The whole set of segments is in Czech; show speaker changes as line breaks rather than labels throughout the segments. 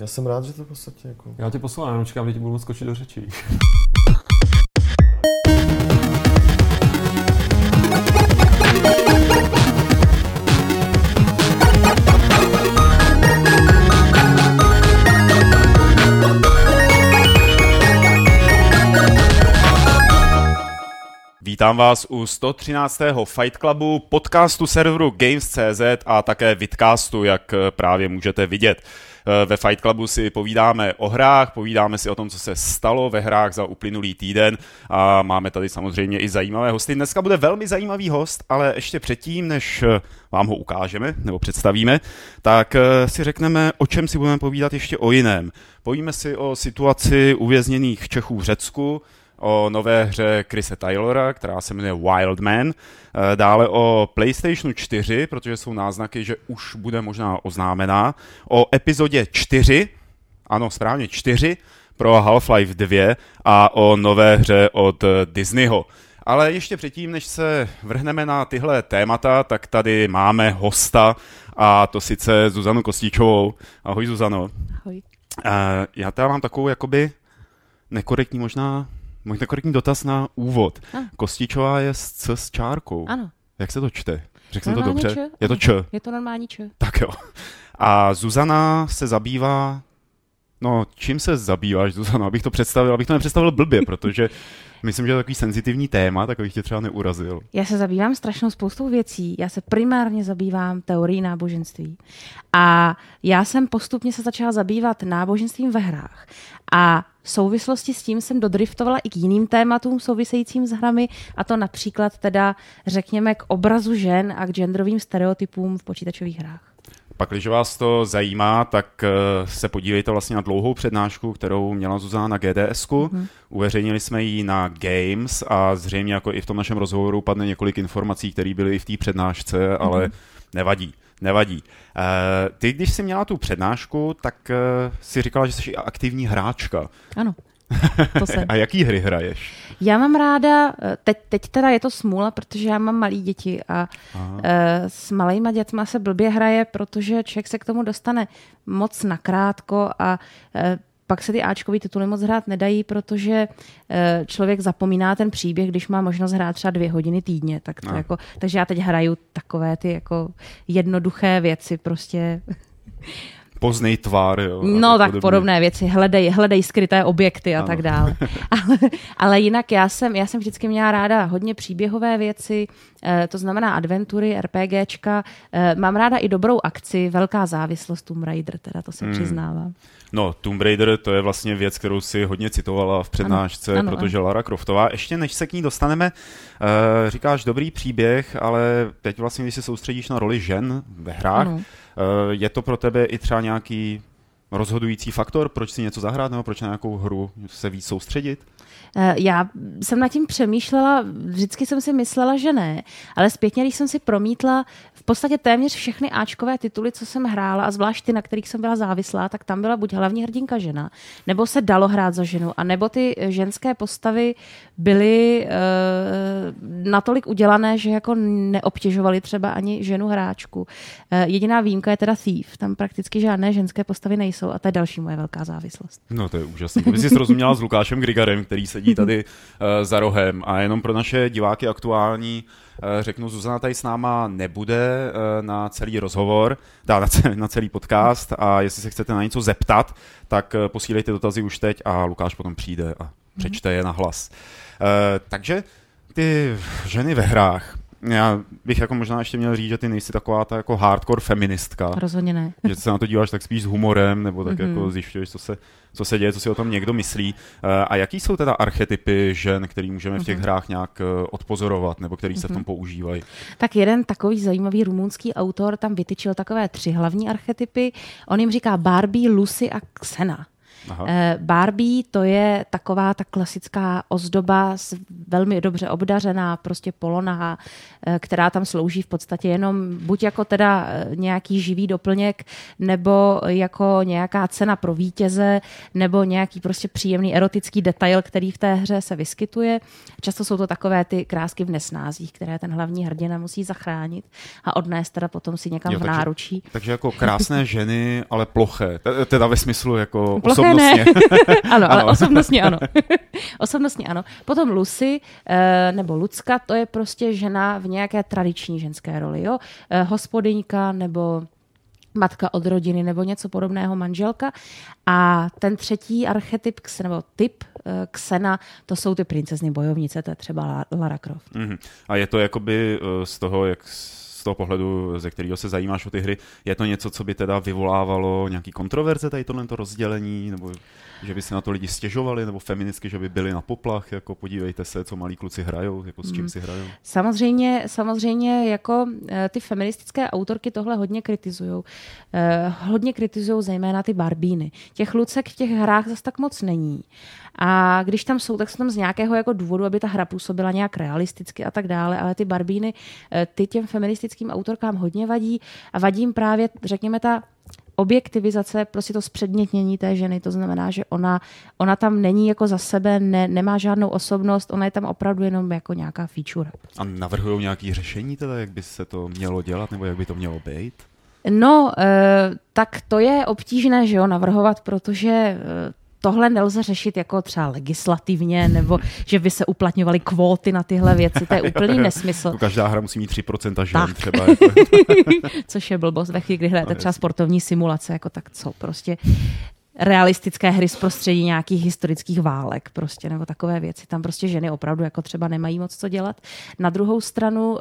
Já jsem rád, že to v podstatě jako...
Já tě poslouchám, jenom čekám, že ti budu skočit do řečí.
Vítám vás u 113. Fight Clubu, podcastu serveru Games.cz a také vidcastu, jak právě můžete vidět. Ve Fight Clubu si povídáme o hrách, povídáme si o tom, co se stalo ve hrách za uplynulý týden a máme tady samozřejmě i zajímavé hosty. Dneska bude velmi zajímavý host, ale ještě předtím, než vám ho ukážeme nebo představíme, tak si řekneme, o čem si budeme povídat ještě o jiném. Povíme si o situaci uvězněných Čechů v Řecku, o nové hře Chrise Taylora, která se jmenuje Wildman, dále o PlayStationu 4, protože jsou náznaky, že už bude možná oznámená, o epizodě 4, ano, správně 4, pro Half-Life 2 a o nové hře od Disneyho. Ale ještě předtím, než se vrhneme na tyhle témata, tak tady máme hosta a to sice Zuzanu Kostičovou. Ahoj Zuzano.
Ahoj.
Já tady mám takovou jakoby nekorektní možná můj nekorektní dotaz na úvod.
Ah.
Kostičová je s, c s čárkou.
Ano.
Jak se to čte? Řekl jsem to dobře?
č?
Je to č.
Je to normální č.
Tak jo. A Zuzana se zabývá... No, čím se zabýváš, Zuzana? Abych to představil, abych to nepředstavil blbě, protože myslím, že je to takový senzitivní téma, tak abych tě třeba neurazil.
Já se zabývám strašnou spoustou věcí. Já se primárně zabývám teorií náboženství. A já jsem postupně se začala zabývat náboženstvím ve hrách. A v souvislosti s tím jsem dodriftovala i k jiným tématům souvisejícím s hrami, a to například teda, řekněme, k obrazu žen a k genderovým stereotypům v počítačových hrách.
Pak, když vás to zajímá, tak se podívejte vlastně na dlouhou přednášku, kterou měla Zuzana na GDSku. Mm-hmm. Uveřejnili jsme ji na Games a zřejmě jako i v tom našem rozhovoru padne několik informací, které byly i v té přednášce, ale nevadí. Nevadí. Uh, ty, když jsi měla tu přednášku, tak uh, si říkala, že jsi aktivní hráčka.
Ano. To jsem.
A jaký hry hraješ?
Já mám ráda, teď, teď teda je to smůla, protože já mám malý děti a uh, s malýma dětma se blbě hraje, protože člověk se k tomu dostane moc nakrátko a pak se ty Ačkový tituly moc hrát nedají, protože člověk zapomíná ten příběh, když má možnost hrát třeba dvě hodiny týdně. Tak to no. jako, takže já teď hraju takové ty jako jednoduché věci, prostě
poznej tvar. Jo,
no tak podobně. podobné věci, hledej, hledej skryté objekty a ano. tak dále. ale, ale jinak já jsem, já jsem vždycky měla ráda hodně příběhové věci, eh, to znamená adventury, RPGčka. Eh, mám ráda i dobrou akci, velká závislost Tomb Raider, teda to se hmm. přiznávám.
No, Tomb Raider to je vlastně věc, kterou si hodně citovala v přednášce, ano, ano, protože ano. Lara Croftová, ještě než se k ní dostaneme, uh, říkáš dobrý příběh, ale teď vlastně, když se soustředíš na roli žen ve hrách, ano. uh, je to pro tebe i třeba nějaký rozhodující faktor, proč si něco zahrát nebo proč na nějakou hru se víc soustředit?
Já jsem nad tím přemýšlela, vždycky jsem si myslela, že ne, ale zpětně, když jsem si promítla v podstatě téměř všechny Ačkové tituly, co jsem hrála, a zvlášť ty, na kterých jsem byla závislá, tak tam byla buď hlavní hrdinka žena, nebo se dalo hrát za ženu, a nebo ty ženské postavy byly uh, natolik udělané, že jako neobtěžovaly třeba ani ženu hráčku. Uh, jediná výjimka je teda Thief, tam prakticky žádné ženské postavy nejsou a to je další moje velká závislost.
No to je úžasné. To by si srozuměla s Lukášem Grigarem, který sedí tady uh, za rohem a jenom pro naše diváky aktuální řeknu, Zuzana tady s náma nebude na celý rozhovor, dá na, celý, na celý podcast a jestli se chcete na něco zeptat, tak posílejte dotazy už teď a Lukáš potom přijde a přečte je na hlas. Takže ty ženy ve hrách, já bych jako možná ještě měl říct, že ty nejsi taková ta jako hardcore feministka.
Rozhodně ne.
Že se na to díváš tak spíš s humorem, nebo tak mm-hmm. jako zjišťuješ, co se, co se děje, co si o tom někdo myslí. A jaký jsou teda archetypy žen, který můžeme v těch mm-hmm. hrách nějak eh, odpozorovat, nebo který se mm-hmm. v tom používají?
Tak jeden takový zajímavý rumunský autor tam vytyčil takové tři hlavní archetypy. On jim říká Barbie, Lucy a Xena.
Aha.
Eh, Barbie to je taková ta klasická ozdoba, s- velmi dobře obdařená, prostě polonaha, eh, která tam slouží v podstatě jenom buď jako teda eh, nějaký živý doplněk, nebo jako nějaká cena pro vítěze, nebo nějaký prostě příjemný erotický detail, který v té hře se vyskytuje. Často jsou to takové ty krásky v nesnázích, které ten hlavní hrdina musí zachránit a odnést teda potom si někam
Jo,
v
takže-
náručí.
Takže jako krásné ženy, ale ploché. Teda ve smyslu jako
Ploché ne.
osobnostně.
ano, ale
Ano.
osobnostně ano. osobnostně ano. Potom Lucy eh, nebo Lucka, to je prostě žena v nějaké tradiční ženské roli. Jo? Eh, Hospodyňka nebo matka od rodiny nebo něco podobného, manželka. A ten třetí archetyp, nebo typ eh, Xena, to jsou ty princezny bojovnice, to je třeba La- Lara Croft.
Mhm. A je to jakoby eh, z toho, jak z toho pohledu, ze kterého se zajímáš o ty hry, je to něco, co by teda vyvolávalo nějaký kontroverze, tady tohle rozdělení, nebo že by si na to lidi stěžovali, nebo feministky, že by byli na poplach, jako podívejte se, co malí kluci hrajou, jako s čím si hrajou.
Samozřejmě, samozřejmě jako eh, ty feministické autorky tohle hodně kritizují. Hodně kritizují zejména ty barbíny. Těch lucek v těch hrách zase tak moc není. A když tam jsou, tak jsou tam z nějakého jako důvodu, aby ta hra působila nějak realisticky a tak dále, ale ty barbíny, eh, ty těm feministickým autorkám hodně vadí a vadí jim právě, řekněme, ta objektivizace, prostě to zpředmětnění té ženy, to znamená, že ona, ona tam není jako za sebe, ne, nemá žádnou osobnost, ona je tam opravdu jenom jako nějaká feature.
A navrhují nějaké řešení teda, jak by se to mělo dělat, nebo jak by to mělo být?
No, eh, tak to je obtížné, že jo, navrhovat, protože eh, tohle nelze řešit jako třeba legislativně, nebo že by se uplatňovaly kvóty na tyhle věci, to je úplný nesmysl,
Jako každá hra musí mít 3% žen
Tak.
třeba. Jako,
což je blbost ve chvíli, kdy hrajete
No,
třeba sportovní simulace, jako tak co, prostě realistické hry z prostředí nějakých historických válek prostě, nebo takové věci. Tam prostě ženy opravdu jako třeba nemají moc co dělat. Na druhou stranu, uh,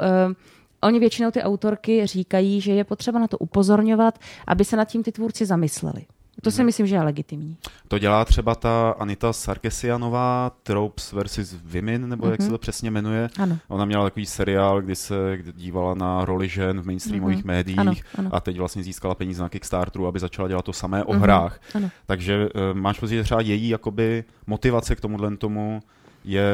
oni většinou ty autorky říkají, že je potřeba na to upozorňovat, aby se nad tím ty tvůrci zamysleli. To
Mhm.
si myslím, že je legitimní.
to dělá třeba ta Anita Sarkesianová, Tropes versus Women, nebo jak se to přesně jmenuje.
Ano.
Ona měla takový seriál, kdy se dívala na roli žen v mainstreamových
Mhm.
médiích
Ano, ano.
a teď vlastně získala peníze na Kickstarteru, aby začala dělat to samé o
Mhm,
hrách.
ano.
Takže eh, máš pocit, že třeba její jakoby motivace k tomuhle tomu je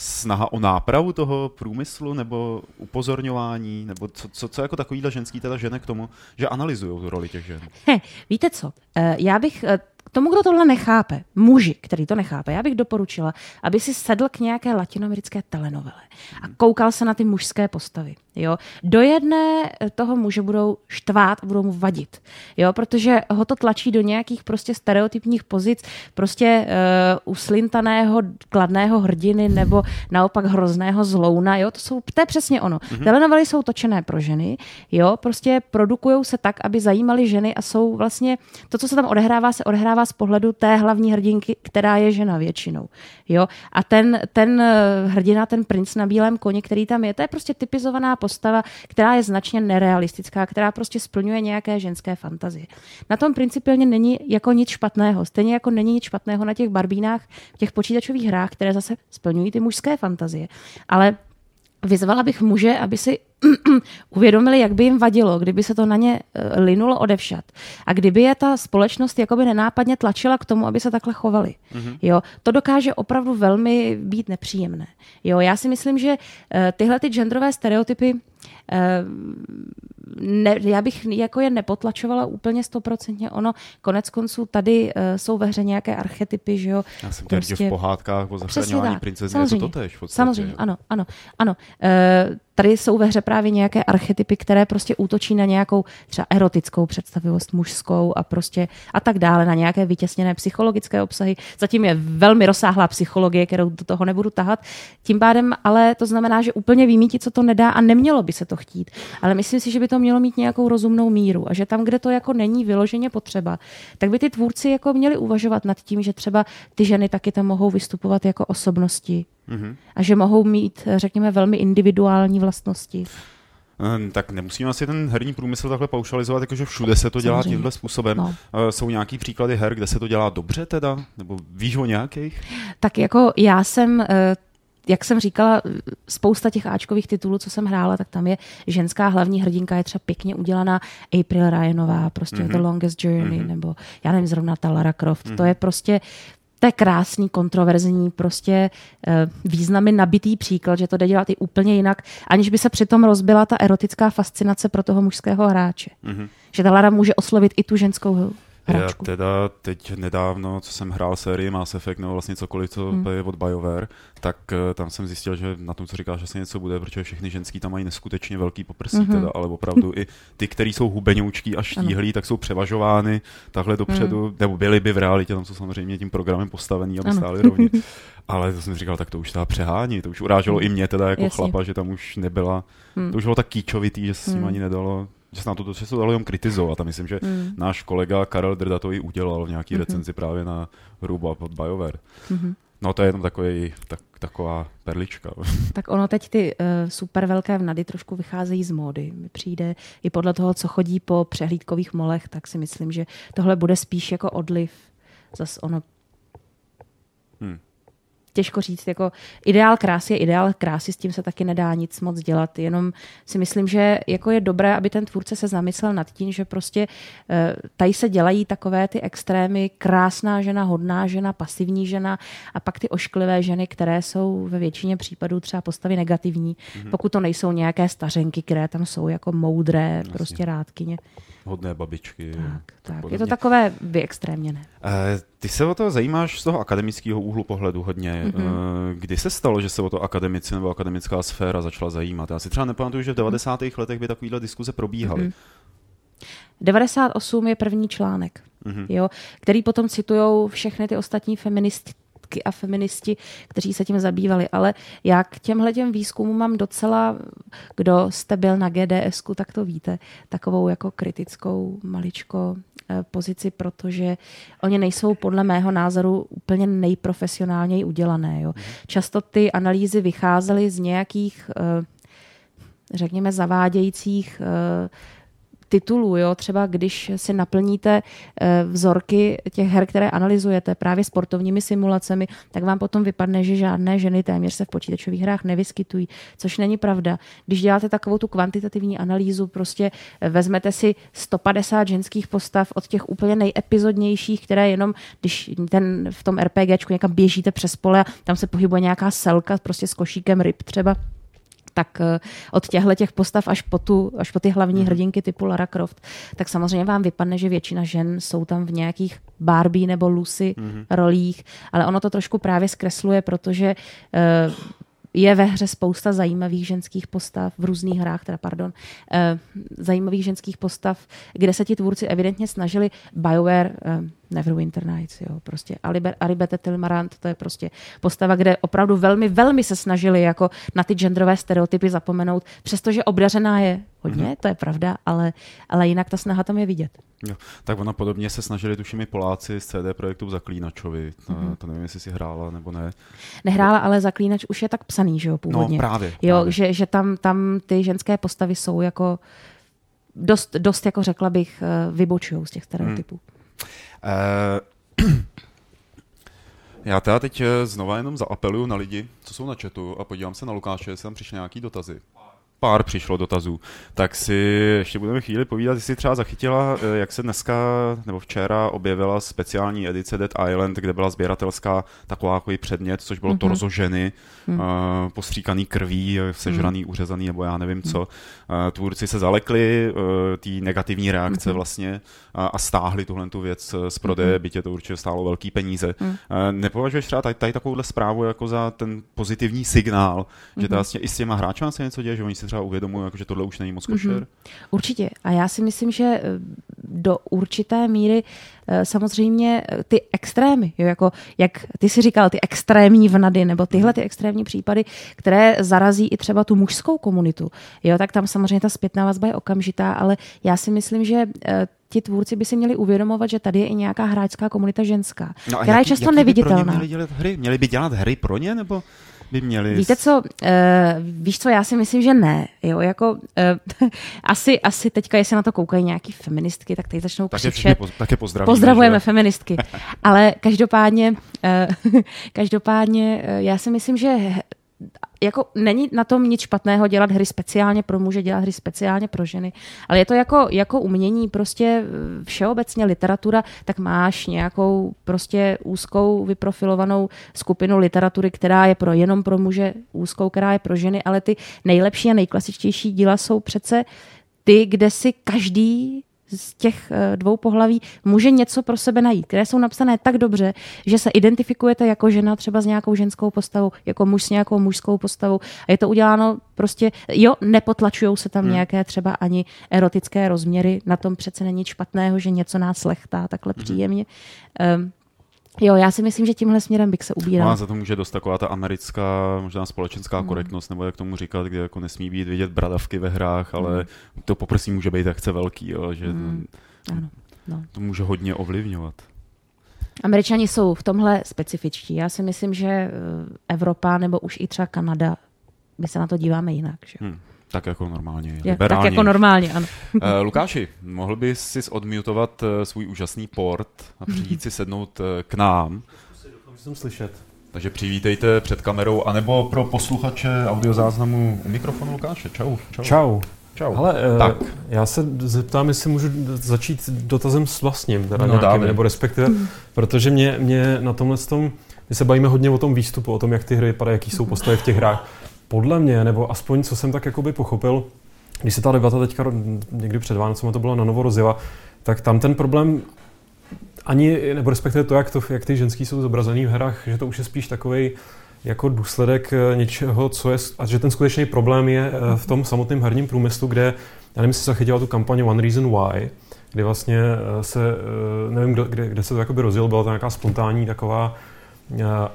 snaha o nápravu toho průmyslu nebo upozorňování, nebo co, co, co jako takovýhle ženský teda žene k tomu, že analyzují roli těch žen.
He, víte co? Eh, Já bych eh, k tomu, kdo tohle nechápe, muži, který to nechápe, já bych doporučila, aby si sedl k nějaké latinoamerické telenovele a koukal se na ty mužské postavy. Jo? Do jedné eh, toho muže budou štvát a budou mu vadit, jo? protože ho to tlačí do nějakých prostě stereotypních pozic, prostě uh, uslintaného, kladného hrdiny nebo naopak hrozného zlouna. Jo? To, jsou, to je přesně ono. Mm-hmm. Telenovely jsou točené pro ženy, jo? prostě produkují se tak, aby zajímaly ženy a jsou vlastně, to, co se tam odehrává, se odehrává z pohledu té hlavní hrdinky, která je žena většinou. Jo? A ten, ten eh, hrdina, ten princ na bílém koni, který tam je, to je prostě typizovaná postava, která je značně nerealistická, která prostě splňuje nějaké ženské fantazie. Na tom principiálně není jako nic špatného. Stejně jako není nic špatného na těch barbínách, v těch počítačových hrách, které zase splňují ty mužské fantazie. Ale vyzvala bych muže, aby si uvědomili, jak by jim vadilo, kdyby se to na ně eh, linulo odevšat. A kdyby je ta společnost jakoby nenápadně tlačila k tomu, aby se takhle chovali. Mm-hmm. Jo, to dokáže opravdu velmi být nepříjemné. Jo, já si myslím, že eh, tyhle ty genderové stereotypy eh, ne, já bych jako je nepotlačovala úplně stoprocentně. Ono, konec konců, tady uh, jsou ve hře nějaké archetypy, že jo.
Já jsem prostě... v pohádkách o zachraňování princezny je to totéž. v podstatě,
Samozřejmě, ano, ano, ano. Uh, tady jsou ve hře právě nějaké archetypy, které prostě útočí na nějakou třeba erotickou představivost mužskou a prostě a tak dále, na nějaké vytěsněné psychologické obsahy. Zatím je velmi rozsáhlá psychologie, kterou do toho nebudu tahat. Tím pádem ale to znamená, že úplně vymítit, co to nedá a nemělo by se to chtít. Ale myslím si, že by to mělo mít nějakou rozumnou míru a že tam, kde to jako není vyloženě potřeba, tak by ty tvůrci jako měli uvažovat nad tím, že třeba ty ženy taky tam mohou vystupovat jako osobnosti,
Mhm.
a že mohou mít, řekněme, velmi individuální vlastnosti.
Eh, Tak nemusíme asi ten herní průmysl takhle paušalizovat, jakože všude se to dělá
Samozřejmě.
tímhle způsobem.
No.
Eh, Jsou nějaký příklady her, kde se to dělá dobře teda? Nebo víš o nějakých?
Tak jako já jsem, eh, jak jsem říkala, spousta těch Ačkových titulů, co jsem hrála, tak tam je ženská hlavní hrdinka, je třeba pěkně udělaná April Ryanová, prostě mm-hmm. The Longest Journey, mm-hmm. nebo já nevím, zrovna ta Lara Croft. Mm-hmm. To je prostě to je krásný, kontroverzní, prostě e, významy nabitý příklad, že to jde dělat i úplně jinak, aniž by se přitom rozbila ta erotická fascinace pro toho mužského hráče. Mm-hmm. Že ta Lara může oslovit i tu ženskou hračku.
Já teda teď nedávno, co jsem hrál sérii Mass Effect nebo vlastně cokoliv, co hmm. je od BioWare, tak uh, tam jsem zjistil, že na tom, co říkáš, že se něco bude, protože všechny ženský tam mají neskutečně velký poprsí, hmm. teda, ale opravdu i ty, který jsou hubenoučký a štíhlí, tak jsou převažovány takhle dopředu, hmm. nebo byly by v realitě, tam jsou samozřejmě tím programem postavený, aby ano. stály rovně. Ale to jsem říkal, tak to už ta přehání, to už uráželo hmm. i mě teda jako Jasně. chlapa, že tam už nebyla, hmm. to už bylo tak kýčovitý, že se s tím hmm. ani nedalo že se na to, že se dalo jenom kritizovat a myslím, že mm. náš kolega Karel Drda to i udělal v nějaký mm-hmm. recenzi právě na hrubo pod BioWare. Mm-hmm. No to je jenom takový, tak, taková perlička.
Tak ono teď ty uh, super velké vnady trošku vycházejí z módy. Mi přijde i podle toho, co chodí po přehlídkových molech, tak si myslím, že tohle bude spíš jako odliv. Zas ono těžko říct, jako ideál krásy je ideál krásy, s tím se taky nedá nic moc dělat, jenom si myslím, že jako je dobré, aby ten tvůrce se zamyslel nad tím, že prostě uh, tady se dělají takové ty extrémy, krásná žena, hodná žena, pasivní žena a pak ty ošklivé ženy, které jsou ve většině případů třeba postavy negativní, mm-hmm. pokud to nejsou nějaké stařenky, které tam jsou jako moudré, Jasně. prostě rádkyně
hodné babičky.
Tak, tak. tak je to takové vyextrémněné.
E, ty se o to zajímáš z toho akademického úhlu pohledu hodně. Mm-hmm. Kdy se stalo, že se o to akademici nebo akademická sféra začala zajímat? Já si třeba nepamatuju, že v 90. Mm-hmm. letech by takovéhle diskuze probíhaly. Mm-hmm.
98 je první článek, mm-hmm. jo, který potom citují všechny ty ostatní feministky feministky a feministi, kteří se tím zabývali. Ale já k těmhle těm výzkumům mám docela, kdo jste byl na GDS, tak to víte, takovou jako kritickou maličko eh, pozici, protože oni nejsou podle mého názoru úplně nejprofesionálněji udělané. Jo. Často ty analýzy vycházely z nějakých eh, řekněme, zavádějících eh, titulů. Jo? Třeba když si naplníte eh, vzorky těch her, které analyzujete právě sportovními simulacemi, tak vám potom vypadne, že žádné ženy téměř se v počítačových hrách nevyskytují, což není pravda. Když děláte takovou tu kvantitativní analýzu, prostě eh, vezmete si 150 ženských postav od těch úplně nejepizodnějších, které jenom, když ten v tom RPGčku někam běžíte přes pole a tam se pohybuje nějaká selka prostě s košíkem ryb třeba, tak eh, od těchto těch postav až po, tu, až po ty hlavní mm. hrdinky typu Lara Croft, tak samozřejmě vám vypadne, že většina žen jsou tam v nějakých Barbie nebo Lucy mm. rolích, ale ono to trošku právě zkresluje, protože uh, je ve hře spousta zajímavých ženských postav, v různých hrách, teda pardon, uh, zajímavých ženských postav, kde se ti tvůrci evidentně snažili BioWare Neverwinter Nights, jo, prostě Aribete Tilmarant, to je prostě postava, kde opravdu velmi, velmi se snažili jako na ty genderové stereotypy zapomenout, přestože obdařená je hodně, mm-hmm. to je pravda, ale, ale jinak ta snaha tam je vidět.
Jo, tak ona podobně se snažili tuším i Poláci z CD projektu Zaklínačovi. To, mm-hmm. to nevím, jestli si hrála nebo ne.
Nehrála, ale Zaklínač už je tak psaný, že jo, původně.
No právě.
Jo,
právě.
Že, že tam, tam ty ženské postavy jsou jako dost, dost jako řekla bych, eh, vybočují z těch stereotypů. Hmm.
Uh, já teda teď eh, znova jenom zaapeluju na lidi, co jsou na chatu a podívám se na Lukáše, jestli tam přišly nějaký dotazy pár přišlo dotazů, tak si ještě budeme chvíli povídat, jestli třeba zachytila, eh, jak se dneska nebo včera objevila speciální edice Dead Island, kde byla sběratelská taková jako předmět, což bylo mm-hmm. torzo ženy, mm. uh, postříkaný krví, sežraný, mm. uřezaný nebo já nevím co. Uh, tvůrci se zalekli uh, té negativní reakce mm-hmm. vlastně a, a stáhli tuhle tu věc z prodeje, mm-hmm. bytě to určitě stálo velký peníze. Mm. Uh, nepovažuješ třeba tady, tady takovouhle zprávu jako za ten pozitivní signál, mm-hmm. že to vlastně i s těma hráči se něco děje, že oni si třeba uvědomují, jako, že tohle už není moc košer? Mm-hmm.
Určitě. A já si myslím, že eh, do určité míry eh, samozřejmě eh, ty extrémy, jo, jako jak ty si říkal, ty extrémní vnady, nebo tyhle ty extrémní případy, které zarazí i třeba tu mužskou komunitu, jo, tak tam samozřejmě ta zpětná vazba je okamžitá, ale já si myslím, že ti tvůrci by si měli uvědomovat, že tady je i nějaká hráčská komunita ženská, no která jaký, je často neviditelná. By
měli, dělat hry? měli by dělat hry pro ně, nebo by měli...
Víte co, uh, víš co, já si myslím, že ne. Jo, jako, uh, asi, asi teďka, jestli na to koukají nějaký feministky, tak teď začnou tak křičet.
Je, také pozdravíme.
Pozdravujeme že? feministky. Ale každopádně, uh, každopádně uh, já si myslím, že jako není na tom nic špatného dělat hry speciálně pro muže, dělat hry speciálně pro ženy, ale je to jako, jako umění, prostě všeobecně literatura, tak máš nějakou prostě úzkou vyprofilovanou skupinu literatury, která je pro jenom pro muže, úzkou, která je pro ženy, ale ty nejlepší a nejklasičtější díla jsou přece ty, kde si každý z těch eh, dvou pohlaví může něco pro sebe najít, které jsou napsané tak dobře, že se identifikujete jako žena třeba s nějakou ženskou postavou, jako muž s nějakou mužskou postavou. A je to uděláno prostě, jo, nepotlačují se tam hmm. nějaké třeba ani erotické rozměry, na tom přece není nic špatného, že něco nás lechtá takhle hmm. příjemně. Um, Jo, já si myslím, že tímhle směrem bych se ubíral.
No a za to může dost taková ta americká, možná společenská hmm. korektnost, nebo jak tomu říkat, kde jako nesmí být vidět bradavky ve hrách, ale hmm. to poprosím může být jak chce velký, jo, že hmm. ano, no. to může hodně ovlivňovat.
Američani jsou v tomhle specifičtí. Já si myslím, že eh, Evropa nebo už i třeba Kanada, my se na to díváme jinak. Že? Hmm.
Tak jako normálně.
Je, tak jako normálně, ano.
uh, Lukáši, mohl bys si odmutovat uh, svůj úžasný port a přijít si sednout uh, k nám?
Jsem slyšet.
Takže přivítejte před kamerou, anebo pro posluchače audiozáznamu u mikrofonu Lukáše. Čau.
Čau. Čau. Čau. Hele, tak. já se zeptám, jestli můžu začít dotazem s vlastním, teda no, nějakým, nebo respektive, mm. protože mě, mě na tomhle tom, my se bavíme hodně o tom výstupu, o tom, jak ty hry vypadají, jaký jsou postavy v těch hrách podle mě, nebo aspoň co jsem tak jakoby pochopil, když se ta debata teďka někdy před Vánocem to bylo na novo rozjela, tak tam ten problém ani, nebo respektive to, jak, to, jak ty ženský jsou zobrazený v hrách, že to už je spíš takový jako důsledek eh, něčeho, co je, a že ten skutečný problém je eh, v tom samotném herním průmyslu, kde, já nevím, jestli se zachytila tu kampaně One Reason Why, kdy vlastně eh, se, nevím, kde, kde se to jakoby rozjel, byla to nějaká spontánní taková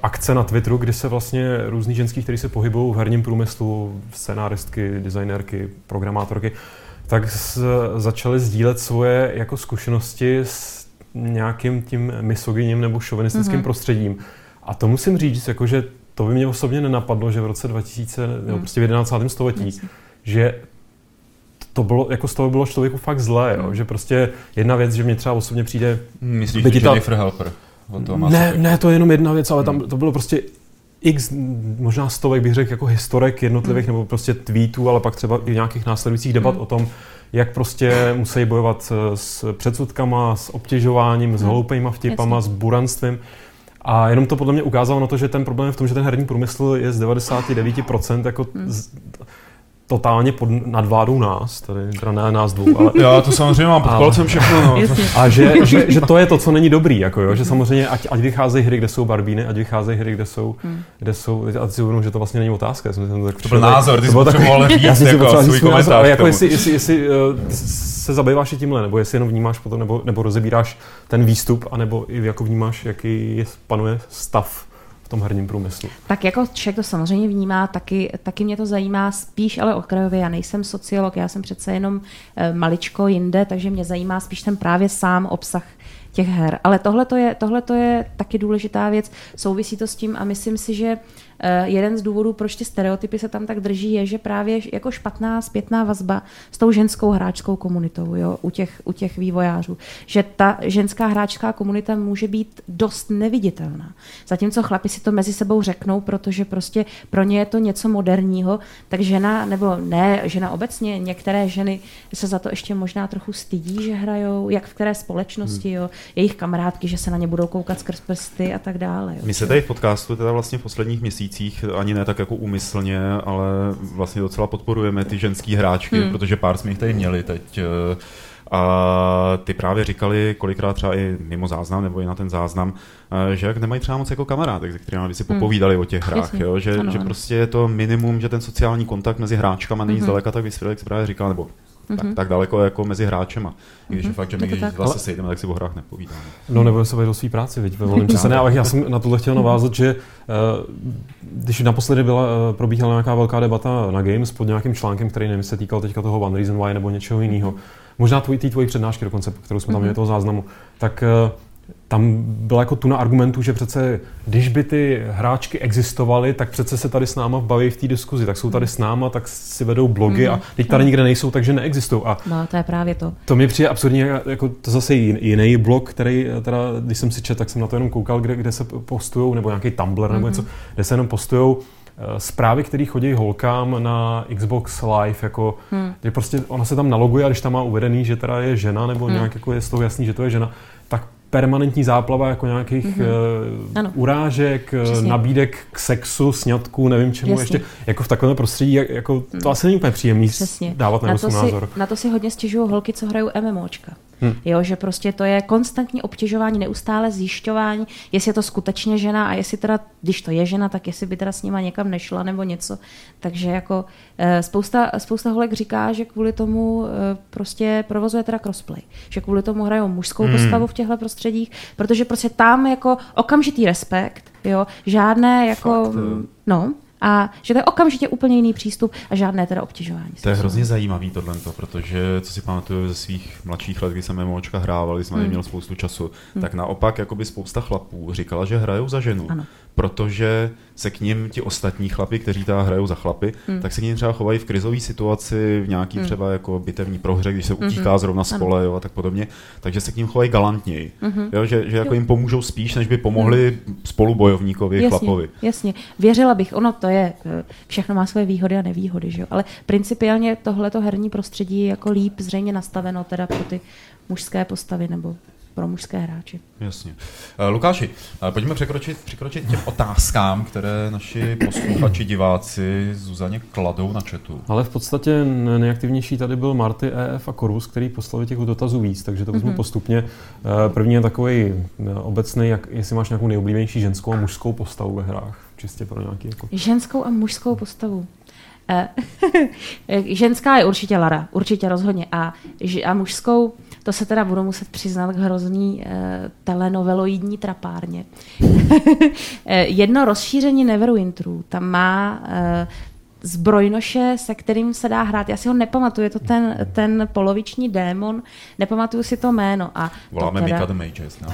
akce na Twitteru, kdy se vlastně různý ženský, kteří se pohybují v herním průmyslu, scenáristky, designérky, programátorky, tak začaly sdílet svoje jako zkušenosti s nějakým tím misogyním nebo šovinistickým mm-hmm. prostředím. A to musím říct, jako, že to by mě osobně nenapadlo, že v roce 2000, mm. nebo prostě v 11. století, Jasně. že to bylo, jako z toho bylo člověku fakt zlé, jo? Mm. že prostě jedna věc, že mě třeba osobně přijde...
Myslíš, že Jennifer Helper?
Ne, ne, to je jenom jedna věc, ale tam hmm. to bylo prostě x, možná stovek bych řekl, jako historek jednotlivých, hmm. nebo prostě tweetů, ale pak třeba i nějakých následujících debat hmm. o tom, jak prostě musí bojovat s předsudkama, s obtěžováním, s hmm. hloupejma vtipama, Jasně. s buranstvím. A jenom to podle mě ukázalo na to, že ten problém je v tom, že ten herní průmysl je z 99% jako hmm. z, totálně pod nadvládou nás, tady teda ne nás dvou, ale...
Já to samozřejmě mám pod palcem všechno, no.
A že, že, že, to je to, co není dobrý, jako jo, že samozřejmě ať, ať vycházejí hry, kde jsou barbíny, ať vycházejí hry, kde jsou, hmm. kde jsou, a si uvědomím, že to vlastně není otázka, já jsem
to tak To byl názor, ty jsi potřeboval říct, já jako svůj komentář
ale jako jestli, jestli, jestli uh, se zabýváš i tímhle, nebo jestli jenom vnímáš potom, nebo, nebo rozebíráš ten výstup, anebo i jako vnímáš, jaký je, panuje stav v tom herním průmyslu.
Tak jako člověk to samozřejmě vnímá, taky, taky mě to zajímá spíš, ale okrajově. Já nejsem sociolog, já jsem přece jenom eh, maličko jinde, takže mě zajímá spíš ten právě sám obsah těch her. Ale tohle je, tohleto je taky důležitá věc, souvisí to s tím a myslím si, že jeden z důvodů, proč ty stereotypy se tam tak drží, je, že právě jako špatná zpětná vazba s tou ženskou hráčskou komunitou jo, u, těch, u těch vývojářů. Že ta ženská hráčská komunita může být dost neviditelná. Zatímco chlapi si to mezi sebou řeknou, protože prostě pro ně je to něco moderního, tak žena, nebo ne, žena obecně, některé ženy se za to ještě možná trochu stydí, že hrajou, jak v které společnosti, hmm. jo, jejich kamarádky, že se na ně budou koukat skrz prsty a tak dále. Jo.
My se tady v podcastu teda vlastně v posledních měsících měsících, ani ne tak jako úmyslně, ale vlastně docela podporujeme ty ženský hráčky, hmm. protože pár jsme jich tady měli teď. Eh, a ty právě říkali kolikrát třeba i mimo záznam nebo i na ten záznam, eh, že jak nemají třeba moc jako kamarádek, se kterými by si hmm. popovídali hmm. o těch hrách, jo? Že, ano, že ano. prostě je to minimum, že ten sociální kontakt mezi hráčkama není hmm. zdaleka tak vysvětlý, jak právě říkal, nebo mm-hmm. tak, tak daleko jako mezi hráčema. I když mm-hmm. je fakt, že my když tak. vlastně sejdeme, tak si o hrách nepovídáme.
No nebo se o své práci, viď, ve volném čase. Ne, ale já jsem na tohle chtěl navázat, že uh, když naposledy byla, uh, probíhala nějaká velká debata na Games pod nějakým článkem, který nevím, se týkal teďka toho One Reason Why nebo něčeho jiného, mm-hmm. možná tvůj, ty tvoji přednášky dokonce, kterou jsme tam mm-hmm. měli toho záznamu, tak uh, tam byla jako tu na argumentu, že přece, když by ty hráčky existovaly, tak přece se tady s náma baví v té diskuzi, tak jsou tady s náma, tak si vedou blogy mm-hmm. a teď tady nikde nejsou, takže neexistují. A
no, to je právě to.
To mi přijde absurdně, jako to zase jiný blog, který teda, když jsem si četl, tak jsem na to jenom koukal, kde, kde se postují, nebo nějaký Tumblr nebo mm-hmm. něco, kde se jenom postují zprávy, které chodí holkám na Xbox Live, jako, hmm. že prostě ona se tam naloguje a když tam má uvedený, že teda je žena, nebo hmm. nějak jako je z toho jasný, že to je žena, tak permanentní záplava jako nějakých mm-hmm. uh, urážek, eh, Přesně. nabídek k sexu, sňatku, nevím čemu Jasně. ještě, jako v takovém prostředí, jako, to mm. asi není úplně příjemný Přesně. dávat na, na to si, názor.
Na to si hodně stěžují holky, co hrajou MMOčka. Hmm. Jo, že prostě to je konstantní obtěžování, neustále zjišťování, jestli je to skutečně žena a jestli teda, když to je žena, tak jestli by teda s nima někam nešla nebo něco. Takže jako eh, spousta, spousta holek říká, že kvůli tomu eh, prostě provozuje teda crossplay. Že kvůli tomu hrajou mužskou hmm. postavu v těchto prostředích, protože prostě tam jako okamžitý respekt, jo, žádné jako, Fakt, no, a že to je okamžitě úplně jiný přístup a žádné teda obtěžování.
To je hrozně zajímavý tohle, protože co si pamatuju ze svých mladších let, kdy jsem MMOčka hrával, když jsem hmm. neměl spoustu času, hmm. tak naopak jakoby spousta chlapů říkala, že hrajou za ženu. Ano protože se k ním ti ostatní chlapi, kteří tam hrajou za chlapy, hmm. tak se k ním třeba chovají v krizové situaci, v nějaký hmm. třeba jako bitevní prohře, když se utíká hmm. zrovna z pole jo, a tak podobně, takže se k ním chovají galantněji. Hmm. Jo, že, že jako jim pomůžou spíš, než by pomohli hmm. spolubojovníkovi, jasně, chlapovi.
Jasně, věřila bych, ono to je, eh, všechno má své výhody a nevýhody, že jo? ale principiálně tohleto herní prostředí je jako líp zřejmě nastaveno teda pro ty mužské postavy nebo pro mužské hráče.
Jasně. Uh, Lukáši, uh, pojďme překročit, překročit těm otázkám, které naši posluchači, diváci Zuzaně kladou na chatu.
Ale v podstatě nejaktivnější tady byl Marty, EF a Korus, který poslali těch dotazů víc, takže to vezmu mm-hmm. postupně. Uh, první je takový obecný, jak, jestli máš nějakou nejoblíbenější ženskou a mužskou postavu ve hrách. Čistě pro nějaký jako...
Ženskou a mužskou postavu. ženská je určitě Lara, určitě rozhodně. A, a mužskou to se teda budu muset přiznat k hrozný uh, telenoveloidní trapárně. Eh, jedno rozšíření Neverwinterů tam má uh, zbrojnoše, se kterým se dá hrát. Já si ho nepamatuju, je to ten, ten poloviční démon, nepamatuju si to jméno. A
Voláme to teda, Mika the Mages, no,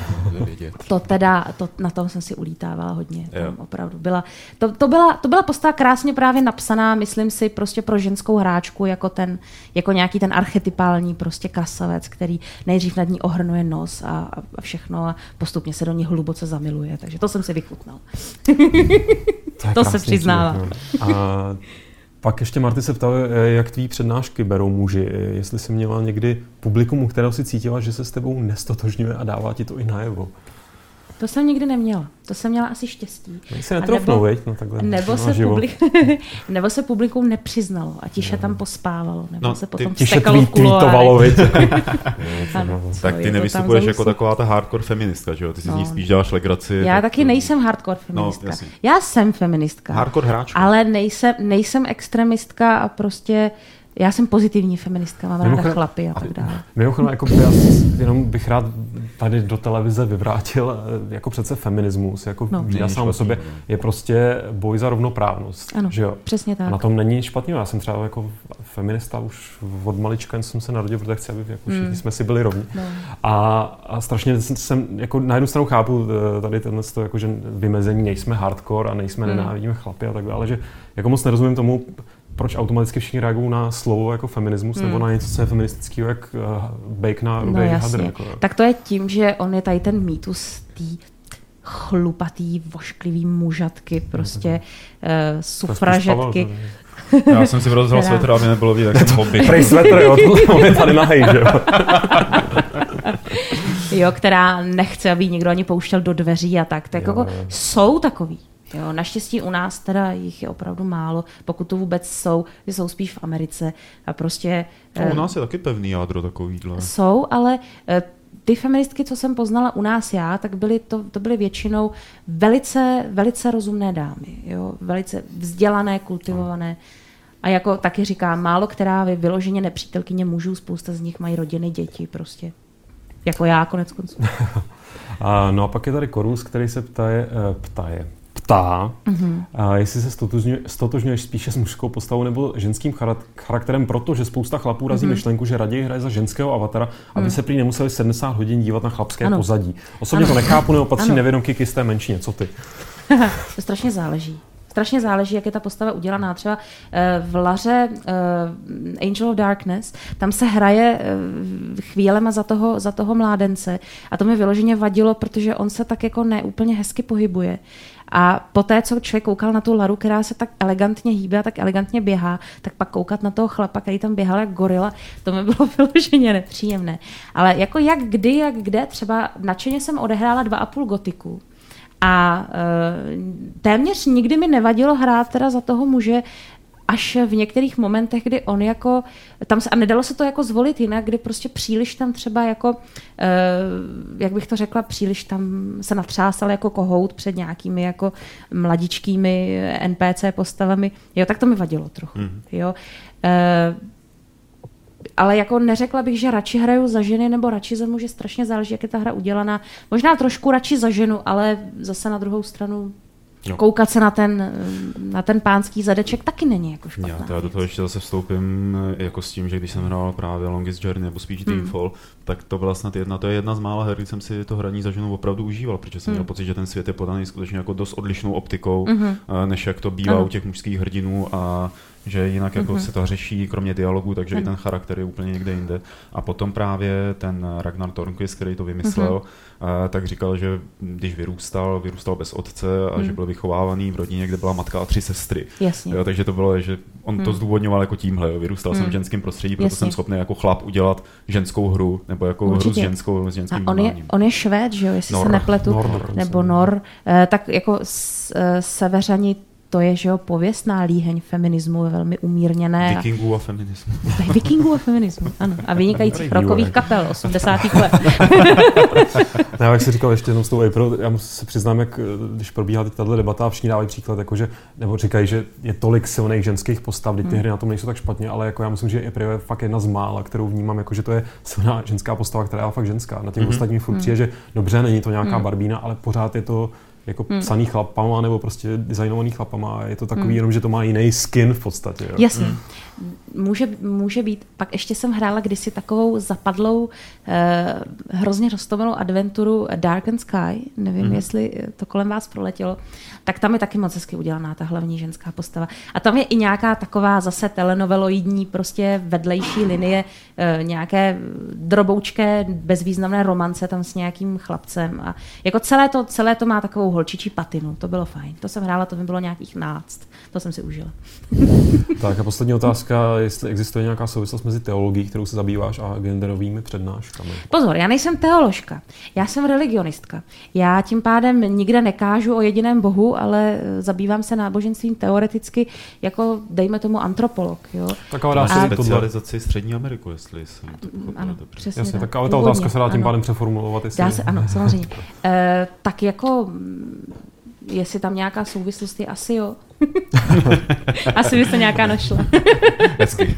vědět.
To teda, to, na tom jsem si ulítávala hodně, tam opravdu. Byla, to, to, byla, to byla postava krásně právě napsaná, myslím si, prostě pro ženskou hráčku, jako ten, jako nějaký ten archetypální prostě krasavec, který nejdřív nad ní ohrnuje nos a, a všechno a postupně se do ní hluboce zamiluje, takže to jsem si vychutnal. To, to se přiznává. No. A
pak ještě Marty se ptal, eh, jak tvý přednášky berou muži. Eh, jestli jsi měla někdy publikum, u kterého si cítila, že se s tebou nestotožňuje a dává ti to i najevo.
To jsem nikdy neměla. To jsem měla asi štěstí.
Se netrofnou, nebo, veď? No, takhle
nebo, se publik, nebo se publikum nepřiznalo a tiše no. tam pospávalo. Nebo no, se potom
tiše tweet, tweetovalo, veď?
ano, tak ty nevystupuješ jako taková ta hardcore feministka, že jo? Ty si no. z ní no. spíš děláš legraci.
Já tak taky to... nejsem hardcore no, feministka. No, Já jsem feministka.
Hardcore hráčka.
Ale nejsem, nejsem extremistka a prostě já jsem pozitivní feministka, mám ráda chlapy a tak dále.
Mimochodem, jako já jenom bych rád tady do televize vyvrátil, eh, jako přece feminismus, jako no. já sám o sobě, je prostě boj za rovnoprávnost.
Ano,
že jo?
přesně tak. A
na tom není špatný. Já jsem třeba jako feminista už od malička jsem se narodil, protože chci, aby jako všichni mm. jsme si byli rovni. No. A, a, strašně jsem, jako na jednu stranu chápu eh, tady tenhle, jako, že vymezení nejsme hardcore a nejsme mm. nenávidíme chlapy a tak dále, že jako moc nerozumím tomu, proč automaticky všichni reagují na slovo jako feminismus hmm. nebo na něco, co je feministického, jak uh, bake na rudý no, hadr. Jako.
Tak to je tím, že on je tady ten mýtus tý chlupatý, vošklivý mužatky, prostě uh, sufražetky.
Já jsem si rozhodl svetr, aby nebylo vidět, jak jsem hobby.
Prej svetr, jo, on je tady nahej, že jo.
jo, která nechce, aby někdo ani pouštěl do dveří a tak. Tak jako jsou takový. Jo, naštěstí u nás teda jich je opravdu málo, pokud to vůbec jsou, jsou spíš v Americe a prostě...
No, u eh, nás je taky pevný jádro takovýhle.
Jsou, ale eh, ty feministky, co jsem poznala u nás já, tak byly to, to byly většinou velice, velice rozumné dámy, jo? velice vzdělané, kultivované. A jako taky říkám, málo která vyloženě nepřítelkyně mužů, spousta z nich mají rodiny, děti prostě. Jako já konec konců.
a, no a pak je tady Korus, který se ptaje, eh, ptaje, ptá, mm-hmm. a jestli se stotožňuješ spíše s mužskou postavou nebo ženským charakterem, protože spousta chlapů razí mm-hmm. myšlenku, že raději hraje za ženského avatara, aby mm. se prý nemuseli 70 hodin dívat na chlapské ano. pozadí. Osobně ano. to nechápu, nebo patří nevědomky k jisté menšině. Co ty?
to strašně záleží. Strašně záleží, jak je ta postava udělaná. Třeba eh, v Laře uh, Angel of Darkness, tam se hraje uh, chvílema za toho, za toho mládence a to mi vyloženě vadilo, protože on se tak jako neúplně hezky pohybuje A poté, co člověk koukal na tu Laru, která se tak elegantně hýbe a tak elegantně běhá, tak pak koukat na toho chlapa, který tam běhal jak gorila, to mi bylo vyloženě nepříjemné. Ale jako jak kdy, jak kde, třeba nadšeně jsem odehrála dva a půl gotiku. A e, téměř nikdy mi nevadilo hrát teda za toho muže, až v některých momentech, kdy on jako, tam se, a nedalo se to jako zvolit jinak, kdy prostě příliš tam třeba jako, eh, jak bych to řekla, příliš tam se natřásal jako kohout před nějakými jako mladičkými NPC postavami, jo, tak to mi vadilo trochu, mm. jo. Eh, ale jako neřekla bych, že radši hraju za ženy nebo radši za muže, strašně záleží, jak je ta hra udělaná. Možná trošku radši za ženu, ale zase na druhou stranu Jo. Koukat se na ten, na ten pánský zadeček taky není jako špatné.
Já, já do toho ještě zase vstoupím eh, jako s tím, že když jsem hrál právě Longest Journey nebo spíš hmm. Tak to byla snad jedna, to je jedna z mála her, kdy jsem si to hraní za ženu opravdu užíval, protože jsem hmm. měl pocit, že ten svět je podaný skutečně jako dost odlišnou optikou, hmm. než jak to bývá ano. u těch mužských hrdinů a že jinak jako mm-hmm. se to řeší, kromě dialogu, takže i ten charakter je úplně někde jinde. A potom právě ten Ragnar Tornquist, který to vymyslel, mm-hmm. tak říkal, že když vyrůstal, vyrůstal bez otce a mm. že byl vychovávaný v rodině, kde byla matka a tři sestry.
Jasně.
Jo, takže to bylo, že on mm. to zdůvodňoval jako tímhle. Jo. Vyrůstal mm. jsem v ženském prostředí, proto Jasně. jsem schopný jako chlap udělat ženskou hru, nebo jako Určitě. hru s ženskou, s ženským
a on je, on je švéd, že jo, jestli Nor. se nepletu, Nor, Nor, nebo Nor, eh, tak jako s, eh, severani to je, že jo, pověstná líheň feminismu, je velmi umírněné.
Vikingů a feminismu.
Vikingů a feminismu, ano. A vynikajících rokových kapel 80. let.
ne, jak jsi říkal ještě jednou s tou April, já se přiznám, jak když probíhá teď tato debata a všichni dávají příklad, jakože, nebo říkají, že je tolik silných ženských postav, ty hmm. hry na tom nejsou tak špatně, ale jako já myslím, že April je fakt jedna z mála, kterou vnímám, jako že to je silná ženská postava, která je fakt ženská. Na těch mm-hmm. ostatních furt mm. že dobře, není to nějaká mm. barbína, ale pořád je to jako hmm. psaný chlapama nebo prostě designovaný chlapama. Je to takový hmm. jenom, že to má jiný skin v podstatě. Jo.
Jasně. Hmm může, může být. Pak ještě jsem hrála kdysi takovou zapadlou, eh, hrozně roztomilou adventuru Dark and Sky, nevím, mm. jestli to kolem vás proletělo, tak tam je taky moc hezky udělaná ta hlavní ženská postava. A tam je i nějaká taková zase telenoveloidní prostě vedlejší linie, eh, nějaké droboučké bezvýznamné romance tam s nějakým chlapcem. A jako celé to, celé to má takovou holčičí patinu, to bylo fajn. To jsem hrála, to mi bylo nějakých náct. To jsem si užila.
tak a poslední otázka, jestli existuje nějaká souvislost mezi teologií, kterou se zabýváš, a genderovými přednáškami.
Pozor, já nejsem teoložka, já jsem religionistka. Já tím pádem nikde nekážu o jediném bohu, ale zabývám se náboženstvím teoreticky jako, dejme tomu, antropolog. Jo?
Tak ale dá se specializaci Střední Ameriku, jestli jsem to
ano, dobře. Přesně
Jasně, tak. tak ale ta otázka se dá tím ano. pádem přeformulovat.
Jestli... Dá se, ano, samozřejmě. e, tak jako jestli tam nějaká souvislost je, asi jo. asi by se nějaká našla.
Hezky.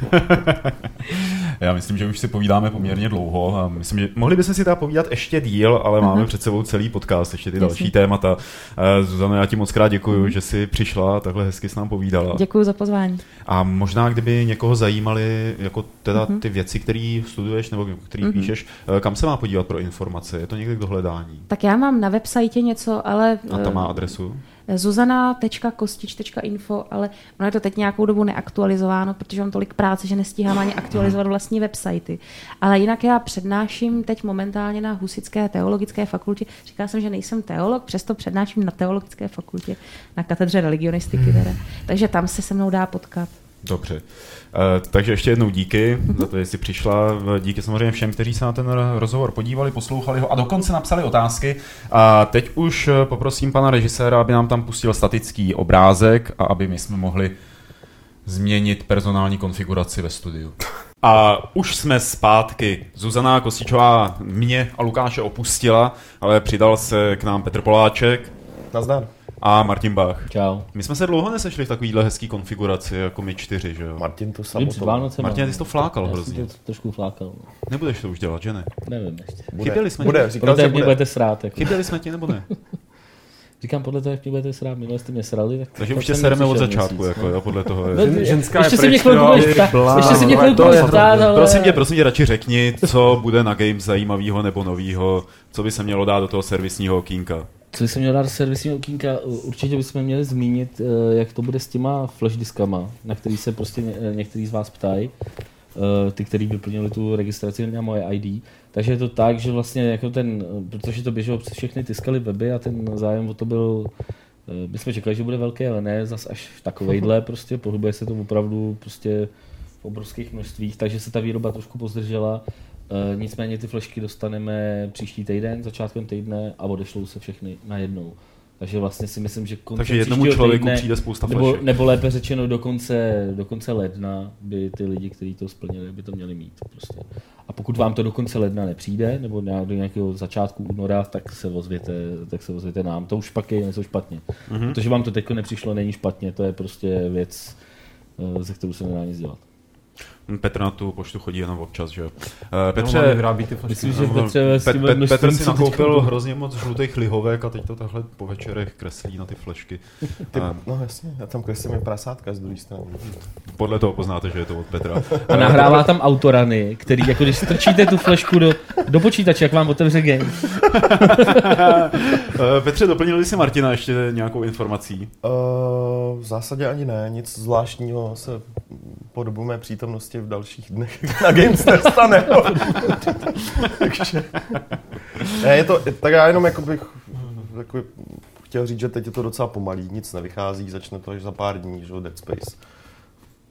Já myslím, že už si povídáme poměrně dlouho a myslím, že mohli bychom si teda povídat ještě díl, ale uh-huh. máme před sebou celý podcast, ještě ty Jasně. další témata. Uh, Zuzano, já ti moc krát děkuji, uh-huh. že jsi přišla a takhle hezky s nám povídala.
Děkuji za pozvání.
A možná, kdyby někoho zajímaly jako teda uh-huh. ty věci, které studuješ nebo které uh-huh. píšeš, eh, kam se má podívat pro informace? Je to někde k dohledání?
Tak já mám na website něco, ale...
A tam má adresu?
zuzana.kostič.info, ale ono je to teď nějakou dobu neaktualizováno, protože mám tolik práce, že nestíhám ani aktualizovat vlastní websitey. Ale jinak já přednáším teď momentálně na Husické teologické fakultě. Říkala jsem, že nejsem teolog, přesto přednáším na teologické fakultě, na katedře religionistiky. Teda. Takže tam se se mnou dá potkat.
Dobře. Uh, takže ještě jednou díky za to, že jsi přišla. Díky samozřejmě všem, kteří se na ten rozhovor podívali, poslouchali ho a dokonce napsali otázky. A teď už eh, poprosím pana režiséra, aby nám tam pustil statický obrázek a aby my jsme mohli změnit personální konfiguraci ve studiu. A už jsme zpátky. Zuzana Kosičová mě a Lukáše opustila, ale přidal se k nám Petr Poláček.
Nazdar
a Martin Bach.
Čau.
My jsme se dlouho nesešli v takovýhle hezký konfiguraci, jako my čtyři, že jo?
Martin to samotoval.
Martin, ty jsi to flákal
já
hrozně.
to trošku flákal. No.
Nebudeš to už dělat, že ne?
Nevím ještě.
Bude. Chyběli jsme
bude,
ti?
Bude, mě budete srát. Jako.
Chyběli jsme ti nebo ne?
Říkám podle toho, jak mě budete srát, minule jste mě srali, tak...
Takže už tě sereme od začátku, měsíc, jako, jo, podle toho.
Je. No, ženská ještě si mě chvilku budeš ještě si mě chvilku budeš ale...
Prosím tě, prosím tě, radši řekni, co bude na Games zajímavého nebo nového, co by se mělo dát do toho servisního okýnka.
Co jsem měl dát servisní okýnka, určitě bychom měli zmínit, eh, jak to bude s těma flashdiskama, na který se prostě někteří z vás ptají, eh, ty, kteří vyplnili tu registraci na moje ID. Takže je to tak, že vlastně jako ten, protože to běželo přes všechny tiskaly weby a ten zájem o to byl my jsme čekali, že bude velké, ale ne zas až takovejhle, prostě pohybuje se to opravdu prostě v obrovských množstvích, takže se ta výroba trošku pozdržela. Nicméně ty flešky dostaneme příští týden, začátkem týdne a odešlou se všechny najednou. Takže vlastně si myslím, že
konce Takže jednomu člověku týdne, přijde spousta
nebo, nebo lépe řečeno do konce, do konce ledna by ty lidi, kteří to splnili, by to měli mít. Prostě. A pokud vám to do konce ledna nepřijde, nebo do nějakého začátku února, tak se ozvěte, tak se ozvěte nám. To už pak je něco špatně. Mm-hmm. Protože vám to teď nepřišlo, není špatně, to je prostě věc, eh, ze kterou se nedá nic dělat.
Petr na tu poštu chodí jenom občas, že jo.
Petře, no, vyrábí ty
myslím, že Petře,
Pet, Pet, Petr si nakoupil hrozně moc žlutých lihovek a teď to takhle po večerech kreslí na ty flešky.
Ty, uh, no jasně, já tam kreslím prasátka z druhé strany.
Podle toho poznáte, že je to od Petra.
A nahrává tam autorany, který, jako když strčíte tu flešku do, do počítače, jak vám otevře game.
Eh, Petře, doplnili jsi Martina ještě nějakou informací? Uh,
v zásadě ani ne, nic zvláštního se po dobu mé přítomnosti v dalších dnech na Games nestane. Takže, ne, je to, tak já jenom jako bych jako, chtěl říct, že teď je to docela pomalý, nic nevychází, začne to až za pár dní, že Dead Space.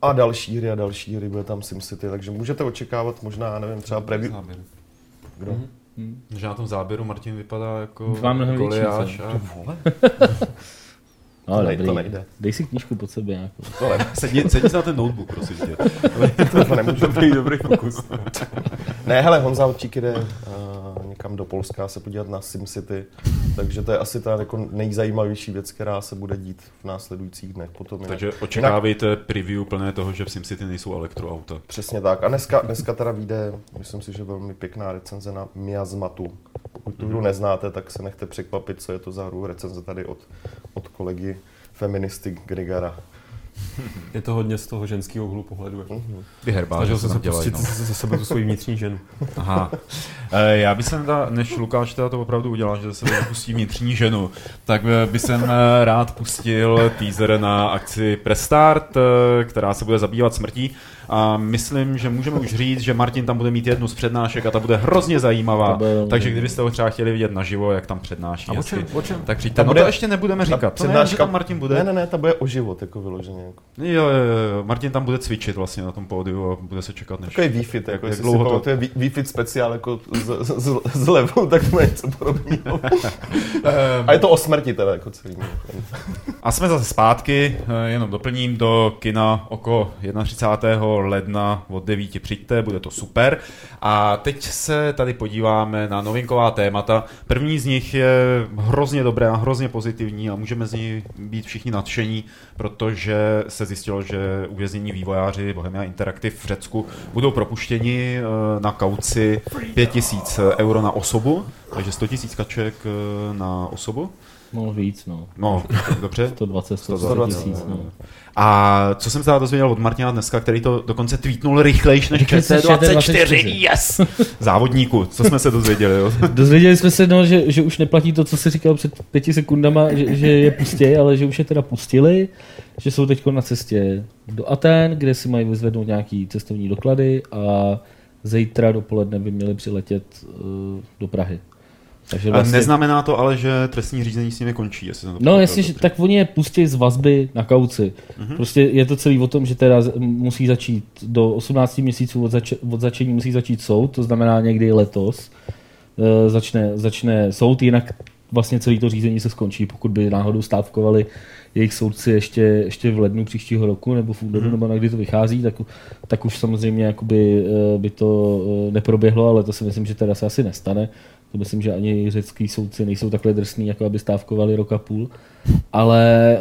A další hry a další hry, bude tam SimCity, takže můžete očekávat možná, nevím, třeba preview. Kdo? Mm-hmm.
Hmm. Že na tom záběru Martin vypadá jako Goliáš. A...
No, to, dobrý. to nejde. Dej si knížku pod sebe nějakou.
sedni, sedni si na ten notebook, prosím tě.
to nemůže být dobrý fokus. ne, hele, Honza Odčík jde uh, někam do Polska se podívat na SimCity, takže to je asi ta jako nejzajímavější věc, která se bude dít v následujících dnech. Potom
takže jinak, očekávejte jinak, preview plné toho, že v SimCity nejsou elektroauta.
Přesně tak. A dneska, dneska teda vyjde, myslím si, že velmi pěkná recenze na Miazmatu. Pokud tu hru mm-hmm. neznáte, tak se nechte překvapit, co je to za hru. Recenze tady od, od kolegy feministy Grigara.
Je to hodně z toho ženského úhlu pohledu.
Uh-huh. Vyherbá, že
se se pustit no. ze sebe tu svoji vnitřní ženu.
Aha. E, já bych jsem, teda, než Lukáš teda to opravdu udělal, že se pustí vnitřní ženu, tak bych jsem eh, rád pustil teaser na akci Prestart, eh, která se bude zabývat smrtí a myslím, že můžeme už říct, že Martin tam bude mít jednu z přednášek a ta bude hrozně zajímavá. Bude, Takže kdybyste ho třeba chtěli vidět naživo, jak tam přednáší,
a o čem, o čem?
tak přijďte. No to ještě nebudeme říkat.
Přednáška, tam Martin bude. Ne, ne, ne, ta bude o život, jako vyloženě. Jako.
Jo, jo, jo, Martin tam bude cvičit vlastně na tom pódiu a bude se čekat, než...
Takový Wi-Fi, jako jak dlouho to... je Wi-Fi speciál jako z, z, z, z levu, tak to je něco podobného. a je to o smrti teda, jako celý.
a jsme zase zpátky, jenom doplním do kina oko 31 ledna od 9 přijďte, bude to super. A teď se tady podíváme na novinková témata. První z nich je hrozně dobré a hrozně pozitivní a můžeme z ní být všichni nadšení, protože se zjistilo, že uvěznění vývojáři Bohemia Interactive v Řecku budou propuštěni eh, na kauci 5000 euro na osobu, takže 100 000 kaček eh, na osobu.
No víc, no.
No, dobře.
120, 120 tisíc, no.
A co jsem se dozvěděl od Martina dneska, který to dokonce tweetnul rychlejš než ČT24, yes! Závodníku, co jsme se dozvěděli, jo?
Dozvěděli jsme se, no, že, že už neplatí to, co se říkal před pěti sekundama, že, že je pustí, ale že už je teda pustili, že jsou teď na cestě do Aten, kde si mají vyzvednout nějaký cestovní doklady a zítra dopoledne by měli přiletět uh, do Prahy.
Takže vlastně... Neznamená to ale, že trestní řízení s nimi končí. Jestli to
no jasně, že, tak oni je pustí z vazby na kauci. Uh-huh. Prostě je to celý o tom, že teda musí začít do 18 měsíců od, zač- od začení musí začít soud, to znamená někdy letos. E, začne, začne soud, jinak vlastně celý to řízení se skončí, pokud by náhodou stávkovali jejich soudci ještě, ještě v lednu příštího roku nebo v únoru, hmm. nebo na kdy to vychází, tak, tak už samozřejmě jakoby, e, by to e, neproběhlo, ale to si myslím, že teda se asi nestane. To myslím, že ani řecký soudci nejsou takhle drsní, jako aby stávkovali rok a půl. Ale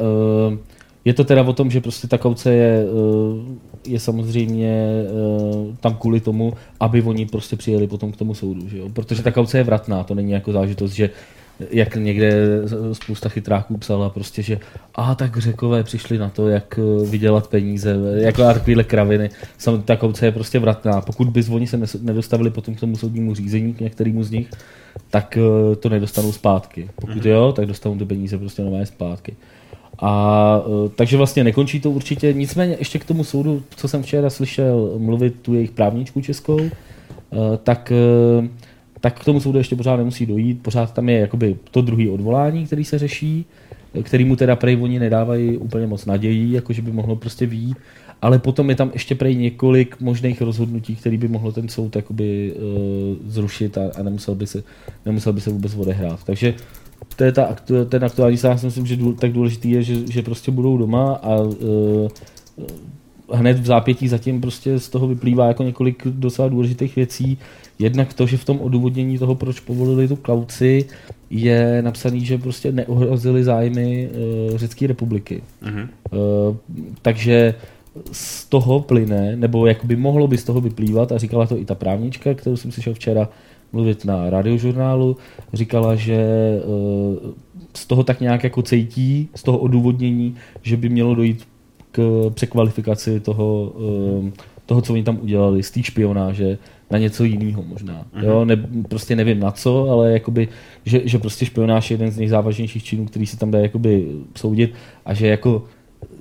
uh, je to teda o tom, že prostě ta kauce je, uh, je samozřejmě uh, tam kvůli tomu, aby oni prostě přijeli potom k tomu soudu. Že jo? Protože ta kauce je vratná, to není jako zážitost, že jak někde spousta chytráků psala prostě, že a tak řekové přišli na to, jak vydělat peníze, jako a takovýhle kraviny. Sam, ta kauce je prostě vratná. Pokud by oni se nedostavili potom k tomu soudnímu řízení, k některýmu z nich, tak eh, to nedostanou zpátky. Pokud mm-hmm. jo, tak dostanou ty peníze prostě nové zpátky. A eh, takže vlastně nekončí to určitě. Nicméně ještě k tomu soudu, co jsem včera slyšel mluvit tu jejich právničku českou, eh, tak, tak k tomu soudu ještě pořád nemusí dojít. Pořád tam je jakoby to druhé odvolání, který se řeší. který mu teda prej oni nedávají úplně moc nadějí, jako že by mohlo prostě výjít, ale potom je tam ještě prej několik možných rozhodnutí, který by mohlo ten soud jakoby, uh, zrušit a, a nemusel, by se, nemusel by se vůbec odehrát. Takže to je ta, ten aktuální já si myslím, že důl, tak důležitý je, že, že prostě budou doma a uh, hned v zápětí zatím prostě z toho vyplývá jako několik docela důležitých věcí. Jednak to, že v tom odůvodnění toho, proč povolili tu kauci, je napsaný, že prostě neohrozili zájmy uh, Řecké republiky. Mm-hmm. Uh, takže z toho plyne, nebo jak by mohlo by z toho vyplývat, a říkala to i ta právnička, kterou jsem slyšel včera mluvit na radiožurnálu, říkala, že uh, z toho tak nějak jako cejtí, z toho odůvodnění, že by mělo dojít k překvalifikaci toho, uh, toho, co oni tam udělali, z té špionáže, na něco jiného možná. Mm-hmm. Jo, ne, prostě nevím na co, ale jakoby, že, že prostě špionáž je jeden z nejzávažnějších činů, který se tam dá jakoby soudit a že jako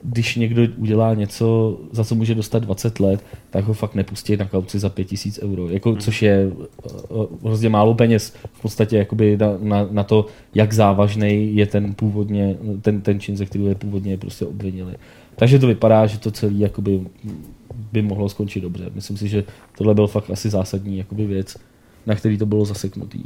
když někdo udělá něco, za co může dostat 20 let, tak ho fakt nepustí na kauci za 5000 euro, jako, mm. což je uh, hrozně málo peněz v podstatě jakoby na, na, na to, jak závažný je ten původně, ten, ten čin, ze kterého je původně prostě obvinili. Takže to vypadá, že to celé jakoby by mohlo skončit dobře. Myslím si, že tohle byl fakt asi zásadní jakoby věc, na který to bylo zaseknutý.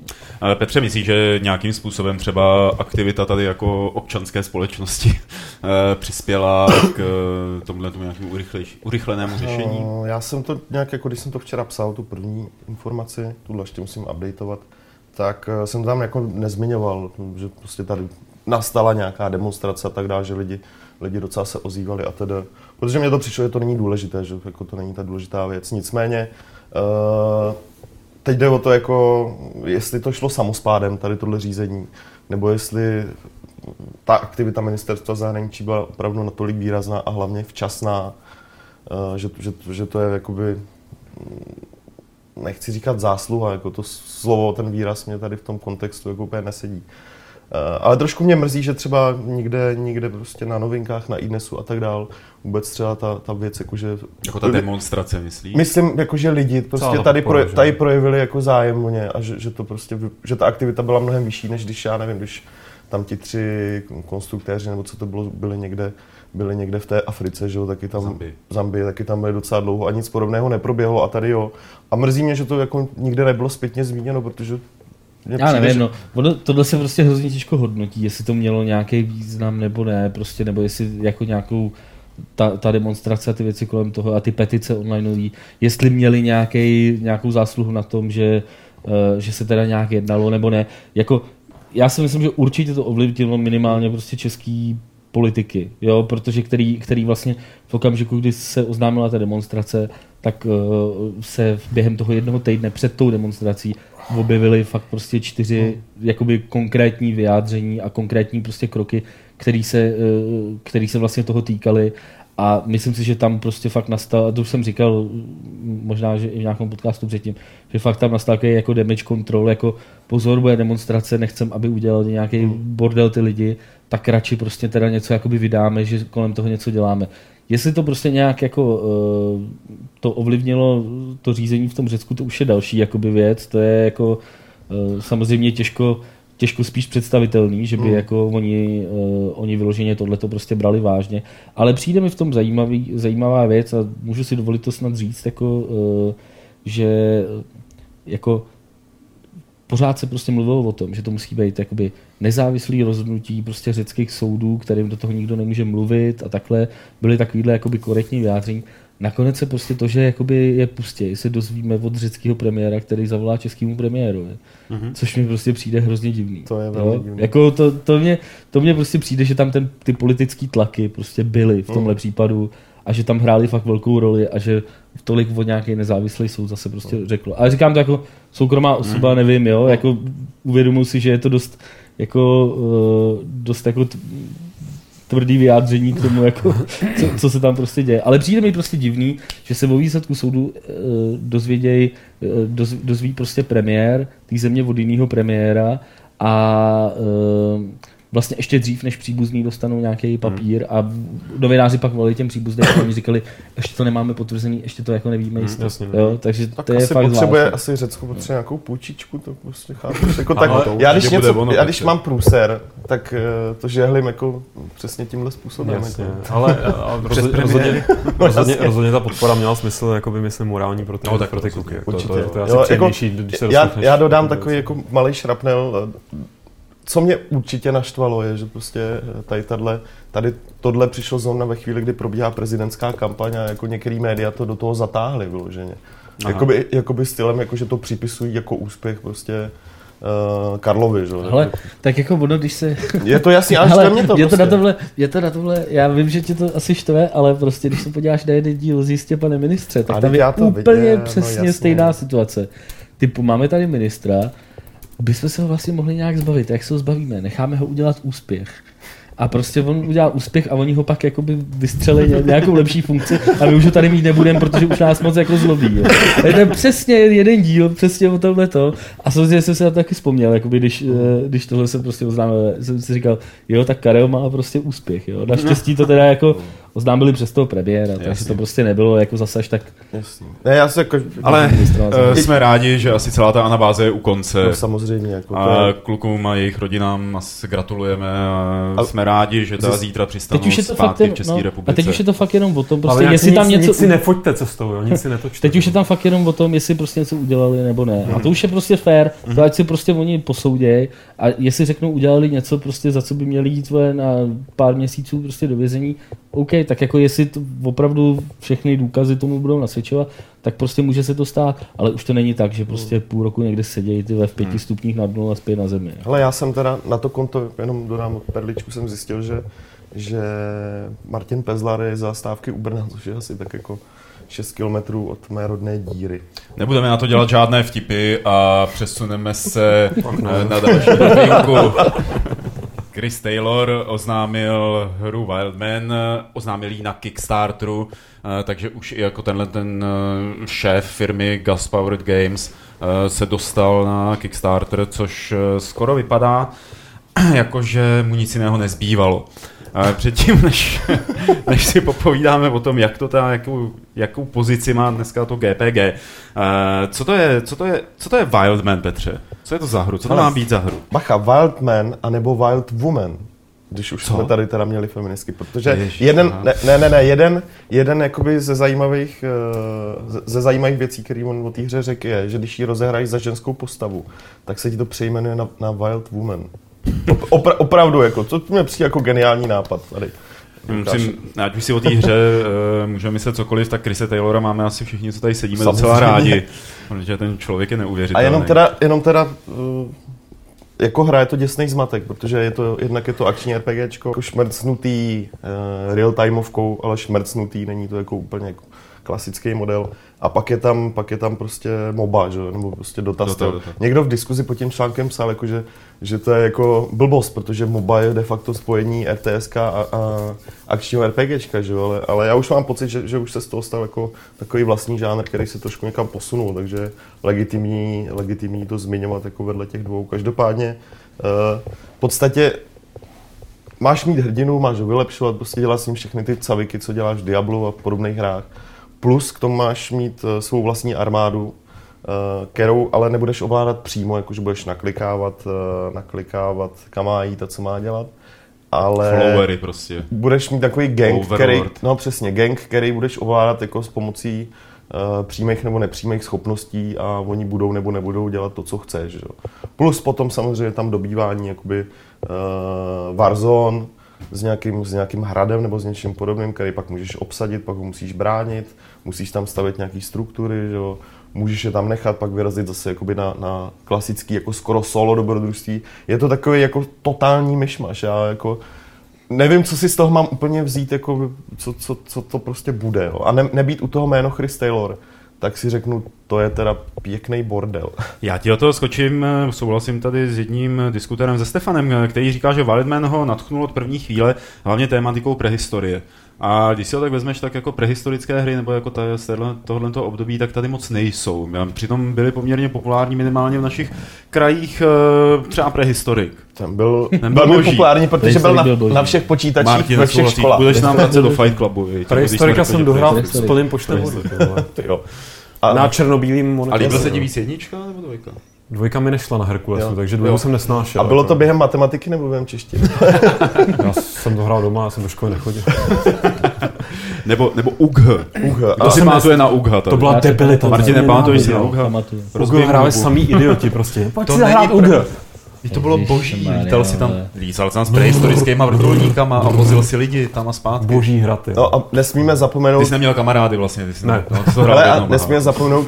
Petře, myslíš, že nějakým způsobem třeba aktivita tady jako občanské společnosti eh, přispěla k eh, tomuhle tomu nějakému urychlenému řešení?
No, já jsem to nějak, jako když jsem to včera psal, tu první informaci, tuhle ještě musím updateovat, tak eh, jsem tam jako nezmiňoval, že prostě tady nastala nějaká demonstrace a tak dále, že lidi, lidi docela se ozývali a tedy. Protože mě to přišlo, že to není důležité, že jako to není ta důležitá věc. Nicméně uh, teď jde o to, jako, jestli to šlo samospádem, tady tohle řízení, nebo jestli ta aktivita ministerstva zahraničí byla opravdu natolik výrazná a hlavně včasná, uh, že, že, že to je jakoby, nechci říkat zásluha, jako to slovo, ten výraz mě tady v tom kontextu jako úplně nesedí. Eh, ale trošku mě mrzí, že třeba někde, někde prostě na novinkách, na iDnesu a tak dál, vůbec třeba ta, ta věc, jakože...
Jako ta demonstrace, myslíš?
Myslím, jako, že lidi prostě tady, proje, tady projevili jako zájem o ně a že, že, to prostě, že ta aktivita byla mnohem vyšší, než když, já nevím, když tam ti tři konstruktéři, nebo co to bylo, byli někde, byli někde v té Africe, že jo, taky tam, Zambii. Zambii, taky tam byli docela dlouho a nic podobného neproběhlo a tady jo. A mrzí mě, že to jako nikde nebylo zpětně zmíněno, protože
já nevím, no, ono, tohle se prostě hrozně těžko hodnotí, jestli to mělo nějaký význam nebo ne, prostě, nebo jestli jako nějakou ta, ta demonstrace a ty věci kolem toho a ty petice online, jestli měli nějaký, nějakou zásluhu na tom, že, uh, že se teda nějak jednalo nebo ne. Jako, já si myslím, že určitě to ovlivnilo minimálně prostě český politiky, jo, protože který, který vlastně v okamžiku, kdy se oznámila ta demonstrace, tak uh, se během toho jednoho týdne před tou demonstrací objevily fakt prostě čtyři no. jakoby konkrétní vyjádření a konkrétní prostě kroky, který se, eh, který se vlastně toho týkaly a myslím si, že tam prostě fakt nastal, a to už jsem říkal možná, že i v nějakém podcastu předtím, že fakt tam nastal takový jako damage control, jako pozor, bude demonstrace, nechcem, aby udělali nějaký hmm. bordel ty lidi, tak radši prostě teda něco jakoby vydáme, že kolem toho něco děláme. Jestli to prostě nějak jako uh, to ovlivnilo to řízení v tom Řecku, to už je další jakoby věc, to je jako uh, samozřejmě těžko, těžko spíš představitelný, že by mm. jako oni, uh, oni vyloženě tohleto prostě brali vážně, ale přijde mi v tom zajímavý, zajímavá věc a můžu si dovolit to snad říct, jako, uh, že jako pořád se prostě mluvilo o tom, že to musí být jakoby nezávislý rozhodnutí prostě řeckých soudů, kterým do toho nikdo nemůže mluvit a takhle byly takovýhle jakoby korektní vyjádření. Nakonec se prostě to, že jakoby je pustě, se dozvíme od řeckého premiéra, který zavolá českému premiérovi. Mm-hmm. Což mi prostě přijde hrozně divný.
To je velmi divný.
Jako to, to, mě, to mě prostě přijde, že tam ten, ty politické tlaky prostě byly v tomhle mm. případu a že tam hráli fakt velkou roli a že tolik od nějaký nezávislý soud zase prostě řekl. Ale říkám to jako soukromá osoba, mm. nevím, jo, jako uvědomuji si, že je to dost jako uh, dost jako tvrdý vyjádření k tomu, jako, co, co, se tam prostě děje. Ale přijde mi prostě divný, že se o výsledku soudu uh, dozvěděj, uh, doz, dozví prostě premiér té země od jiného premiéra a vlastně ještě dřív, než příbuzní dostanou nějaký hmm. papír hmm. a novináři pak volili těm příbuzným a oni říkali, ještě to nemáme potvrzený, ještě to jako nevíme hmm, jistě. Jasně, jo, takže tak to je
asi
fakt
potřebuje, zvláštní. asi Řecko potřebuje nějakou půjčičku, to prostě chápu. jako tak, já, když něco, ono, já když mám průser, tak eh, to žehlím jako přesně tímhle způsobem. Jasně,
jako. ale a rozhodně, rozhodně, rozhodně, rozhodně, ta podpora měla smysl, jako by myslím, morální pro ty, no, tak pro ty kluky. Jako určitě. To, to, to je asi jo, jako, když se
já, já dodám takový jako malý šrapnel, co mě určitě naštvalo, je, že prostě tady, tato, tady tohle přišlo zrovna ve chvíli, kdy probíhá prezidentská kampaň a jako některý média to do toho zatáhli vyloženě. Jakoby, jakoby stylem, jako, že to připisují jako úspěch prostě uh, Karlovi, že?
Ale tak jako ono, když se...
Je to jasný, ale, ale mě to
je, prostě. to na tohle, je to na tohle, já vím, že ti to asi štve, ale prostě, když se podíváš na jeden díl zjistě, pane ministře, tak tam je úplně viděl, no přesně no, stejná situace. Typu, máme tady ministra, bychom se ho vlastně mohli nějak zbavit. Jak se ho zbavíme? Necháme ho udělat úspěch a prostě on udělal úspěch a oni ho pak jakoby vystřelili nějakou lepší funkci a my už ho tady mít nebudeme, protože už nás moc jako zlobí. Jo. To je přesně jeden díl, přesně o tomhle to. A samozřejmě jsem se na to taky vzpomněl, jakoby, když, eh, když tohle jsem prostě oznámil, jsem si říkal, jo, tak Karel má prostě úspěch. Jo. Naštěstí to teda jako oznámili přes toho premiéra, takže to prostě nebylo jako zase až tak...
Jasný. Ne, já se jako...
Ale uh, jsme rádi, že asi celá ta anabáze je u konce.
No, samozřejmě. Jako
a je... klukům a jejich rodinám asi gratulujeme a, a jsme rádi, že ta zítra přistanou teď už je to fakt jen, v České no, republice.
A teď už je to fakt jenom o tom, prostě, jestli nic, tam něco...
Nic si nefoďte cestou, jo, nic si netočte.
teď už je tam fakt jenom o tom, jestli prostě něco udělali nebo ne. A to už je prostě fair, to ať si prostě oni posoudějí a jestli řeknou udělali něco prostě, za co by měli jít na pár měsíců prostě do vězení, OK, tak jako jestli to opravdu všechny důkazy tomu budou nasvědčovat, tak prostě může se to stát, ale už to není tak, že prostě půl roku někde sedějí ty ve v pěti hmm. stupních nad nulou a zpět na zemi.
Ale já jsem teda na to konto, jenom dodám od perličku, jsem zjistil, že, že Martin Pezlar je zastávky u Brna, což je asi tak jako 6 kilometrů od mé rodné díry.
Nebudeme na to dělat žádné vtipy a přesuneme se na další novinku. Chris Taylor oznámil hru Wildman, oznámil ji na Kickstarteru, eh, takže už i jako tenhle ten eh, šéf firmy Gas Powered Games eh, se dostal na Kickstarter, což skoro vypadá, jakože mu nic jiného nezbývalo. Předtím, než, než si popovídáme o tom, jak to ta, jakou, jakou pozici má dneska to GPG, co to je, co to je, co to je Wildman, Petře? Co je to za hru? Co to má být za hru?
Bacha, Wild Man anebo Wild Woman když už Co? jsme tady teda měli feministky, protože Ježiš, jeden, ne, ne, ne, ne, jeden, jeden jakoby ze zajímavých, eh, ze zajímavých věcí, který on o té hře řekl, je, že když ji rozehrají za ženskou postavu, tak se ti to přejmenuje na, na Wild Woman. Opra, opravdu, jako, to mě přijde jako geniální nápad tady.
Musím, ať už si o té hře uh, můžeme myslet cokoliv, tak Krise Taylora máme asi všichni, co tady sedíme, Samozřejmě. docela rádi. Protože ten člověk je neuvěřitelný.
A jenom teda, jenom teda uh, jako hra je to děsný zmatek, protože je to, jednak je to akční RPGčko, jako šmrcnutý uh, real-timeovkou, ale šmrcnutý, není to jako úplně jako klasický model. A pak je tam, pak je tam prostě MOBA, že? nebo prostě Dota, Dota, Dota. Někdo v diskuzi pod tím článkem psal, jako, že, že to je jako blbost, protože MOBA je de facto spojení RTS a, a akčního RPGčka, že? Ale, ale já už mám pocit, že, že už se z toho stal jako takový vlastní žánr, který se trošku někam posunul, takže legitimní, legitimní to zmiňovat jako vedle těch dvou. Každopádně uh, v podstatě máš mít hrdinu, máš ho vylepšovat, prostě dělat s ním všechny ty caviky, co děláš v Diablu a v podobných hrách Plus k tomu máš mít eh, svou vlastní armádu, eh, kterou ale nebudeš ovládat přímo, jakože budeš naklikávat, eh, naklikávat, kam má jít a co má dělat. Ale
Followery prostě.
Budeš mít takový gang, Overlord. který, no přesně, gang, který budeš ovládat jako s pomocí uh, přímých nebo nepřímých schopností a oni budou nebo nebudou dělat to, co chceš. Že? Plus potom samozřejmě tam dobývání jakoby uh, Warzone, s nějakým, s nějakým hradem nebo s něčím podobným, který pak můžeš obsadit, pak ho musíš bránit, musíš tam stavět nějaké struktury, že jo? můžeš je tam nechat, pak vyrazit zase jakoby na, na klasický jako skoro solo dobrodružství. Je to takový jako totální myšmaš. Já jako nevím, co si z toho mám úplně vzít, jako, co, co, co to prostě bude. Jo? A ne, nebýt u toho jméno Chris Taylor tak si řeknu, to je teda pěkný bordel.
Já ti o toho skočím, souhlasím tady s jedním diskuterem, se Stefanem, který říká, že Wildman ho natchnul od první chvíle, hlavně tématikou prehistorie. A když si ho tak vezmeš, tak jako prehistorické hry nebo jako tohle období, tak tady moc nejsou. Přitom byly poměrně populární minimálně v našich krajích eh, třeba prehistorik.
Ten byl Ten byl velmi populární, protože byl na, na všech počítačích Martin, ve všech školách.
Budeš nám vracet do Fight Clubu.
Prehistorika jsem dohrál s plným počtem A na černobílým
monitorem. A líbil se ti víc jednička nebo dvojka?
Dvojka mi nešla na Herkulesu, jo. takže dvojku jsem nesnášel.
A bylo jako. to během matematiky nebo během češtiny?
já jsem to hrál doma, já jsem do školy nechodil.
nebo, nebo UGH.
UGH.
To si pamatuje na UGH.
To byla debilita.
Martin, nepamatuješ si na UGH?
UGH hráli samý idioti prostě. Pojď si zahrát UGH.
To bylo boží, lítal si tam, lítal tam s prehistorickýma vrtulníkama a vozil si lidi tam a zpátky.
Boží hraty.
No a nesmíme zapomenout...
Ty jsi neměl kamarády vlastně, ty jsi
ne. No, to Ale a nesmíme zapomenout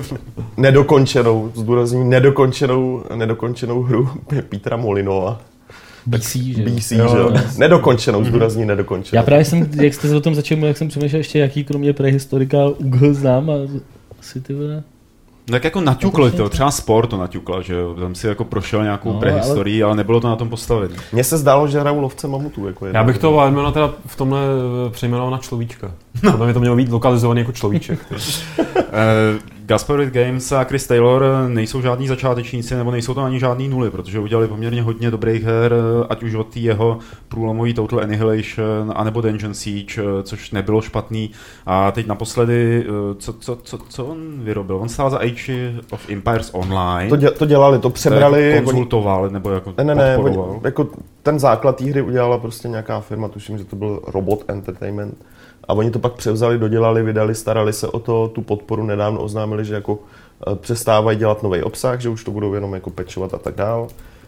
nedokončenou, zdůrazním nedokončenou, nedokončenou hru Petra Molinova.
BC, že
BC, jo, že jo. Nedokončenou, zdůrazní nedokončenou.
Já právě jsem, jak jste o tom začal jak jsem přemýšlel ještě, jaký kromě prehistorika UGL znám a asi ty vole.
Tak jako naťukli to, třeba sport to naťukla, že jo, tam si jako prošel nějakou no, prehistorii, ale... ale nebylo to na tom postavené.
Mně se zdálo, že hrajou lovce mamutů. Jako
Já bych to Wildmana teda v tomhle eh, přejmenoval na človíčka. No. Podle mě to mělo být lokalizovaný jako človíček.
Gasparit Games a Chris Taylor nejsou žádní začátečníci, nebo nejsou to ani žádný nuly, protože udělali poměrně hodně dobrých her, ať už od jeho průlomový Total Annihilation, anebo Dungeon Siege, což nebylo špatný. A teď naposledy, co, co, co, co on vyrobil? On stál za Age of Empires Online.
To, dě, to dělali, to přebrali.
To jako konzultoval, nebo jako
ne, ne, ne, jako ten základ té hry udělala prostě nějaká firma, tuším, že to byl Robot Entertainment a oni to pak převzali, dodělali, vydali, starali se o to, tu podporu nedávno oznámili, že jako e, přestávají dělat nový obsah, že už to budou jenom jako pečovat a tak dál.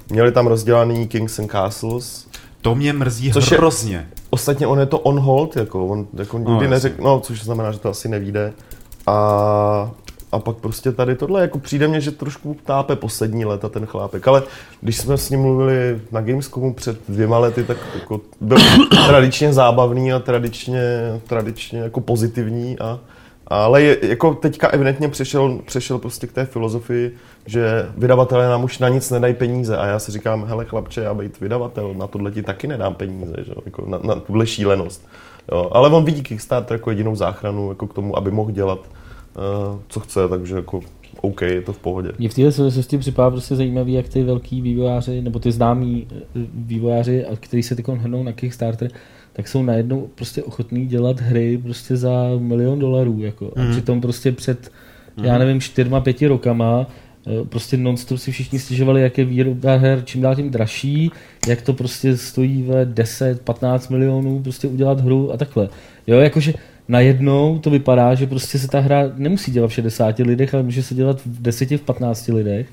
Měli tam rozdělaný Kings and Castles.
To mě mrzí což hrozně. Je,
ostatně on je to on hold, jako on jako nikdy no, neřekl, no, což znamená, že to asi nevíde. A a pak prostě tady tohle, jako přijde mně, že trošku tápe poslední léta ten chlápek, ale když jsme s ním mluvili na Gamescomu před dvěma lety, tak jako byl tradičně zábavný a tradičně, tradičně jako pozitivní a, ale je, jako teďka evidentně přešel, přešel prostě k té filozofii, že vydavatelé nám už na nic nedají peníze a já si říkám, hele chlapče, já být vydavatel, na tohle ti taky nedám peníze, že? Jako na, na tuhle šílenost. Jo, ale on vidí Kickstarter jako jedinou záchranu jako k tomu, aby mohl dělat co chce, takže jako OK, je to v pohodě.
Mě v téhle souvislosti připadá prostě zajímavý, jak ty velký vývojáři, nebo ty známí eh, vývojáři, kteří se teď hrnou na Kickstarter, tak jsou najednou prostě ochotní dělat hry prostě za milion dolarů. Jako. A mm. přitom prostě před, mm. já nevím, čtyřma, pěti rokama eh, prostě non-stop si všichni stěžovali, jak je výroba her čím dál tím dražší, jak to prostě stojí ve 10, 15 milionů prostě udělat hru a takhle. Jo, jakože najednou to vypadá, že prostě se ta hra nemusí dělat v 60 lidech, ale může se dělat v 10, v 15 lidech.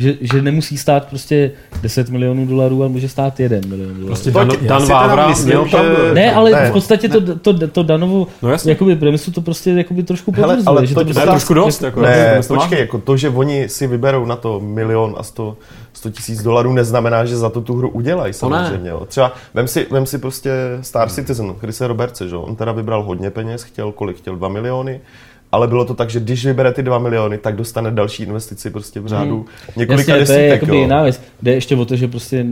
Že, že nemusí stát prostě 10 milionů dolarů, ale může stát 1 milion dolarů.
Prostě Dan, Dan Vávra měl
tam... Ne, ale ne, v podstatě to, to, to Danovo no jakoby premisu to prostě jakoby trošku potvrzuje.
ale
že
to,
to
prostě
ne, trošku dost. Jako,
ne, počkej, jako to, že oni si vyberou na to milion a 100 100 tisíc dolarů neznamená, že za to tu hru udělají samozřejmě. Jo. Třeba vem si, vem si prostě Star Citizen, Chrise Robertse, že? on teda vybral hodně peněz, chtěl kolik, chtěl 2 miliony, ale bylo to tak, že když vybere ty 2 miliony, tak dostane další investici prostě v řádu hmm. několika Jasně, desítek.
To je jiná věc. Jde ještě o to, že prostě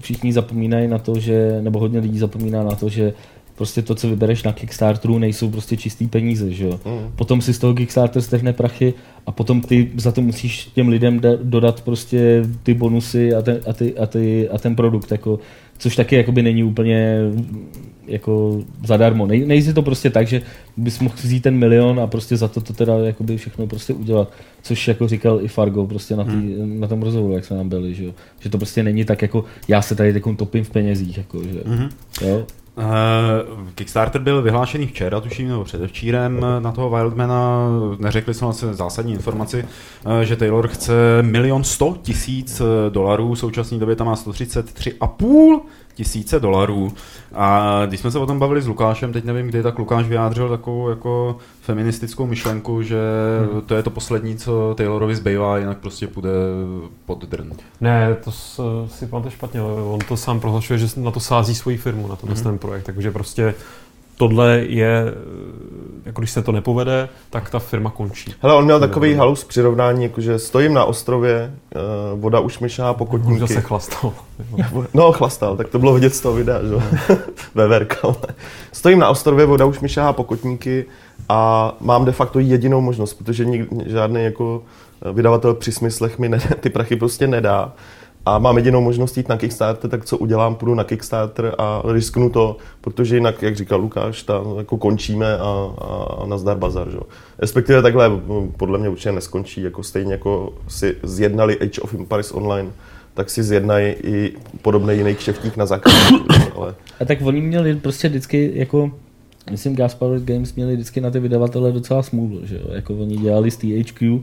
všichni zapomínají na to, že, nebo hodně lidí zapomíná na to, že prostě to, co vybereš na Kickstarteru, nejsou prostě čistý peníze, že jo. Mm. Potom si z toho Kickstarter strhne prachy a potom ty za to musíš těm lidem dodat prostě ty bonusy a ten, a ty, a ty, a ten produkt, jako, což taky jakoby není úplně jako zadarmo. Nej, nejsi to prostě tak, že bys mohl vzít ten milion a prostě za to to teda jakoby všechno prostě udělat. Což jako říkal i Fargo prostě na, tý, hmm. na tom rozhovoru, jak jsme tam byli, že, jo? že to prostě není tak jako já se tady topím v penězích. Jako, že, hmm. jo?
Uh, Kickstarter byl vyhlášený včera, tuším, nebo předevčírem na toho Wildmana. Neřekli jsme vlastně zásadní informaci, uh, že Taylor chce milion sto tisíc dolarů, v současné době tam má 133,5 tisíce dolarů. A když jsme se o tom bavili s Lukášem, teď nevím, kdy, tak Lukáš vyjádřil takovou jako feministickou myšlenku, že hmm. to je to poslední, co Taylorovi zbývá, jinak prostě půjde pod drn.
Ne, to si pamatuju špatně, on to sám prohlašuje, že na to sází svoji firmu, na to hmm. ten projekt, takže prostě tohle je, jako když se to nepovede, tak ta firma končí.
Hele, on měl takový halus přirovnání, jakože stojím na ostrově, uh, voda už mi šá po kotníky.
se chlastal.
no, chlastal, tak to bylo vidět z toho videa, že Veverka. Stojím na ostrově, voda už mi šáhá po kotníky a mám de facto jedinou možnost, protože nik, žádný jako vydavatel při smyslech mi ne, ty prachy prostě nedá a mám jedinou možnost jít na Kickstarter, tak co udělám, půjdu na Kickstarter a risknu to, protože jinak, jak říkal Lukáš, tam jako končíme a, a, a nazdar bazar. Že? Respektive takhle podle mě určitě neskončí, jako stejně jako si zjednali Age of Empires Online, tak si zjednají i podobný jiný kšeftík na základě. Ale...
A tak oni měli prostě vždycky jako Myslím, Gaspar Games měli vždycky na ty vydavatele docela smůlu, že jo? Jako oni dělali z THQ,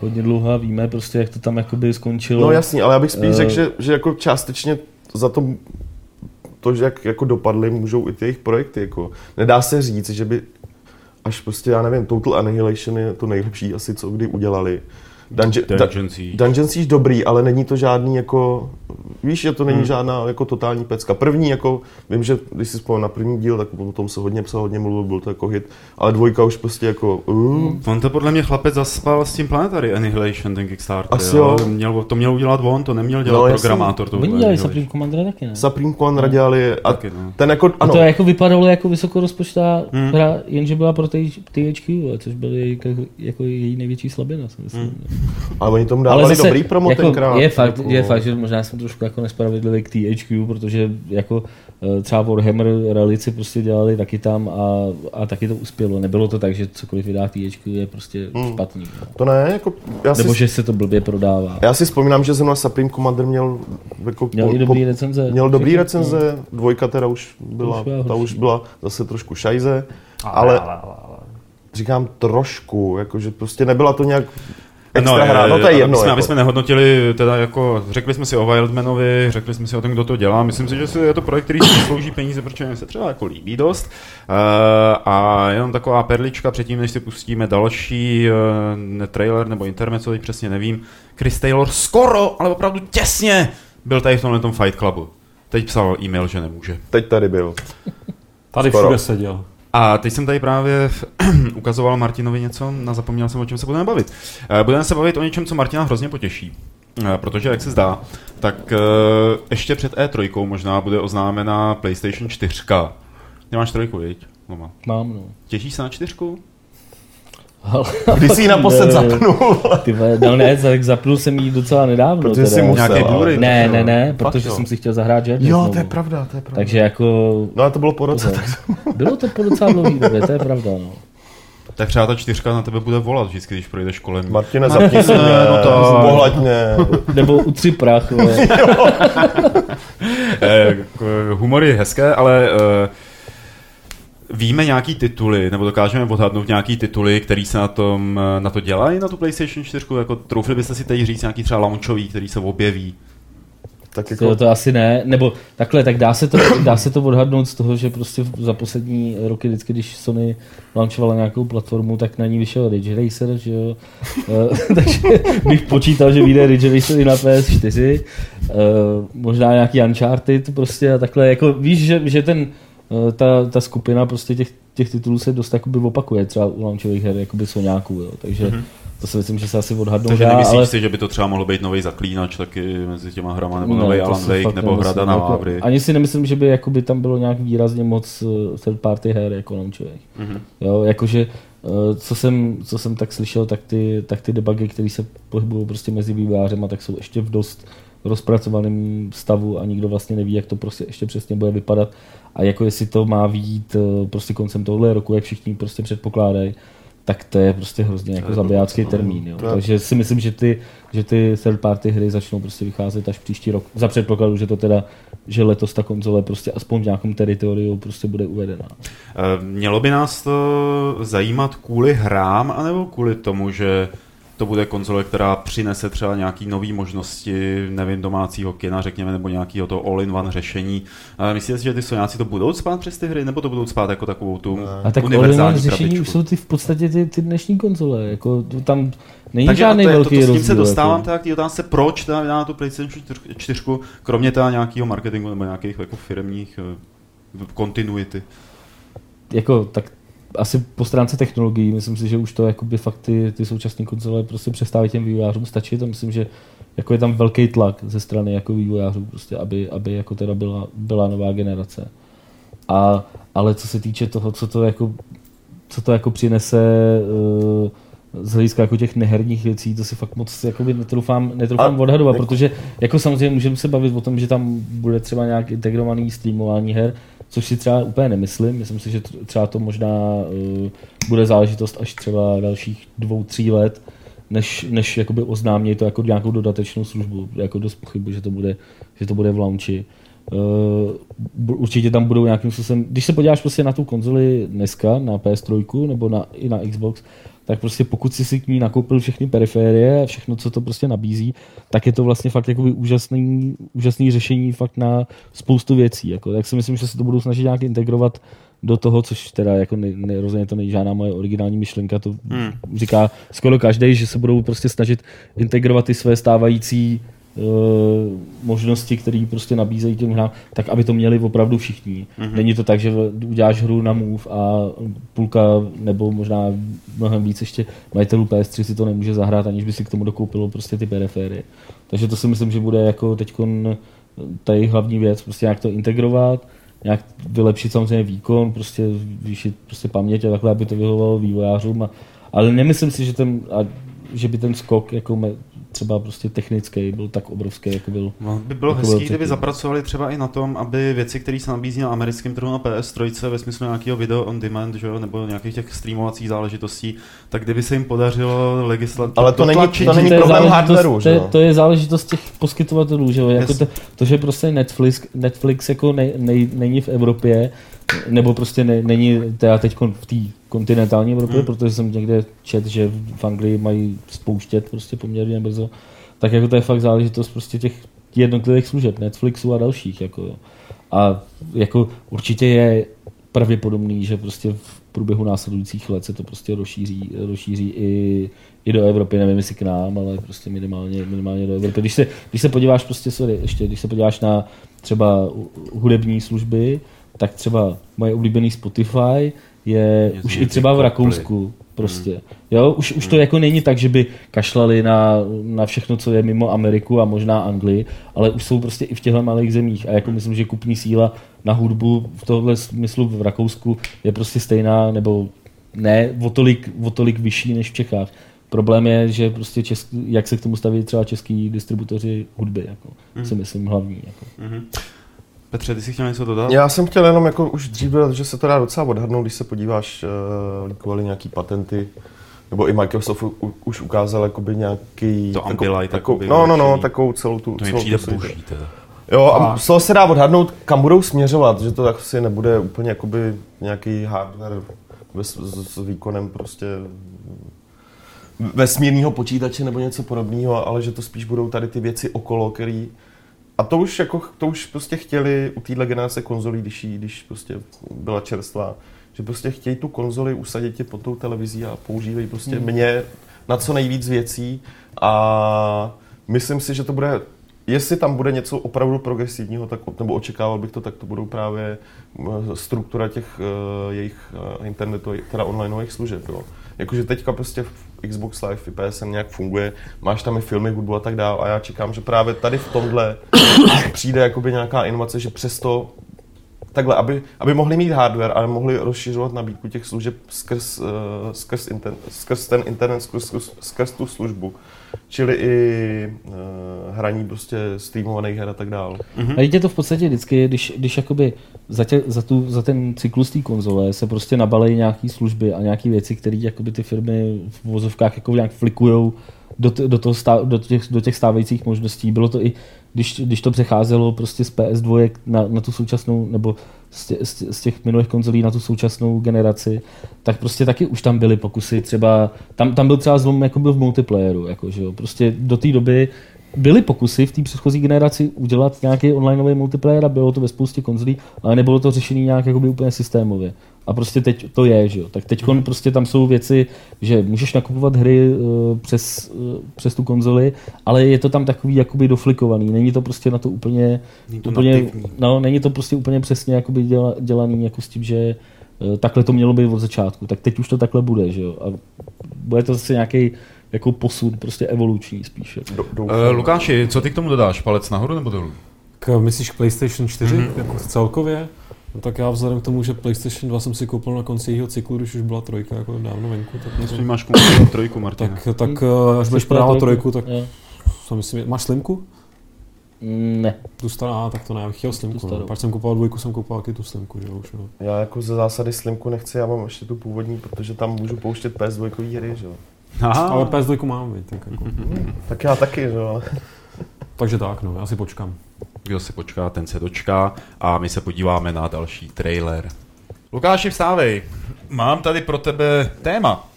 hodně dlouho a víme prostě, jak to tam jakoby skončilo.
No jasný, ale já bych spíš uh, řekl, že, že jako částečně za to, to, že jak jako dopadly, můžou i ty jejich projekty. Jako. Nedá se říct, že by až prostě, já nevím, Total Annihilation je to nejlepší asi, co kdy udělali.
Dungeon, Dungeon Siege.
Dungeon Siege dobrý, ale není to žádný jako, víš, že to není hmm. žádná jako totální pecka. První jako, vím, že když si spomínám na první díl, tak o tom se hodně psal, hodně mluvil, byl to jako hit, ale dvojka už prostě jako... Uh.
Hmm. On to podle mě chlapec zaspal s tím Planetary Annihilation, ten Kickstarter.
Asi jo.
jo. Měl, to měl udělat on, to neměl dělat no, programátor.
Oni dělali Supreme Commander taky, ne?
Supreme Commander dělali a taky, no. ten jako,
ano. A to jako vypadalo jako vysokorozpočtá hmm. hra, jenže byla pro THQ, což byly jako, jako její největší slabina, si myslím. Hmm.
Ale oni to tomu dávali Ale zase, dobrý promo
jako,
tenkrát.
Je fakt, jako... je fakt, že možná jsem trošku jako nespravedlivý k THQ, protože jako eh, třeba Warhammer Relici prostě dělali taky tam a, a taky to uspělo. Nebylo to tak, že cokoliv vydá THQ je prostě hmm. špatný. No.
To ne, jako
já si... Nebo že se to blbě prodává.
Já si vzpomínám, že zrovna Supreme Commander měl jako
měl po, i dobrý recenze.
Měl dobrý recenze, no. dvojka teda už byla, už ta už byla zase trošku šajze, ale, ale, ale, ale říkám trošku, jakože prostě nebyla to nějak extra no, hra, no to je jedno.
Jsme, jako. Aby jsme nehodnotili, teda jako, řekli jsme si o Wildmanovi, řekli jsme si o tom, kdo to dělá. Myslím si, že je to projekt, který si slouží peníze, protože mi se třeba jako líbí dost. Uh, a jenom taková perlička předtím, než si pustíme další uh, trailer nebo intermezzo, teď přesně nevím. Chris Taylor skoro, ale opravdu těsně byl tady v tomhle tom Fight Clubu. Teď psal e-mail, že nemůže.
Teď tady byl.
Tady Skoro. všude seděl.
A teď jsem tady právě ukazoval Martinovi něco a zapomněl jsem, o čem se budeme bavit. Eh, budeme se bavit o něčem, co Martina hrozně potěší. Eh, protože, jak se zdá, tak eh, ještě před E3 možná bude oznámena PlayStation 4. Ty máš trojku, viď?
Mám, no.
Těšíš se na čtyřku?
Kdy jsi ji naposled zapnul?
Ty no ne, tak zapnul jsem ji docela nedávno.
Protože teda. jsi musel.
Nějaký Blu-ray?
Ne, ne, ne, protože jsem si chtěl zahrát
Jet. Jo, to je pravda, to je pravda.
Takže jako...
No a to bylo po roce. Tak...
Bylo to po docela dlouhý době, to je pravda, no.
Tak třeba ta čtyřka na tebe bude volat vždycky, když projdeš kolem.
Martine, zapni se mě, no to... pohladně.
Nebo utři prach.
eh, humor je hezké, ale eh, Víme nějaký tituly, nebo dokážeme odhadnout nějaký tituly, který se na, tom, na to dělají, na tu PlayStation 4? Jako troufli byste si teď říct nějaký třeba launchový, který se objeví?
Tak jako... to, to, asi ne, nebo takhle, tak dá se, to, dá se to odhadnout z toho, že prostě za poslední roky vždycky, když Sony launchovala nějakou platformu, tak na ní vyšel Ridge Racer, že jo. Eh, takže bych počítal, že vyjde Ridge Racer i na PS4. Uh, eh, možná nějaký Uncharted prostě a takhle, jako víš, že, že ten Eh, ta, ta skupina prostě těch, těch titulů se dost jakoby opakuje, třeba u launchových her, jakoby Soňáků, jo. takže mm-hmm. to si myslím, že se asi odhadnou
Takže nemyslíš ale... si, že by to třeba mohlo být nový zaklínač taky mezi těma hrama, nebo no, nový Alan Wake, nebo Hrada na jako, Vávry?
Ani si nemyslím, že by jakoby tam bylo nějak výrazně moc eh, third party her jako launchových. Mm-hmm. Jo, jakože eh, co jsem, co jsem tak slyšel, tak ty, tak ty debugy, které se pohybují prostě mezi vývojářema, tak jsou ještě v dost rozpracovaném stavu a nikdo vlastně neví, jak to prostě ještě přesně bude vypadat a jako jestli to má výjít eh, prostě koncem tohle roku, jak všichni prostě předpokládají, tak to je prostě hrozně jako zabijácký termín. Jo. Takže si myslím, že ty, že ty third party hry začnou prostě vycházet až příští rok. Za předpokladu, že to teda, že letos ta konzole prostě aspoň v nějakém teritoriu prostě bude uvedena.
Eh, mělo by nás to zajímat kvůli hrám, anebo kvůli tomu, že to bude konzole, která přinese třeba nějaký nové možnosti, nevím, domácího kina, řekněme, nebo nějakého to all-in-one řešení. Myslíte si, že ty Soňáci to budou spát přes ty hry, nebo to budou spát jako takovou tu
A tak all-in-one řešení už jsou ty v podstatě ty, ty dnešní konzole, jako to tam není
Takže
žádný
to je,
velký
to, to,
s
tím se dostávám jako. k té otázce, proč teda na tu PlayStation 4, kromě teda nějakého marketingu nebo nějakých jako firmních eh, kontinuity.
jako, tak asi po stránce technologií, myslím si, že už to jakoby fakt ty, ty současné konzole prostě přestávají těm vývojářům stačit a myslím, že jako je tam velký tlak ze strany jako vývojářů, prostě, aby, aby jako teda byla, byla nová generace. A, ale co se týče toho, co to jako, co to jako přinese uh, z hlediska jako těch neherních věcí, to si fakt moc jakoby netroufám, netroufám a, odhadovat, jako... protože jako samozřejmě můžeme se bavit o tom, že tam bude třeba nějak integrovaný streamování her, což si třeba úplně nemyslím. Myslím si, že třeba to možná uh, bude záležitost až třeba dalších dvou, tří let, než, než jakoby oznámí to jako nějakou dodatečnou službu. Jako dost pochybu, že to bude, že to bude v launchi. Uh, určitě tam budou nějakým způsobem, když se podíváš prostě na tu konzoli dneska, na PS3 nebo na, i na Xbox, tak prostě pokud jsi si k ní nakoupil všechny periférie a všechno, co to prostě nabízí, tak je to vlastně fakt jakoby úžasný, úžasný řešení fakt na spoustu věcí. Jako, tak si myslím, že se to budou snažit nějak integrovat do toho, což teda jako ne, ne, rozhodně to není žádná moje originální myšlenka, to hmm. říká skoro každý, že se budou prostě snažit integrovat ty své stávající možnosti, které prostě nabízejí těm hrám, tak aby to měli opravdu všichni. Mm-hmm. Není to tak, že uděláš hru na Move a půlka nebo možná mnohem víc ještě majitelů PS3 si to nemůže zahrát, aniž by si k tomu dokoupilo prostě ty periférie. Takže to si myslím, že bude jako teď tady hlavní věc, prostě nějak to integrovat, nějak vylepšit samozřejmě výkon, prostě zvýšit prostě paměť a takhle, aby to vyhovovalo vývojářům. A, ale nemyslím si, že, ten, a, že by ten skok jako me, třeba prostě technický byl tak obrovský, jako byl.
No, by bylo jako hezký, kdyby zapracovali třeba i na tom, aby věci, které se nabízí na americkém trhu na PS3 ve smyslu nějakého video on demand, že jo, nebo nějakých těch streamovacích záležitostí, tak kdyby se jim podařilo legislativně.
Ale to není, to není problém hardwareu,
že to, to je záležitost těch poskytovatelů, že jo, jako to, to, že prostě Netflix, Netflix jako ne, ne, není v Evropě, nebo prostě ne, není teda teď v té kontinentální Evropě, hmm. protože jsem někde čet, že v Anglii mají spouštět prostě poměrně brzo, tak jako to je fakt záležitost prostě těch jednotlivých služeb, Netflixu a dalších. Jako, a jako určitě je pravděpodobný, že prostě v průběhu následujících let se to prostě rozšíří, rozšíří i, i do Evropy, nevím jestli k nám, ale prostě minimálně, minimálně do Evropy. Když se, když se podíváš prostě, sorry, ještě, když se podíváš na třeba hudební služby, tak třeba moje oblíbený Spotify je Mě už i třeba v Rakousku. Prostě. Hmm. Jo, už, už to hmm. jako není tak, že by kašlali na, na všechno, co je mimo Ameriku a možná Anglii, ale už jsou prostě i v těchto malých zemích. A jako myslím, že kupní síla na hudbu v tohle smyslu v Rakousku je prostě stejná, nebo ne o tolik, o tolik vyšší než v Čechách. Problém je, že prostě český, jak se k tomu staví třeba český distributoři hudby, jako, mm. si myslím hlavní. Jako. Mm-hmm.
Petře, ty jsi chtěl něco dodat?
Já jsem chtěl jenom jako už dřív dodat, že se to dá docela odhadnout, když se podíváš, uh, kvůli nějaký patenty, nebo i Microsoft u, už ukázal jakoby nějaký...
To Ambilight,
takovou, No, no, no, takovou celou tu...
To mi přijde boží, teda.
Jo, a z toho se dá odhadnout, kam budou směřovat, že to tak si nebude úplně jakoby nějaký hardware s, s, s výkonem prostě vesmírného počítače nebo něco podobného, ale že to spíš budou tady ty věci okolo, který a to už, jako, to už prostě chtěli u téhle generace konzolí, když, jí, když prostě byla čerstvá, že prostě chtějí tu konzoli usadit tě pod tou televizí a používají prostě hmm. mě na co nejvíc věcí a myslím si, že to bude Jestli tam bude něco opravdu progresivního, tak, nebo očekával bych to, tak to budou právě eh, struktura těch uh, jejich uh, internetových, teda onlineových služeb. Jo. Jakože teďka prostě v Xbox Live i PSN nějak funguje, máš tam i filmy, hudbu a tak dále a já čekám, že právě tady v tomhle přijde jakoby nějaká inovace, že přesto takhle, aby, aby mohli mít hardware, ale mohli rozšiřovat nabídku těch služeb skrz, uh, skrz, inter, skrz ten internet, skrz, skrz, skrz tu službu. Čili i uh, hraní prostě streamovaných her a tak dále.
Mm-hmm. A je to v podstatě vždycky, když, když jakoby za, tě, za, tu, za ten cyklus té konzole se prostě nabalejí nějaké služby a nějaké věci, které jakoby ty firmy v vozovkách jako nějak flikujou do, do, toho stá, do, těch, do těch stávajících možností. Bylo to i, když, když to přecházelo prostě z PS2 na, na tu současnou, nebo z, tě, z těch minulých konzolí na tu současnou generaci, tak prostě taky už tam byly pokusy třeba, tam, tam byl třeba zlom jako byl v multiplayeru, jako, že jo. prostě do té doby byly pokusy v té předchozí generaci udělat nějaký onlineový multiplayer a bylo to ve spoustě konzolí, ale nebylo to řešení nějak jakoby úplně systémově. A prostě teď to je, že jo. Tak teď mm. prostě tam jsou věci, že můžeš nakupovat hry uh, přes, uh, přes tu konzoli, ale je to tam takový jakoby doflikovaný. Není to prostě na to úplně,
není to
úplně no, není to prostě úplně přesně jakoby děla, dělaný jako s tím, že takhle to mělo být od začátku, tak teď už to takhle bude, že jo. A bude to zase nějaký jako posun, prostě evoluční spíše. Do,
uh, Lukáši, co ty k tomu dodáš? Palec nahoru nebo dolů?
K, myslíš k PlayStation 4 mm-hmm. jako celkově? No tak já vzhledem k tomu, že PlayStation 2 jsem si koupil na konci jeho cyklu, když už byla trojka jako dávno venku. Tak
Myslím, máš koupit trojku, Martin.
Tak, tak hmm. až budeš prodávat trojku, tak jo. myslím, máš slimku?
Ne.
Tu stará, tak to ne, já bych chtěl slimku. No. Pak jsem kupoval dvojku, jsem kupoval taky tu slimku, že už. No.
Já jako ze zásady slimku nechci, já mám ještě tu původní, protože tam můžu pouštět PS2 hry, že jo.
Aha. Ale PS2 mám, víc, tak jako.
tak já taky, že jo.
Takže tak, no, já si počkám.
Kdo si počká, ten se dočká a my se podíváme na další trailer. Lukáši, vstávej. Mám tady pro tebe téma.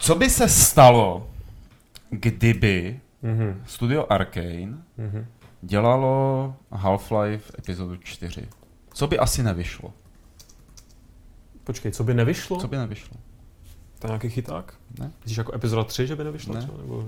Co by se stalo, kdyby mm-hmm. studio Arkane mm-hmm. dělalo Half-Life epizodu 4? Co by asi nevyšlo?
Počkej, co by nevyšlo?
Co by nevyšlo?
To je nějaký chyták?
Ne.
Myslíš jako epizoda 3, že by nevyšlo?
Ne.
Třeba, nebo... uh,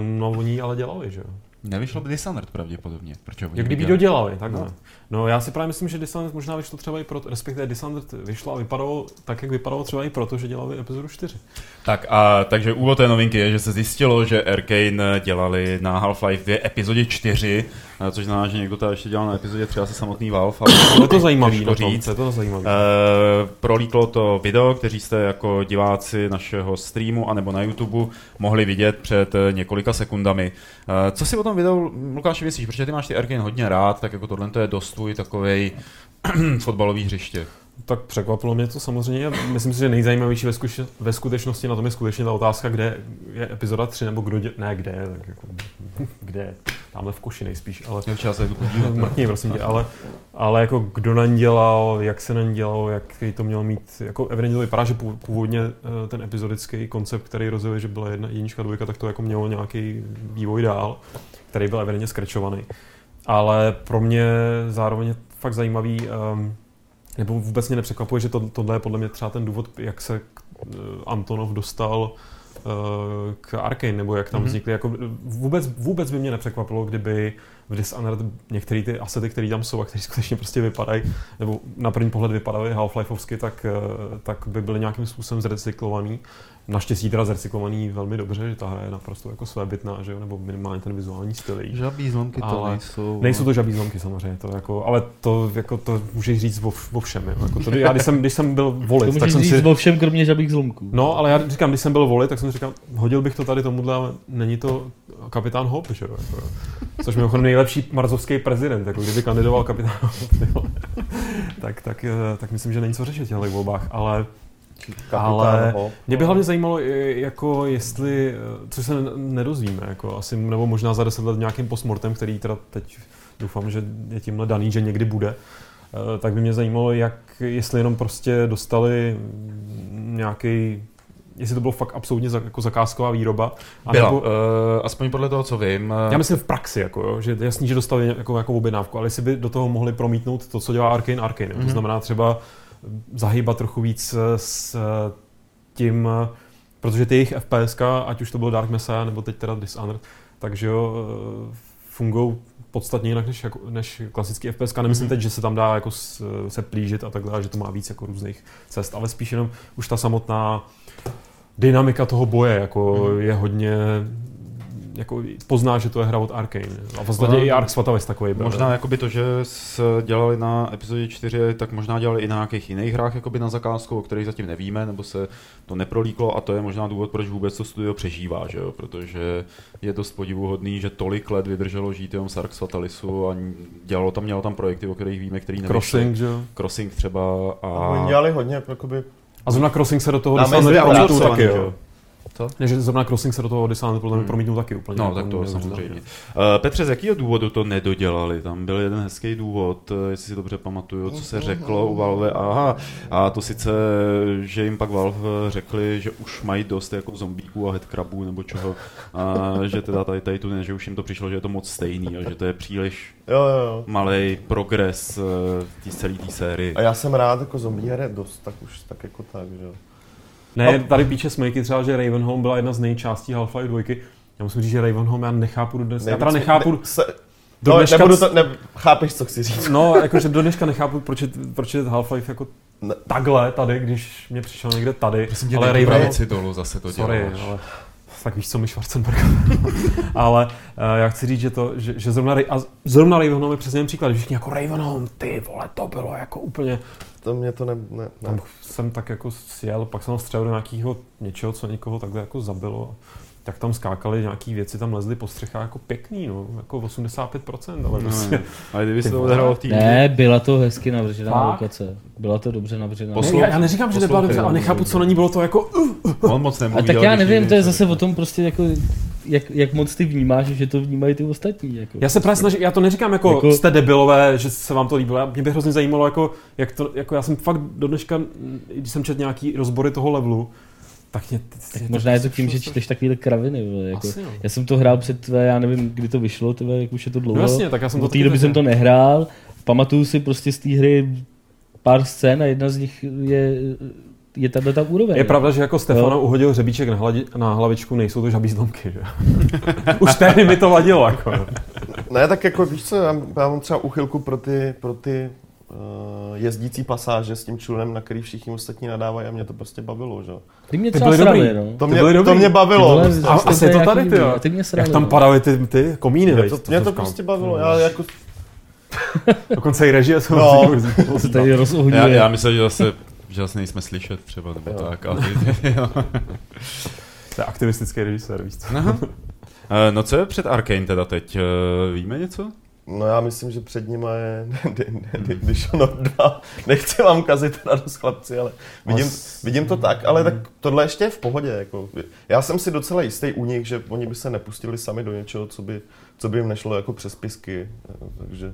no, oni ale dělali, že jo?
Nevyšlo by Dishonored pravděpodobně.
Proč Jak kdyby dodělali, takhle. No. no. já si právě myslím, že Dishonored možná vyšlo třeba i proto, respektive Dishonored vyšlo a vypadalo tak, jak vypadalo třeba i proto, že dělali epizodu 4.
Tak a takže úvod té novinky je, že se zjistilo, že Arkane dělali na Half-Life 2 epizodě 4, což znamená, že někdo to ještě dělal na epizodě 3 asi samotný Valve. Ale
je to zajímavý, to říct. Je to zajímavý.
Uh, prolíklo to video, kteří jste jako diváci našeho streamu anebo na YouTube mohli vidět před několika sekundami. Uh, co si o tom videu, Lukáši, myslíš, protože ty máš ty Arkane hodně rád, tak jako tohle to je dost tvůj takovej fotbalový hřiště.
Tak překvapilo mě to samozřejmě. Myslím si, že nejzajímavější ve, zkuš- ve skutečnosti na tom je skutečně ta otázka, kde je epizoda 3, nebo kdo dě- ne, kde, tak jako, kde, tamhle v koši nejspíš, ale...
Já se
Mrkni, prosím tě, ale, ale jako kdo na ní dělal, jak se na ní dělalo, jak to mělo mít, jako evidentně to vypadá, že původně eh, ten epizodický koncept, který rozjeli, že byla jedna jednička, dvojka, tak to jako mělo nějaký vývoj dál, který byl evidentně skrečovaný. Ale pro mě zároveň je fakt zajímavý, um, nebo vůbec mě nepřekvapuje, že to, tohle je podle mě třeba ten důvod, jak se uh, Antonov dostal uh, k Arkane, nebo jak tam mm-hmm. vznikly. Jako vůbec, vůbec by mě nepřekvapilo, kdyby v Dishonored některé ty asety, které tam jsou a které skutečně prostě vypadají, nebo na první pohled vypadaly Half-Lifeovsky, tak, uh, tak by byly nějakým způsobem zrecyklovaný Naštěstí teda zrecyklovaný velmi dobře, že ta hra je naprosto jako svébytná, že jo, nebo minimálně ten vizuální styl.
Žabí zlomky to nejsou.
Nejsou to žabí zlomky samozřejmě, to jako, ale to, jako, to můžeš říct o, o všem. Jo. Jako to, já, když jsem, když jsem byl volit,
to
tak
jsem
říct
si... o všem, kromě žabých zlomků.
No, ale já říkám, když jsem byl volit, tak jsem říkal, hodil bych to tady tomuhle, ale není to kapitán Hop, že jo. Jako, což mimochodem nejlepší marzovský prezident, jako kdyby kandidoval kapitán tak, tak, eh, tak, myslím, že není co řešit v těch volbách, ale ale mě by hlavně zajímalo, jako jestli, co se nedozvíme, jako asi, nebo možná za deset let nějakým postmortem, který teda teď doufám, že je tímhle daný, že někdy bude, eh, tak by mě zajímalo, jak, jestli jenom prostě dostali nějaký jestli to bylo fakt absolutně jako zakázková výroba.
A Byla, nebo, uh, aspoň podle toho, co vím.
Já myslím v praxi, jako, jo, že jasný, že dostali jako, jako objednávku, ale jestli by do toho mohli promítnout to, co dělá Arkane Arkane. Mm-hmm. To mhm. znamená třeba zahýbat trochu víc s tím, protože ty jejich FPS, ať už to bylo Dark Messiah nebo teď teda Dishonored, takže jo, fungují podstatně jinak než, jako, než klasický FPS. Nemyslím mm-hmm. teď, že se tam dá jako se plížit a tak dále, že to má víc jako různých cest, ale spíš jenom už ta samotná dynamika toho boje jako mm-hmm. je hodně jako pozná, že to je hra od Arkane. A v podstatě i Ark Svatavec takový
byl. Možná jakoby to, že dělali na epizodě 4, tak možná dělali i na nějakých jiných hrách jakoby na zakázku, o kterých zatím nevíme, nebo se to neprolíklo a to je možná důvod, proč vůbec to studio přežívá, že jo? protože je dost podivuhodný, že tolik let vydrželo žít jenom z Ark Svatalisu a dělalo tam, mělo tam projekty, o kterých víme, který nevyšly.
Crossing, že jo?
Crossing třeba. A... a
oni dělali hodně, jakoby
a zrovna Crossing se do toho dostal taky, jo. Co? že zrovna Crossing se do toho Odyssey podle mě hmm. promítnul taky úplně.
No, tak to samozřejmě. Uh, Petře, z jakého důvodu to nedodělali? Tam byl jeden hezký důvod, eh, jestli si dobře pamatuju, co se řeklo u Valve. Aha, a to sice, že jim pak Valve řekli, že už mají dost jako zombíků a headcrabů nebo čeho. A že teda tady, tady tu ne, že už jim to přišlo, že je to moc stejný a že to je příliš
jo, jo, jo.
malý progres eh, v té celé té sérii.
A já jsem rád jako zombie hry dost, tak už tak jako tak, že jo.
Ne, no. tady píše Smejky třeba, že Ravenholm byla jedna z nejčástí Half-Life 2. Já musím říct, že Ravenholm já nechápu dnes. Já teda nechápu...
Ne, se, do no, dneška... nebudu to, ne, chápeš, co chci říct.
No, jakože do dneška nechápu, proč je, proč je Half-Life jako ne. takhle tady, když mě přišel někde tady.
Prosím ale Raven... dolů zase to
Sorry, děláš. ale tak víš, co mi Schwarzenberg. ale uh, já chci říct, že, to, že, že zrovna, a zrovna Ravenholm je přesně příklad, že jako Ravenholm, ty vole, to bylo jako úplně...
To mě to ne, ne, ne.
Tam jsem tak jako sjel, pak jsem střelil do nějakého něčeho, co někoho takhle jako zabilo tak tam skákali nějaký věci, tam lezly po střechách jako pěkný, no, jako 85%, ale no, prostě...
Ale kdyby se to odehralo v týdnu.
Ne, byla to hezky navržená lokace. Byla to dobře navržená.
Ne, já, já, neříkám, že nebyla dobře, ale nechápu, co na ní bylo to jako... Uh,
uh. On moc nemluví.
A tak já nevím, to je zase o tom prostě jako jak, jak moc ty vnímáš, že to vnímají ty ostatní. Jako.
Já se právě snažím, já to neříkám jako, jako, jste debilové, že se vám to líbilo. Mě by hrozně zajímalo, jako, jak to, jako já jsem fakt do dneška, když jsem četl nějaký rozbory toho levelu, tak, mě,
tak možná je to tím, že čteš takovýhle kraviny. Vole, jako, Asi, já jsem to hrál před tvé, já nevím, kdy to vyšlo, tvé, jak už je to dlouho. No
jasně, tak já jsem
to té doby jsem to nehrál. Pamatuju si prostě z té hry pár scén a jedna z nich je je tato ta úroveň.
Je pravda, že jako Stefano no. uhodil hřebíček na, hladi, na hlavičku, nejsou to žabí zlomky, že? Už tehdy mi to vadilo, jako.
Ne, tak jako víš co, já, já mám třeba uchylku pro ty, pro ty jezdící pasáže s tím člunem, na který všichni ostatní nadávají a mě to prostě bavilo, že?
Ty mě třeba ty byly dobrý, no.
To mě, byly to mě bavilo.
Ty byly, a, asi je to tady, ty, ty mě
srali,
Jak tam padaly ty, ty komíny,
Mě to, mě to prostě bavilo, já jako...
Dokonce i režie
jsou no.
se tady rozohňuje.
Já, já myslím, že zase, že zase nejsme slyšet třeba, nebo jo. tak, ale...
to je aktivistický režisér, víš co?
Eh, no co je před Arkane teda teď? Eh, víme něco?
No já myslím, že před nimi je Dishonored 2. Nechci vám kazit radost chlapci, ale vidím, vidím to tak, ale tak tohle ještě je v pohodě. Jako. Já jsem si docela jistý u nich, že oni by se nepustili sami do něčeho, co by, co by jim nešlo jako přes pisky. Takže,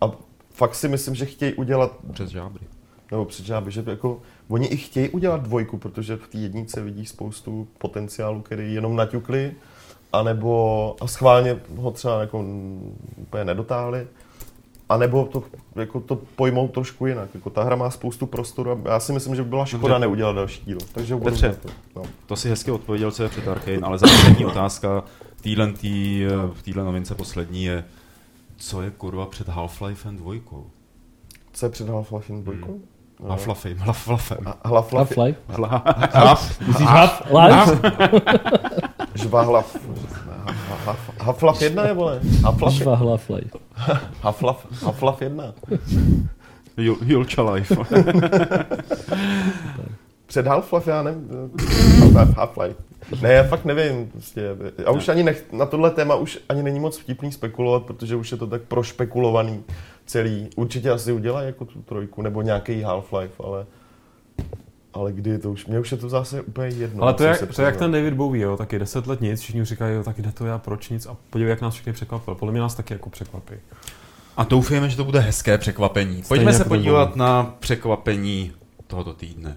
a fakt si myslím, že chtějí udělat...
Přes žábry.
Nebo přes žábry, že jako, oni i chtějí udělat dvojku, protože v té jednice vidí spoustu potenciálu, který jenom naťukli anebo a schválně ho třeba jako úplně nedotáhli, anebo to, jako to pojmou trošku jinak. Jako ta hra má spoustu prostoru a já si myslím, že by byla škoda Dobře. neudělat další díl. Takže
Petře, to, no. to si hezky odpověděl, co je před Arkane, ale zásadní otázka v téhle novince poslední je, co je kurva před Half-Life 2?
Co je před Half-Life 2? Hmm.
Half-Life, Half-Life.
Half-Life?
Half-Life?
Half-Life?
Žvahlav. Half-Life 1 je, vole?
Half-Life. Žvahlav
Half-Life. Half-Life 1.
Julča Life.
Před Half-Life, já nevím. Half-Life. Ne, já fakt nevím. Prostě. A už ani nech, na tohle téma už ani není moc vtipný spekulovat, protože už je to tak prošpekulovaný celý. Určitě asi udělají jako tu trojku, nebo nějaký Half-Life, ale ale kdy to už, mě už je to zase úplně jedno.
Ale to, je, to je jak ten David Bowie, jo, taky deset let nic, všichni říkají, jo, tak jde to já, proč nic a podívej, jak nás všechny překvapil. Podle mě nás taky jako překvapí.
A doufujeme, že to bude hezké překvapení. Stejně Pojďme se jako podívat na překvapení tohoto týdne.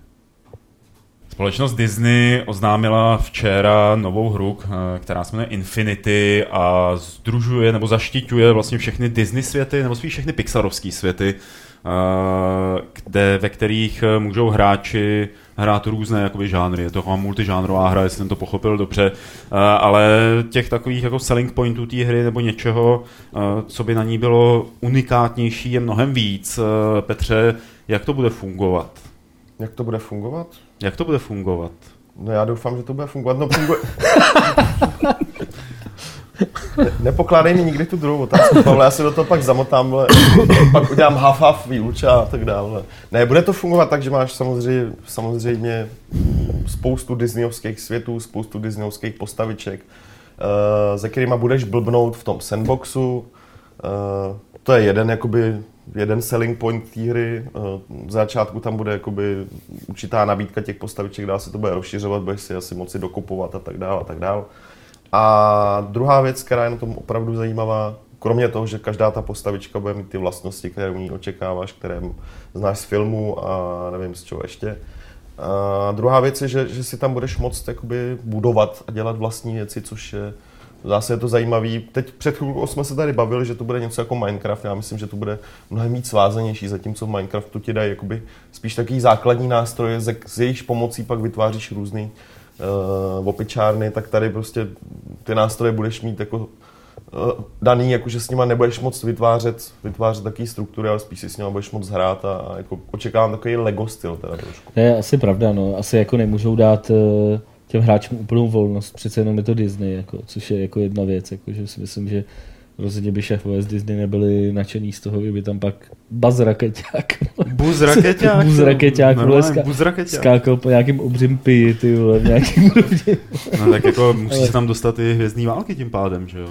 Společnost Disney oznámila včera novou hru, eh, která se jmenuje Infinity a združuje nebo zaštiťuje vlastně všechny Disney světy, nebo spíš všechny Pixarovské světy, kde, ve kterých eh, můžou hráči hrát různé jakoby, žánry. Je to taková multižánrová hra, jestli jsem to pochopil dobře, ale těch takových jako selling pointů té hry nebo něčeho, co by na ní bylo unikátnější, je mnohem víc. Petře, jak to bude fungovat?
Jak to bude fungovat?
Jak to bude fungovat?
No já doufám, že to bude fungovat. No funguje... ne, nepokládej mi nikdy tu druhou otázku, Pavle, já se do toho pak zamotám, ale pak udělám half half výuča a tak dále. Ne, bude to fungovat tak, že máš samozřejmě, samozřejmě spoustu disneyovských světů, spoustu disneyovských postaviček, uh, se kterými budeš blbnout v tom sandboxu. Uh, to je jeden jakoby jeden selling point té hry. V začátku tam bude jakoby určitá nabídka těch postaviček, dá se to bude rozšiřovat, budeš si asi moci dokupovat a tak dále a tak dále. A druhá věc, která je na tom opravdu zajímavá, kromě toho, že každá ta postavička bude mít ty vlastnosti, které u ní očekáváš, které znáš z filmu a nevím z čeho ještě. A druhá věc je, že, že si tam budeš moct jakoby budovat a dělat vlastní věci, což je Zase je to zajímavý. Teď před chvilkou jsme se tady bavili, že to bude něco jako Minecraft. Já myslím, že to bude mnohem víc svázanější, zatímco v Minecraftu ti dají jakoby spíš takový základní nástroje, z jejichž pomocí pak vytváříš různý uh, opičárny, tak tady prostě ty nástroje budeš mít jako daný, jako že s nima nebudeš moc vytvářet, vytvářet takové struktury, ale spíš si s nima budeš moc hrát a, a jako očekávám takový Lego styl teda trošku.
To je asi pravda, no. Asi jako nemůžou dát uh, těm hráčům úplnou volnost, přece jenom je to Disney, jako, což je jako jedna věc, jako, že si myslím, že rozhodně by šéfové z Disney nebyli nadšený z toho, kdyby tam pak Buzz Rakeťák.
Buzz Rakeťák.
Buzz Rakeťák, vole, ska- skákal po nějakým obřím piji, ty vole, v nějakým
No tak jako musí se tam dostat i hvězdní války tím pádem, že jo?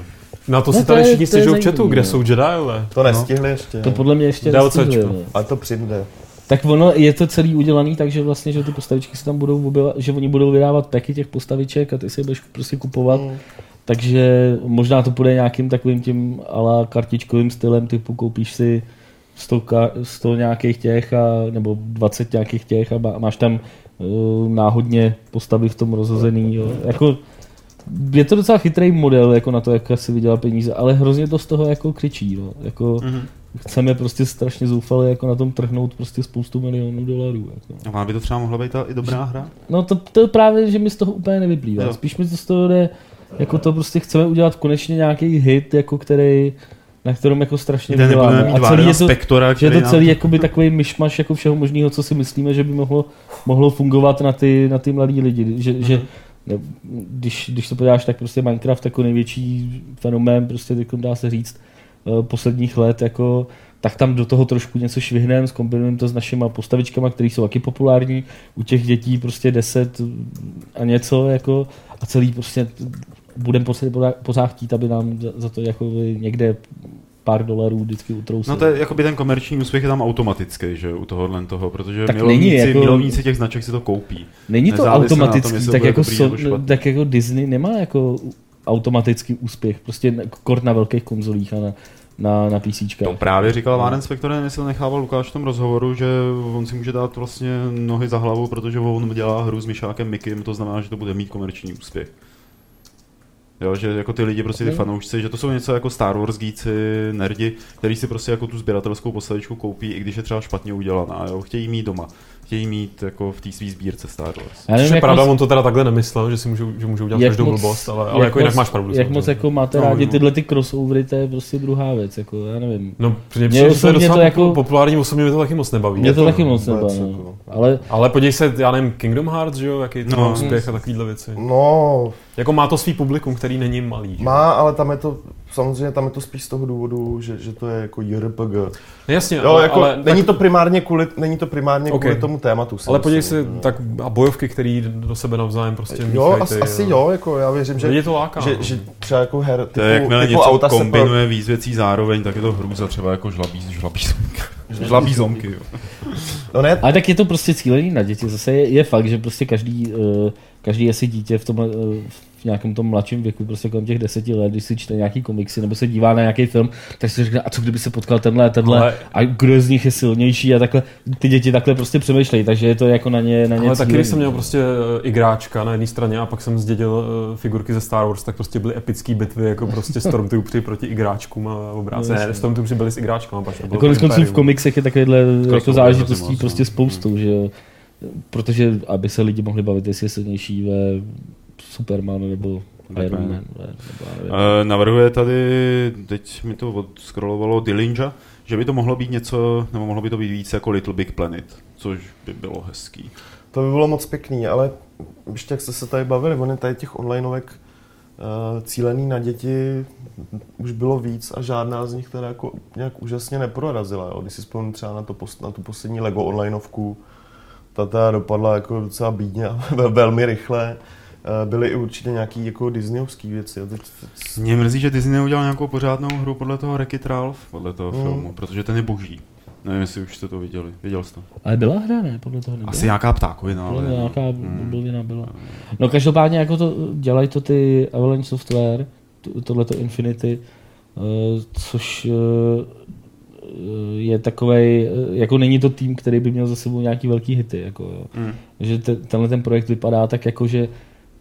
Na to no, si tady všichni stěžují v chatu, kde jsou Jedi, ale.
To nestihli no. ještě.
To podle mě ještě nestihli.
Ale to přijde.
Tak ono je to celý udělaný tak, že vlastně, že ty postavičky se tam budou že oni budou vydávat peky těch postaviček a ty si je budeš prostě kupovat. Mm. Takže možná to bude nějakým takovým tím ala kartičkovým stylem, typu koupíš si 100, 100 nějakých těch, a, nebo 20 nějakých těch a máš tam uh, náhodně postavy v tom rozhozený. Jo. Jako, je to docela chytrý model jako na to, jak si vydělá peníze, ale hrozně to z toho jako křičí. No. Jako, mm-hmm. Chceme prostě strašně zoufale jako na tom trhnout prostě spoustu milionů dolarů. Jako.
A by to třeba mohla být i dobrá hra?
No to, to je právě, že mi z toho úplně nevyplývá. Jo. Spíš mi to z toho jde, jako to prostě chceme udělat konečně nějaký hit, jako který na kterém jako strašně vyděláme.
A celý je to, spektora,
že je to celý jako by takový myšmaš jako všeho možného, co si myslíme, že by mohlo, mohlo fungovat na ty, na ty mladý lidi. Že, mm-hmm. že ne, když, když to podíváš, tak prostě Minecraft jako největší fenomén, prostě dá se říct, uh, posledních let, jako tak tam do toho trošku něco švihneme, zkombinujeme to s našimi postavičkami, které jsou taky populární. U těch dětí prostě 10 a něco jako a celý prostě budeme pořád chtít, aby nám za, za to jako někde pár dolarů vždycky utrousili.
No to je jako by ten komerční úspěch je tam automatický, že u tohohle toho, protože tak milovníci, jako, milovníci těch značek si to koupí.
Není to automatický, tak, jako so, tak jako Disney nemá jako automatický úspěch, prostě kort na velkých konzolích a na, na, na PC.
To právě říkal Varen Spektor, nevím, jestli nechával Lukáš v tom rozhovoru, že on si může dát vlastně nohy za hlavu, protože on dělá hru s Myšákem Mikim, to znamená, že to bude mít komerční úspěch. Jo, že jako ty lidi, prostě ty fanoušci, že to jsou něco jako Star Wars geeky, nerdi, který si prostě jako tu sběratelskou postavičku koupí, i když je třeba špatně udělaná, jo, chtějí mít doma chtějí mít jako v té své sbírce Star Wars.
Já nevím, pravda, moc... on to teda takhle nemyslel, že si můžou, že můžou udělat každou moc, blbost, ale, ale jako moc, jinak máš pravdu.
Jak moc jako máte no, rádi no. tyhle ty crossovery, to je prostě druhá věc, jako já nevím.
No, mě přijde, že to je docela to jako... populární, osobně mě to taky moc nebaví.
Mě to, to taky moc nebaví, no. Jako-
ale... ale podívej se, já nevím, Kingdom Hearts, že jo, jaký to no. úspěch a takovýhle věci.
No.
Jako má to svý publikum, který není malý.
Že? Má, ale tam je to samozřejmě tam je to spíš z toho důvodu, že, že to je jako JRPG.
No jasně,
jo, ale, jako, ale, není, tak... to primárně kvůli, není to primárně okay. kvůli tomu tématu.
Ale podívej se, tak a bojovky, které do sebe navzájem prostě
Jo, asi, ty, asi jo, jako já věřím, že,
je to láká,
že,
no.
že, třeba jako her typu,
to je, jakmile typu něco auta kombinuje pro... víc věcí zároveň, tak je to hrůza třeba jako žlabí, žlabí zomky. žlabí zomky, jo.
No ne. Ale tak je to prostě cílený na děti. Zase je, je fakt, že prostě každý, uh, každý asi dítě v tom uh, v nějakém tom mladším věku, prostě kolem těch deseti let, když si čte nějaký komiksy nebo se dívá na nějaký film, tak si řekne, a co kdyby se potkal tenhle tenhle ale... a kdo z nich je silnější a takhle ty děti takhle prostě přemýšlejí, takže je to jako na ně na ně
Ale taky, když jsem měl prostě uh, igráčka na jedné straně a pak jsem zdědil uh, figurky ze Star Wars, tak prostě byly epické bitvy, jako prostě Stormtroopři proti igráčkům a obráceně. No, ne, Stormtroopři byli s igráčkama. Pak
to jako konců v komiksech je takovéhle jako záležitostí prostě spoustu, hmm. že protože aby se lidi mohli bavit, jestli je silnější ve Superman nebo Iron Man.
Uh, navrhuje tady, teď mi to odskrolovalo Dillinja, že by to mohlo být něco, nebo mohlo by to být víc jako Little Big Planet, což by bylo hezký.
To by bylo moc pěkný, ale ještě jak jste se tady bavili, oni tady těch onlineovek uh, cílený na děti už bylo víc a žádná z nich teda jako nějak úžasně neprorazila. Jo. Když si vzpomínám třeba na, to, na tu poslední Lego onlineovku, ta teda dopadla jako docela bídně a velmi rychle. Eh, byly i určitě nějaký jako Disneyovský věci. Teď...
Mě mrzí, že Disney neudělal nějakou pořádnou hru podle toho Wreck-It Ralph, podle toho mm. filmu, protože ten je boží. Nevím, jestli už jste to viděli. Viděl jste to?
Ale byla hra, ne? Podle toho
nebyla? Asi nějaká ptákovina,
ale... Nějaká hmm. byla. No každopádně jako to, dělají to ty Avalanche Software, tohleto Infinity, uh, což uh, je takový, jako není to tým, který by měl za sebou nějaký velký hity, jako jo. Mm. Že te, tenhle ten projekt vypadá tak jako, že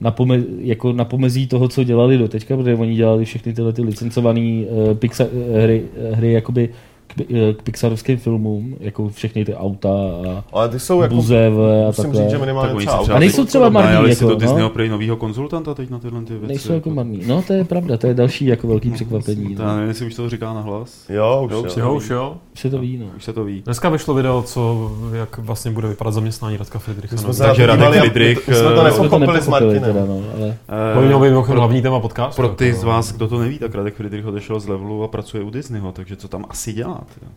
na, pome, jako na pomezí toho, co dělali do teďka, protože oni dělali všechny tyhle ty licencované uh, Pixar, uh, hry, uh, hry jakoby k, k Pixarovským filmům, jako všechny ty auta a
Ale ty jsou jako,
a
musím
takhle.
říct, že minimálně
Tak
třeba
A nejsou
jsou
třeba
podobné.
marní,
Najali si
jako,
do
no.
Disneyho prej novýho konzultanta teď na tyhle ty věci.
Nejsou jako marný. No to je pravda, to je další jako velký překvapení.
To já
No.
nevím, jestli už to říká na hlas.
Jo, už
Jo, už
Jo, už jo.
Už se to ví, no.
Už se to ví.
Dneska vyšlo video, co, jak vlastně bude vypadat zaměstnání Radka Friedricha.
My jsme
No,
se
Takže
to
Radek Friedrich,
my jsme to
eh,
To
nepochopili s Martinem.
no, ale...
To by mělo být hlavní téma podcastu.
pro ty
jako,
z vás, kdo to neví, tak Radek Friedrich odešel z levelu a pracuje u Disneyho, takže co tam asi dělá? Tyjo?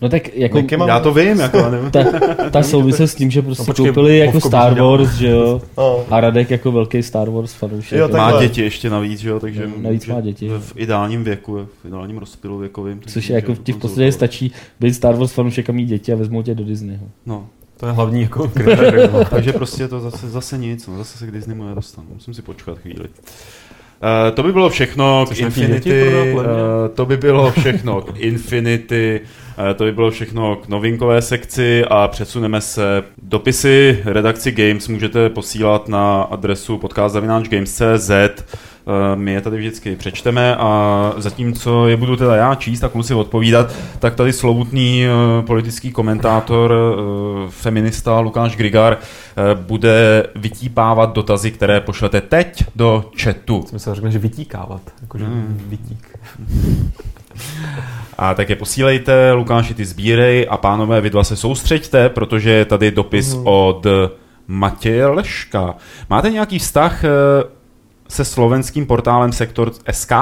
No tak jako...
Mám-
Já to vím, jako, ale nevím.
Ta, ta souvisel s tím, že prostě
No počkej,
koupili jako Star. Wars, že jo?
No.
A Radek jako velký Star Wars fanoušek.
Jo,
Má děti ještě navíc, že jo, takže
No, navíc má děti.
v ideálním věku, v ideálním rozptylu věkovým.
Což je jako v těch
konzultovat.
posledních stačí být Star Wars fanoušek a mít děti a vezmou tě do Disneyho.
No,
To je hlavní jako kritérium.
takže prostě to zase, zase nic, no, zase se k Disneymu nedostanu, musím si počkat chvíli. Uh, to by bylo všechno k
Chceš nějaký
Infinity,
děti
uh, to by bylo všechno k Infinity, uh, to by bylo všechno k novinkové sekci a přesuneme se. Dopisy redakci Games můžete posílat na adresu podcast.games.cz Eh, my je tady vždycky přečteme a zatímco je budu teda já číst a kluci odpovídat, tak tady slovutný eh, politický komentátor, eh, feminista Lukáš Grigar eh, bude vytípávat dotazy, které pošlete teď do chatu.
Jsem se řekne, že vytíkávat. Jakože
Hmm.
vytík.
A tak je posílejte, Lukáši ty sbírej a pánové vy dva se soustřeďte, protože je tady dopis
Mhm.
od Matěje Leška. Máte nějaký vztah eh, se slovenským portálem Sektor SK?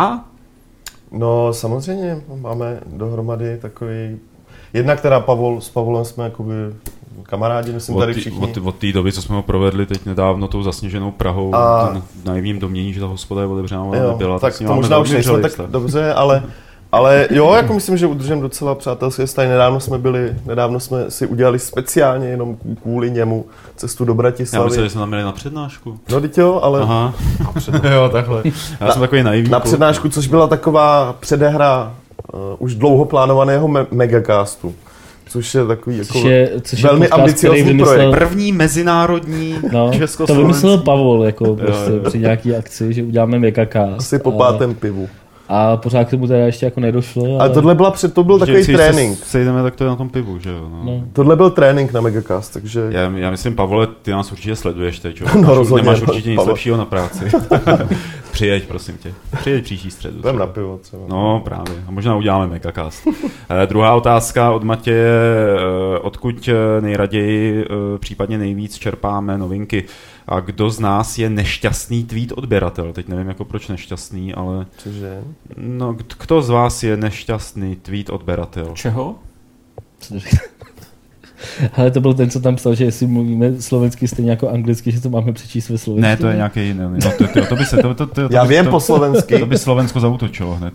No samozřejmě, máme dohromady takový... Jedna, která Pavol, s Pavlem jsme jakoby kamarádi, myslím tady
Od, tý-
všichni.
od, od té doby, co jsme ho provedli teď nedávno tou zasněženou Prahou,
A-
ten naivním domění, že ta hospoda je otevřená, ale nebyla.
tak
ním
to možná už nejsme tak dobře, ale, ale jo, jako myslím, že udržím docela přátelské vztahy. Nedávno jsme byli, nedávno jsme si udělali speciálně jenom kvůli němu cestu do
Já
Bratislavy.
myslím, že jsme tam měli na přednášku.
No teď jo, ale
Aha. jo, takhle. Já jsem takový naivní.
na přednášku, což byla taková předehra uh, už dlouho plánovaného me- megacastu. Což je takový jako...
Což je, což je
velmi
podcast, který vymyslel,
projekt.
První mezinárodní
No, to vymyslel Pavol jako prostě
jo.
při nějaký akci, že uděláme megacast.
Asi po pátém pivu.
A pořád k tomu teda ještě jako nedošlo.
Ale tohle byla před, to byl takový trénink.
Se sejdeme, tak to je na tom pivu, že jo. No.
No.
Tohle byl trénink na megacast, takže...
Já, já myslím, Pavle, ty nás určitě sleduješ teď, jo?
No,
Máš-
rozhodně.
Nemáš určitě nic
Pavle.
lepšího na práci. Přijeď, prosím tě. Přijeď příští středu.
Jdem na pivo třeba.
No, právě. A možná uděláme megacast. Eh, druhá otázka od Matěje. eh, Odkud eh, nejraději, eh, případně nejvíc čerpáme novinky? A kdo z nás je nešťastný tweet odběratel? Teď nevím, jako proč nešťastný, ale
Cože?
no, k- kdo z vás je nešťastný tweet odběratel?
Čeho?
Ale to byl ten, co tam psal, že jestli mluvíme slovensky stejně jako anglicky, že to máme přečíst ve slovensky.
Ne, to je nějaký jiný. No, to, to, to, by se, to, to, to, to,
Já
by-
vím
to,
po slovensky.
To by Slovensko zautočilo hned.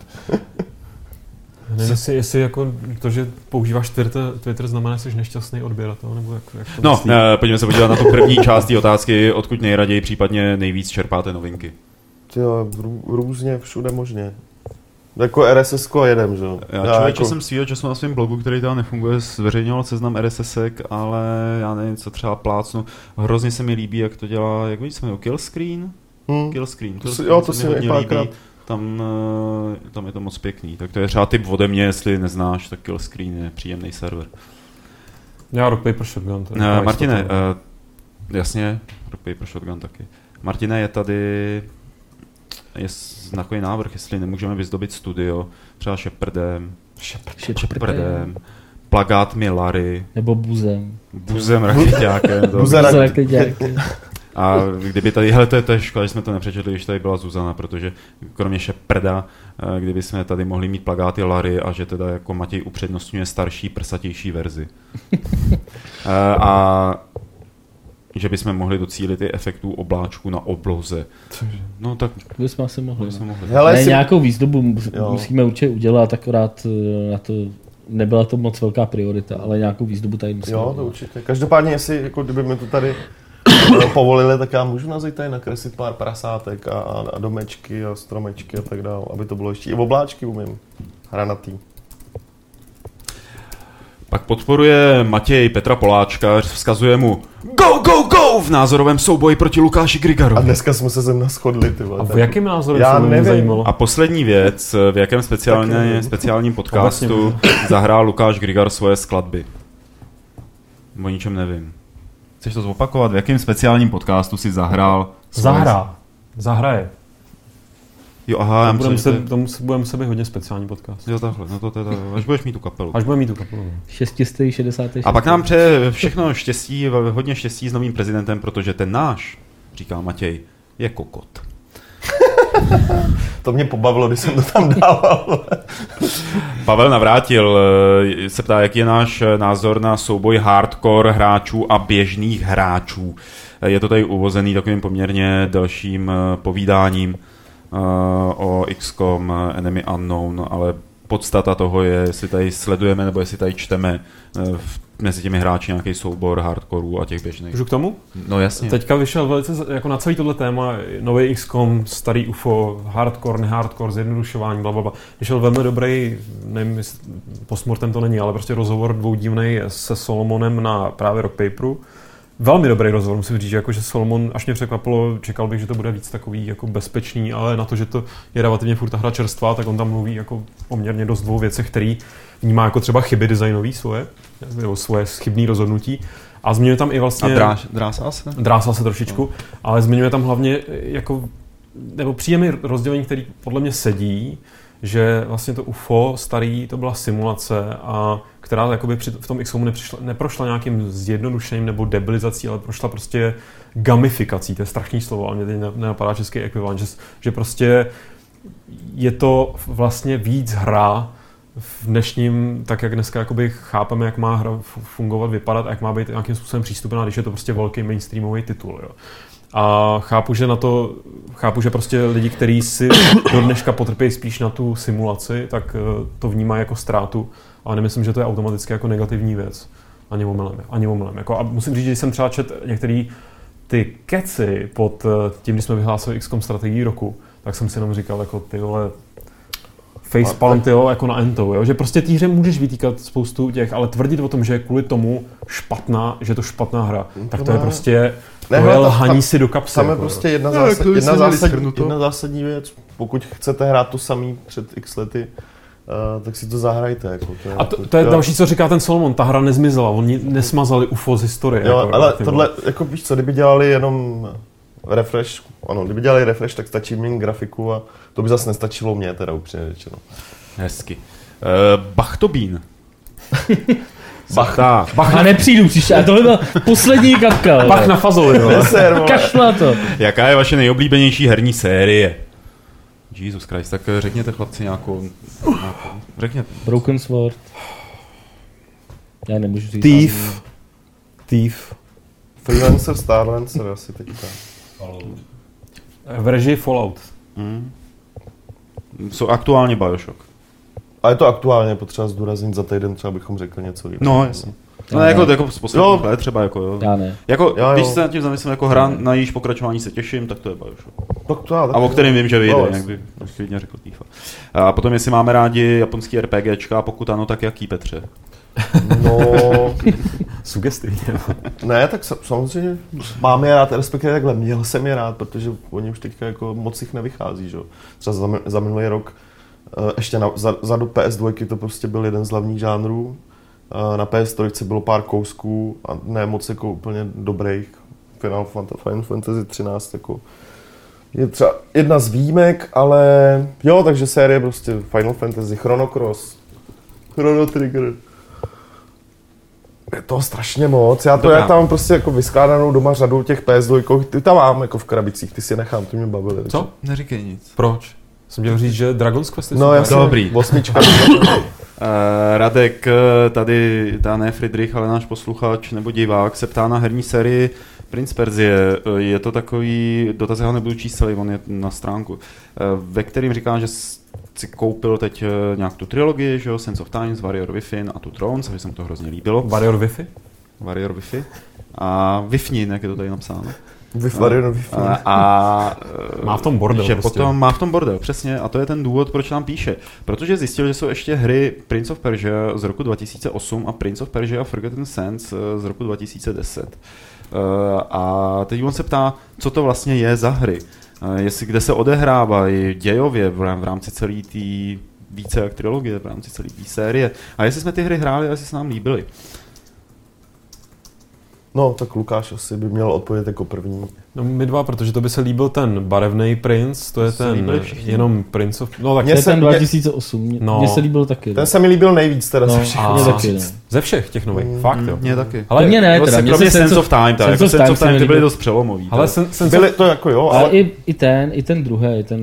Nevím, jestli, jestli jako to, že používáš Twitter, Twitter znamená, že jsi nešťastný odběratel, nebo jak, jak to
No,
myslíš?
eh, pojďme se podívat na tu první část té otázky, odkud nejraději, případně nejvíc čerpáte novinky.
Jo, rů, různě, všude možně. Jako RSS jedem, že jo.
Já člověče jako... jsem svýho času na svém blogu, který teda nefunguje, zveřejňoval seznam RSS, ale já nevím, co třeba plácnu. Hrozně se mi líbí, jak to dělá, jak víš, se jmenuje, Killscreen?
Hm.
Killscreen.
To si-
Killscreen
jo, to
se
si
mi
párkrát-
líbí. Tam, eh, tam je to moc pěkný. Tak to je třeba typ ode mě, jestli neznáš, tak Killscreen je příjemný server.
Já Rock Paper Shotgun. To je
Uh, Martine, uh, jasně, Rock Paper Shotgun taky. Martine, je tady je znakový návrh, jestli nemůžeme vyzdobit studio, třeba Shepardem, Shepardem, plagát mi Larry,
Nebo buzem.
buzem raketákem.
Buzem
rak-
rakeťáky.
A kdyby tady, hele, to je, to je škoda, že jsme to nepřečetli, když tady byla Zuzana, protože kromě Sheparda, eh, kdyby jsme tady mohli mít plagáty Larry a že teda jako Matěj upřednostňuje starší, prsatější verzi. Eh, a že bychom mohli docílit i efektů obláčku na obloze. No tak
To bychom asi mohli.
bychom
No.
mohli.
Hele,
Ne,
jestli-
nějakou výzdobu
Jo.
musíme určitě udělat, akorát eh, na to nebyla to moc velká priorita, ale nějakou výzdobu tady musíme
Jo, to
udělat.
určitě. Každopádně, jestli jako kdyby mi to tady povolili, tak já můžu na tady nakreslit pár prasátek a, a, domečky a stromečky a tak dále, aby to bylo ještě i obláčky umím. Hranatý.
Pak podporuje Matěj Petra Poláčka, vzkazuje mu Go, go, go v názorovém souboji proti Lukáši Grigaru.
A dneska jsme se zem shodli, ty
vole. A v jakém názoru
Já nevím.
Zajímalo? A poslední věc, v jakém speciálně, speciálním podcastu zahrál Lukáš Grigar svoje skladby. O ničem nevím. Chceš to zopakovat? V jakém speciálním podcastu si zahrál?
Zahrá. Zahraje.
Jo, aha,
já budeme se, to budeme se být hodně speciální podcast.
Jo, takhle, no to teda, až budeš mít tu kapelu.
Až budeme mít tu kapelu.
666.
A pak nám přeje všechno štěstí, hodně štěstí s novým prezidentem, protože ten náš, říká Matěj, je kokot.
to mě pobavilo, když jsem to tam dával.
Pavel Navrátil eh, se ptá, jaký je náš názor na souboj hardcore hráčů a běžných hráčů. Eh, je to tady uvozený takovým poměrně delším eh, povídáním o XCOM Enemy Unknown, ale podstata toho je, jestli tady sledujeme nebo jestli tady čteme v mezi těmi hráči nějaký soubor hardcore a těch běžných.
Můžu k tomu?
No jasně.
Teďka vyšel velice, jako na celý tohle téma, nový XCOM, starý UFO, hardcore, nehardcore, zjednodušování, bla, bla, bla. Vyšel velmi dobrý, nevím, postmortem to není, ale prostě rozhovor dvoudílný se Solomonem na právě Rock Paperu. Velmi dobrý rozhovor, musím říct, že, jako, že Solomon až mě překvapilo, čekal bych, že to bude víc takový jako bezpečný, ale na to, že to je relativně furt ta hra čerstvá, tak on tam mluví jako poměrně dost dvou věcech, který vnímá jako třeba chyby designový svoje, nebo svoje chybné rozhodnutí. A zmiňuje tam i vlastně...
A dráž, drásal se?
Drásal se trošičku, no. ale zmiňuje tam hlavně jako, nebo příjemný rozdělení, který podle mě sedí, že vlastně to UFO starý, to byla simulace a která jakoby při, v tom XCOMu nepřišla, neprošla nějakým zjednodušením nebo debilizací, ale prošla prostě gamifikací, to je strašný slovo, ale mě teď nenapadá český ekvivalent, že, že prostě je to vlastně víc hra, v dnešním, tak jak dneska jakoby chápeme, jak má hra fungovat, vypadat a jak má být nějakým způsobem přístupná, když je to prostě velký mainstreamový titul. Jo. A chápu, že na to, chápu, že prostě lidi, kteří si do dneška potrpí spíš na tu simulaci, tak eh, to vnímají jako ztrátu, ale nemyslím, že to je automaticky jako negativní věc. Ani omylem. Ani omylem. Jako, a musím říct, že jsem třeba čet některý ty keci pod eh, tím, když jsme vyhlásili XCOM strategii roku, tak jsem si jenom říkal, jako ty vole, facepalm, jo, jako na Ento, jo? že prostě té hře můžeš vytýkat spoustu těch, ale tvrdit o tom, že je kvůli tomu špatná, že je to špatná hra, no tak to je prostě ne, to je lhaní si do kapsy.
Tam je jako, prostě jedna, no, zásad, jedna, zásad, jedna zásadní věc. Pokud chcete hrát to samý před x lety, Uh, tak si to zahrajte. Jako,
to je, a to, to je jo. další, co říká ten Solomon, ta hra nezmizela, oni nesmazali UFO z historie.
Jo, jako, ale tohle, jako víš co, kdyby dělali jenom refresh, ano, kdyby dělali refresh, tak stačí mít grafiku a to by zase nestačilo mě, teda upřímně řečeno.
Hezky. Uh, Bachtobín.
Bach, Bach, Bach na nepřijdu příště. A tohle byla poslední kapka.
Bach na fazoli.
Kašla to.
Jaká je vaše nejoblíbenější herní série? Jesus Christ, tak řekněte chlapci nějakou, nějakou řekněte.
Broken Sword. Já nemůžu říct.
Thief. Thief.
Freelancer, Starlancer asi teďka.
V režii Fallout.
Mm. Jsou aktuálně Bioshock.
A je to aktuálně potřeba zdůraznit za týden, třeba bychom řekli něco
jiného. No, jasně. No, jako, jako z poslední jo. třeba jako, jo.
Já ne.
Jako, já, když se nad tím zamyslím jako hra, na jejíž pokračování se těším, tak to je Bioshock.
Tak to já, tak
a o kterém vím, že vyjde, no, jak by klidně řekl Tifa. A potom, jestli máme rádi japonský RPGčka, a pokud ano, tak jaký Petře?
No...
Sugestivně.
ne, tak samozřejmě mám je rád, respektive takhle, měl jsem je rád, protože oni už teďka jako moc jich nevychází, že? Třeba za, za minulý rok eh, ještě na, za, za do PS2 to prostě byl jeden z hlavních žánrů. Eh, na PS3 bylo pár kousků a ne moc jako úplně dobrých. Final Fantasy 13 jako je třeba jedna z výjimek, ale jo, takže série prostě Final Fantasy, Chrono Cross, Chrono Trigger, je to strašně moc. Já to, Dobrá. já tam mám prostě jako vyskládanou doma řadu těch PS2, ty tam mám jako v krabicích, ty si nechám, ty mě bavili.
Co? Takže. Neříkej nic.
Proč? Jsem měl říct, že Dragon's Quest
je No jasně,
Dobrý.
osmička.
uh, Radek, eh, tady, ta ne Friedrich, ale náš posluchač nebo divák, se ptá na herní sérii Prince Perzie. Eh, je to takový, dotaz já nebudu číst celý, on je na stránku, ve kterým říká, že si koupil teď eh, nějak tu trilogii, že jo, Sense of Times, Warrior Wi-Fi a tu Thrones, takže se mu to hrozně líbilo.
Warrior Wi-Fi?
Warrior Wi-Fi. A Wi-Fi, jak je to tady napsáno. a, a
má v tom bordel.
Že prostě. potom má v tom bordel, přesně. A to je ten důvod, proč nám píše. Protože zjistil, že jsou ještě hry Prince of Persia z roku 2008 a Prince of Persia Forgotten Sands z roku 2010. A teď on se ptá, co to vlastně je za hry. Jestli kde se odehrávají dějově v rámci celé té více jak trilogie v rámci celé té série. A jestli jsme ty hry hráli a jestli se nám líbily.
No, tak Lukáš asi by měl odpovědět jako první.
No my dva, protože to by se líbil ten barevný princ, to je ten jenom Prince of...
No tak je ten 2008, mně, no, mně se líbil taky.
Ten se mi líbil nejvíc teda no, ze všech.
A, taky, ne.
Ze všech těch nových, mm, fakt jo.
Mně taky.
Ale mě ne, teda.
Mě kromě Sense of Time, tak. Sense of Time, Time ty byly dost přelomový.
Ale sen, byly to jako jo,
ale... i, i ten, i ten druhý, ten...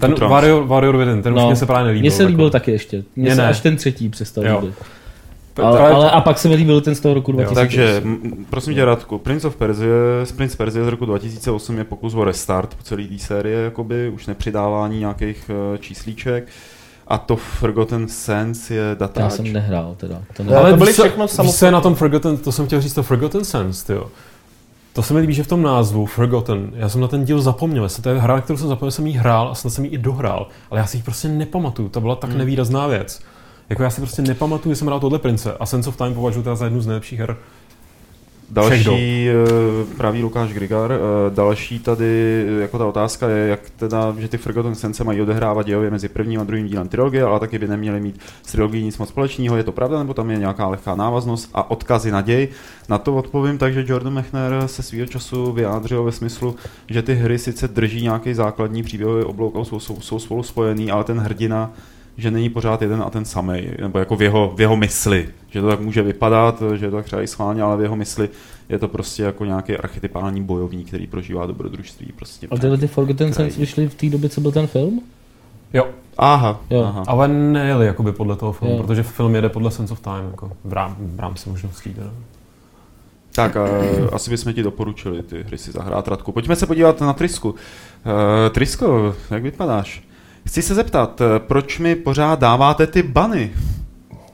Ten Warrior, Warrior Within, ten už no. mě se právě nelíbil.
Mně se líbil jako. taky ještě. Mně se až ten třetí přestal líbit. Ale, ale, a pak se mi líbil ten z toho roku 2008.
Takže, prosím tě Radku, Prince of Persia, Prince Persia z roku 2008 je pokus o restart po celé té série, jakoby, už nepřidávání nějakých uh, číslíček. A to Forgotten Sense je datáč.
Já jsem nehrál teda.
To ne... Ale to byly všechno samostatné. na tom Forgotten, to jsem chtěl říct, to Forgotten Sense, jo. To se mi líbí, že v tom názvu Forgotten, já jsem na ten díl zapomněl, jestli to je hra, kterou jsem zapomněl, jsem jí hrál a snad jsem ji i dohrál, ale já si ji prostě nepamatuju, to byla tak hmm. nevýrazná věc. Jako já si prostě nepamatuju, že jsem hrál tohle prince a Sense of Time považuji teda za jednu z nejlepších her
Další uh, pravý Lukáš Grigar. Uh, další tady jako ta otázka je, jak teda, že ty Forgotten Sense mají odehrávat dějově mezi prvním a druhým dílem trilogie, ale taky by neměli mít s trilogií nic moc společného. Je to pravda, nebo tam je nějaká lehká návaznost a odkazy na děj? Na to odpovím tak, že Jordan Mechner se svýho času vyjádřil ve smyslu, že ty hry sice drží nějaký základní příběhový oblouk a jsou, jsou, jsou spolu spojený, ale ten hrdina že není pořád jeden a ten samý, nebo jako v jeho, v jeho mysli. Že to tak může vypadat, že to tak třeba i schválně, ale v jeho mysli je to prostě jako nějaký archetypální bojovník, který prožívá dobrodružství. Prostě
a tyhle ty Forgotten Sense vyšly v té době, co byl ten film?
Jo.
Aha,
jo.
aha.
Ale nejeli jakoby podle toho filmu, jo. protože film jede podle Sense of Time, jako v, rám, v rámci možností. Teda.
Tak, uh, asi bychom ti doporučili ty hry si zahrát, Radku. Pojďme se podívat na Trisku. Uh, Trisko, jak vypadáš? Chci se zeptat, eh, proč mi pořád dáváte ty bany?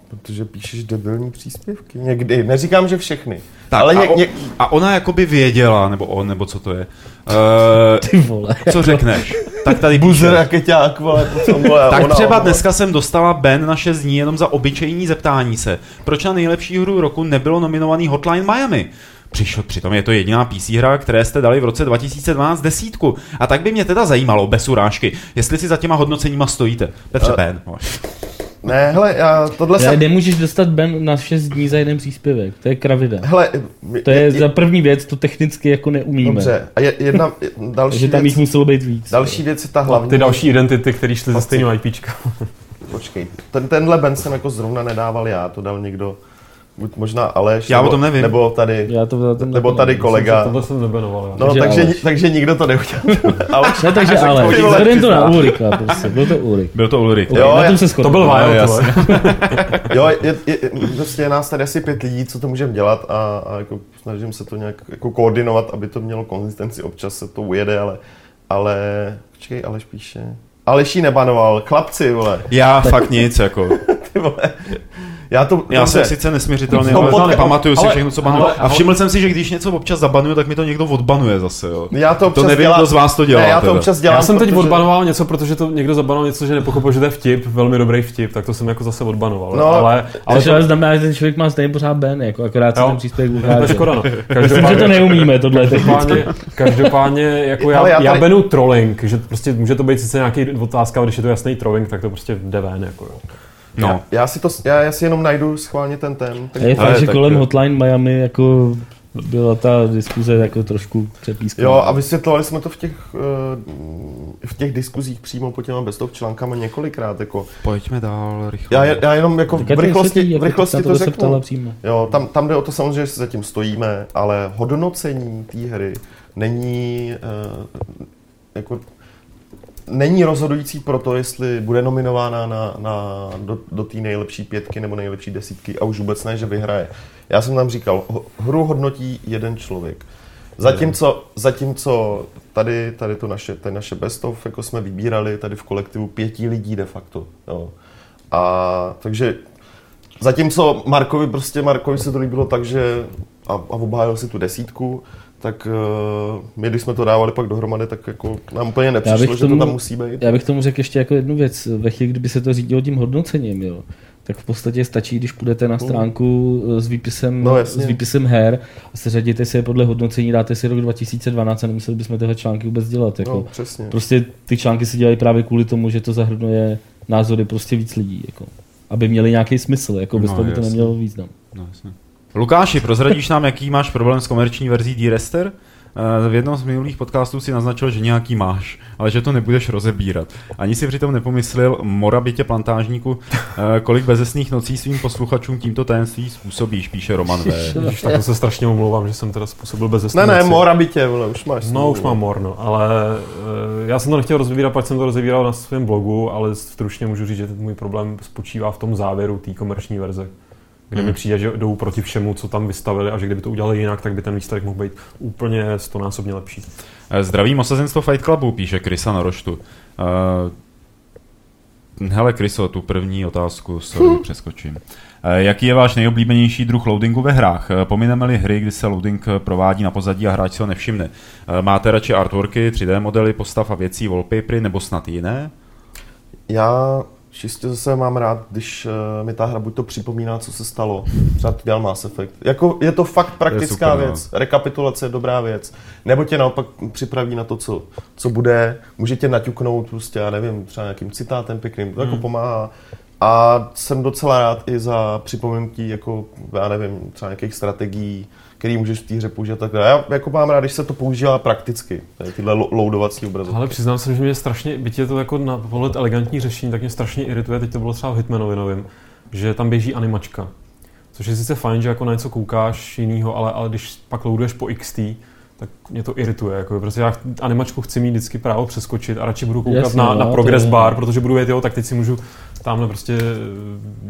Protože píšeš debilní příspěvky. Někdy. Neříkám, že všechny.
Tak, ale a, ně, ně... a ona jakoby věděla, nebo on, nebo co to je.
Uh, Ty vole.
Co řekneš?
Tak tady Buzer a keťák, vole, to co vole,
Tak ona, třeba ona, dneska jsem dostala Ben na 6 dní jenom za obyčejní zeptání se. Proč na nejlepší hru roku nebylo nominovaný Hotline Miami? Přišel, přitom je to jediná PC hra, které jste dali v roce 2012 desítku. A tak by mě teda zajímalo, bez urážky, jestli si za těma hodnoceníma stojíte. Petře uh, Ben.
Ne, hele, já tohle
já jsem... Nemůžeš dostat Ben na 6 dní za jeden příspěvek, to je kravida. Hele, to je, je za první věc, to technicky jako neumíme.
Dobře, a je, jedna další
Že tam jich muselo být víc.
Další věc je ta hlavní.
Ty další identity, které šly za stejnou IPčka.
Počkej, ten, tenhle Ben jsem jako zrovna nedával já, to dal někdo buď možná Aleš,
já nebo, o tom nevím.
nebo tady,
já to, to
nebo tady kolega.
Tohle jsem nebenoval.
No, takže, takže, takže nikdo to neudělal.
Aleš, ne, takže Aleš. Vzhledem to na Ulrika, prostě. Byl to Ulrik.
Byl to Ulrik.
Jo, na tom se
to byl Vajl,
Jo, je, je, prostě je nás tady asi pět lidí, co to můžeme dělat a, a jako snažím se to nějak jako koordinovat, aby to mělo konzistenci. Občas se to ujede, ale, ale počkej, Aleš píše. Aleš jí nebanoval, chlapci, vole.
Já fakt nic, jako.
Ty vole. Já, to,
já jsem sice nesměřitelný, no, ale ale, pamatuju si všechno, co banuju. A všiml jsem si, že když něco občas zabanuju, tak mi to někdo odbanuje zase. Jo.
Já to,
to nevím,
dělám,
kdo z vás to dělá.
Ne, já to občas dělám.
Já jsem teď protože... odbanoval něco, protože to někdo zabanoval něco, že nepochopil, že to je vtip, velmi dobrý vtip, tak to jsem jako zase odbanoval. No, ale,
ale to... znamená, že ten člověk má stejně pořád Ben, jako akorát si ten příspěvek
ukáže. To je škoda, no.
Každopádně, že to neumíme, tohle
každopádně, každopádně jako já, já, benu trolling, že prostě může to být sice nějaký otázka, ale když je to jasný trolling, tak to prostě jde ven. Jako, jo.
No. Já, já, si to, já, já si jenom najdu schválně ten ten.
Tak... Je fakt, že kolem Hotline Miami jako byla ta diskuze jako trošku přepískána.
Jo, a vysvětlovali jsme to v těch, eh, v těch diskuzích přímo po těma bestov článkama několikrát. Jako.
Pojďme dál, rychle.
Já, já jenom jako v rychlosti, v rychlosti to, to řeknu.
Přímo.
Jo, tam, tam jde o to samozřejmě, že se zatím stojíme, ale hodnocení té hry není uh, jako není rozhodující pro to, jestli bude nominována na, na, do, do té nejlepší pětky nebo nejlepší desítky a už vůbec ne, že vyhraje. Já jsem tam říkal, hru hodnotí jeden člověk. Zatímco, zatímco tady, tady to naše, tady naše best of, jako jsme vybírali tady v kolektivu pěti lidí de facto. Jo. A takže zatímco Markovi prostě, Markovi se to líbilo tak, že a, a obhájil si tu desítku, tak uh, my, když jsme to dávali pak dohromady, tak jako nám úplně nepřišlo, tomu, že to tam musí být.
Já bych tomu řekl ještě jako jednu věc. Ve chvíli, kdyby se to řídilo tím hodnocením, jo, tak v podstatě stačí, když půjdete na stránku eh, s výpisem, no, s výpisem her a seřadíte si je podle hodnocení, dáte si rok 2012 a nemuseli bychom tyhle články vůbec dělat. Jako. No,
přesně.
Prostě ty články se dělají právě kvůli tomu, že to zahrnuje názory prostě víc lidí. Jako. Aby měli nějaký smysl, jako bez no, toho by to nemělo význam. No,
jasně. Lukáši, prozradíš nám, jaký máš problém s komerční verzí D-Rester? Eh, v jednom z minulých podcastů si naznačil, že nějaký máš, ale že to nebudeš rozebírat. Ani si přitom nepomyslel, morabitě plantážníku, eh, kolik bezesných nocí svým posluchačům tímto tajemství způsobíš, píše Roman V.
tak to se strašně omlouvám, že jsem teda způsobil bezesné
Ne, ne, morabitě, vole, už máš.
No, už mám mor, no, ale uh, já jsem to nechtěl rozebírat, pak jsem to rozebíral na svém blogu, ale stručně můžu říct, že ten můj problém spočívá v tom závěru té komerční verze kde mi hmm. přijde, že jdou proti všemu, co tam vystavili a že kdyby to udělali jinak, tak by ten výsledek mohl být úplně stonásobně lepší.
Eh, zdravím osazenstvo Fight Clubu, píše Krysa na roštu. Uh, hele, Kryso, tu první otázku sorry, hm. přeskočím. Uh, jaký je váš nejoblíbenější druh loadingu ve hrách? Pomineme-li hry, kdy se loading provádí na pozadí a hráč si ho nevšimne? Uh, máte radši artworky, 3D modely, postav a věcí, wallpapery nebo snad jiné?
Já Čistě zase mám rád, když uh, mi ta hra buď to připomíná, co se stalo. Třeba to dělal Mass Effect. Jako, je to fakt praktická je super, no. věc. No. Rekapitulace je dobrá věc. Nebo tě naopak připraví na to, co, co bude. Může tě naťuknout prostě, já nevím, třeba nějakým citátem pěkným. To jako hmm. jako pomáhá. A jsem docela rád i za připomenutí, jako, já nevím, třeba nějakých strategií, který můžeš v té hře použít. Tak já jako mám rád, když se to používá prakticky, tyhle loadovací obrazovky.
Ale přiznám se, že mě strašně, byť je to jako na pohled elegantní řešení, tak mě strašně irituje, teď to bylo třeba v Hitmanovi novým, že tam běží animačka. Což je sice fajn, že jako na něco koukáš jinýho, ale, ale když pak loaduješ po XT, tak mě to irituje. Jako, prostě já animačku chci mít vždycky právo přeskočit a radši budu koukat Jasně, na, no, na progress bar, protože budu vědět, jo, tak teď si můžu tamhle prostě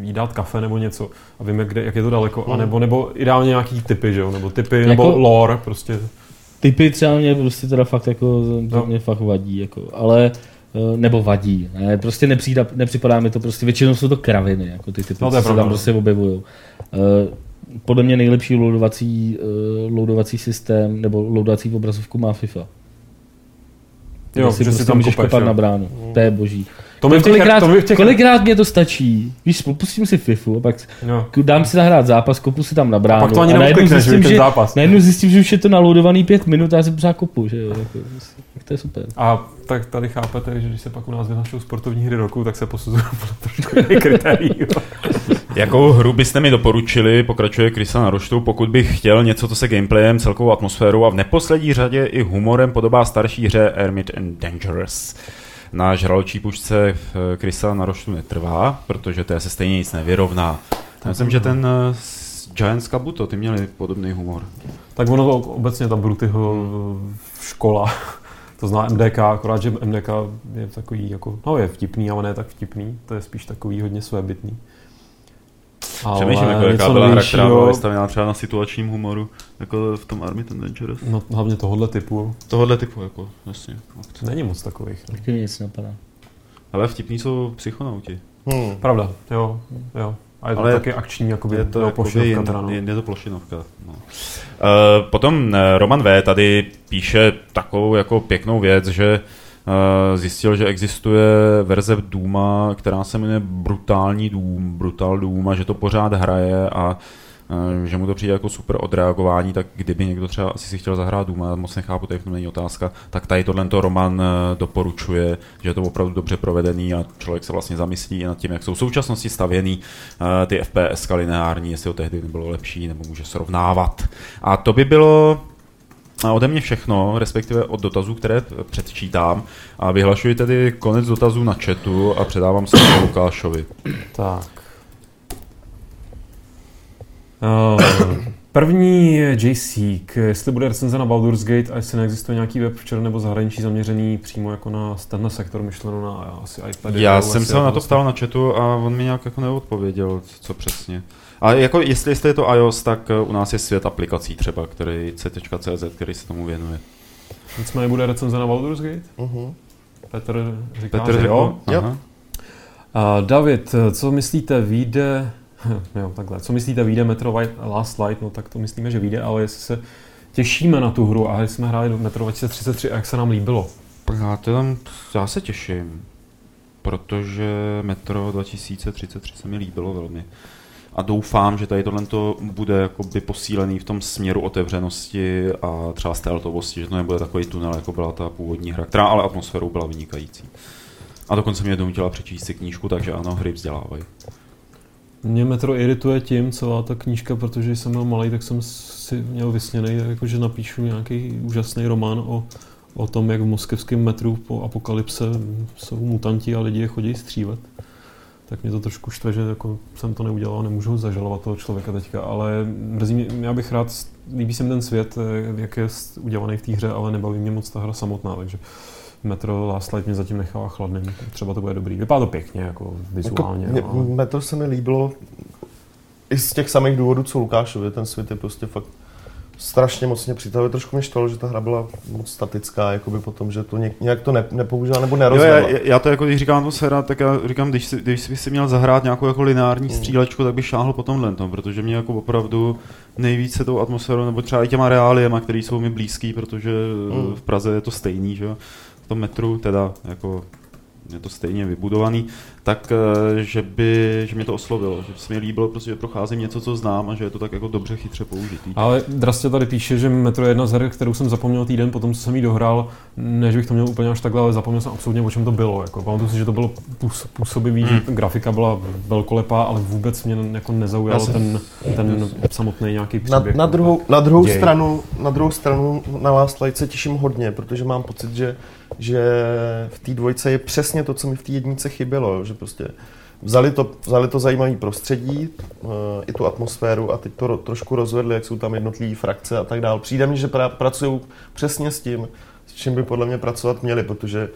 jí dát kafe nebo něco a víme, kde, jak je to daleko. Mm. A nebo, nebo ideálně nějaký typy, že jo? Nebo typy, jako... nebo lore prostě.
Typy třeba mě prostě teda fakt jako, no. mě fakt vadí, jako, ale eh, nebo vadí. Ne, prostě nepřijde, nepřipadá mi to prostě, většinou jsou to kraviny, jako ty typy, no, co se tam prostě objevují. Uh, podle mě nejlepší loadovací, loadovací systém nebo loadovací obrazovku má FIFA. Jo, si že prostě si tam můžeš kopat na bránu. Mm. To je boží. To mi kolikrát, to těch... kolikrát mě to stačí? Víš, pustím si FIFU a pak no. dám si zahrát zápas, kopu si tam na bránu. A
pak to ani a najednou zjistím, že, zápas.
najednou zjistím, že už je to naloudovaný pět minut a já si pořád kopu. Že jo? Jako, tak to je super.
A tak tady chápete, že když se pak u nás vyhlašou sportovní hry roku, tak se posuzují trošku kritérií.
Jakou hru byste mi doporučili, pokračuje Krisa na roštu, pokud bych chtěl něco, co se gameplayem, celkovou atmosférou a v neposlední řadě i humorem podobá starší hře Hermit and Dangerous na žraločí pušce Krisa na roštu netrvá, protože to se stejně nic nevyrovná. Já myslím, že ten uh, Giants Kabuto, ty měli podobný humor.
Tak ono to obecně ta Brutyho škola, to zná MDK, akorát, že MDK je takový jako, no je vtipný, ale ne tak vtipný, to je spíš takový hodně svébytný.
Přemýšlím, jako jaká byla hra, která byla vystavená třeba na situačním humoru, jako v tom Army Ten Dangerous.
No hlavně tohohle typu.
Tohohle typu, jako, jasně.
Není moc takových.
No. Taky nic napadá.
Ale vtipní jsou psychonauti.
Hmm. Pravda, jo, jo. A je to Ale taky akční, jakoby, je to jo, plošinovka. Teda, no.
je, je to plošinovka. No. Uh, potom eh, Roman V. tady píše takovou jako pěknou věc, že uh, zjistil, že existuje verze Duma, která se jmenuje Brutální dům, Brutal Dům a že to pořád hraje a eh, že mu to přijde jako super odreagování, tak kdyby někdo třeba asi si chtěl zahrát Duma, moc nechápu, to není otázka, tak tady tohle Roman eh, doporučuje, že je to opravdu dobře provedený a člověk se vlastně zamyslí nad tím, jak jsou v současnosti stavěný ty FPS lineární, jestli to tehdy nebylo lepší, nebo může srovnávat. A to by bylo a ode mě všechno, respektive od dotazů, které předčítám. A vyhlašuji tedy konec dotazů na chatu a předávám se Lukášovi.
Tak. Uh, první je JC, jestli bude recenze na Baldur's Gate a jestli neexistuje nějaký web včera nebo zahraničí zaměřený přímo jako na tenhle sektor myšleno na asi iPady.
Já jsem se na to ptal na chatu a on mi nějak jako neodpověděl, co přesně. A jako jestli, jestli je to iOS, tak eh, u nás je svět aplikací třeba, který c.cz, který se tomu věnuje.
Nicméně bude recenze na Baldur's Gate? Uh-huh. Petr říká,
Petr
že
jo. jo. Uh,
David, co myslíte, vyjde... jo, takhle. Co myslíte, vyjde Metro Last Light? No tak to myslíme, že vyjde, ale jestli se těšíme na tu hru a jsme hráli do Metro 2033 a jak se nám líbilo.
Já, tam, já se těším, protože Metro 2033 se mi líbilo velmi. A doufám, že tady tohle bude jakoby posílený v tom směru otevřenosti a třeba stealthovosti, že to nebude takový tunel, jako byla ta původní hra, která ale atmosférou byla vynikající. A dokonce mě donutila přečíst si knížku, takže ano, hry vzdělávají.
Mě Metro irituje tím, celá ta knížka, protože jsem byl malý, tak jsem si měl vysněný, jakože napíšu nějaký úžasný román o, o tom, jak v moskevském metru po apokalypse jsou mutanti a lidi je chodí střílet. Tak mě to trošku štve, že jako jsem to neudělal, nemůžu zažalovat toho člověka teďka, ale mrzí mě, já bych rád, líbí se mi ten svět, jak je udělaný v té hře, ale nebaví mě moc ta hra samotná, takže Metro Last Light mě zatím nechává chladným. Třeba to bude dobrý. Vypadá to pěkně, jako vizuálně. Jako,
ale... Metro se mi líbilo i z těch samých důvodů, co Lukášovi. Ten svět je prostě fakt strašně moc mě přitahuje. Trošku mě štvalo, že ta hra byla moc statická, jakoby potom, že to nějak to ne, nepoužila nebo nerozvala.
Jo, já, já, to jako když říkám to sera, tak já říkám, když, si, když si měl zahrát nějakou jako lineární mm. střílečku, tak bych šáhl po tomhle, tom, protože mě jako opravdu nejvíce tou atmosférou, nebo třeba i těma reáliema, které jsou mi blízký, protože mm. v Praze je to stejný, že v tom metru, teda jako je to stejně vybudovaný, tak eh, že by, že mě to oslovilo, že se mi líbilo, prostě, že procházím něco, co znám a že je to tak jako dobře chytře použitý.
Ale Drastě tady píše, že Metro je jedna z her, kterou jsem zapomněl týden potom, co jsem ji dohrál, než bych to měl úplně až takhle, ale zapomněl jsem absolutně, o čem to bylo. Jako, pamatuju si, že to bylo působivý, hmm. že grafika byla velkolepá, ale vůbec mě jako nezaujal jsem... ten, ten samotný nějaký příběh.
Na, na, druhou, na, druhou stranu, na druhou stranu na Last Light se těším hodně, protože mám pocit, že že v té dvojce je přesně to, co mi v té jednice chybělo, že prostě vzali to, vzali to zajímavé prostředí, uh, i tu atmosféru a teď to trošku rozvedli, jak jsou tam jednotlivé frakce a tak dále. Přijde mi, že pra, pracují přesně s tím, s čím by podle mě pracovat měli, protože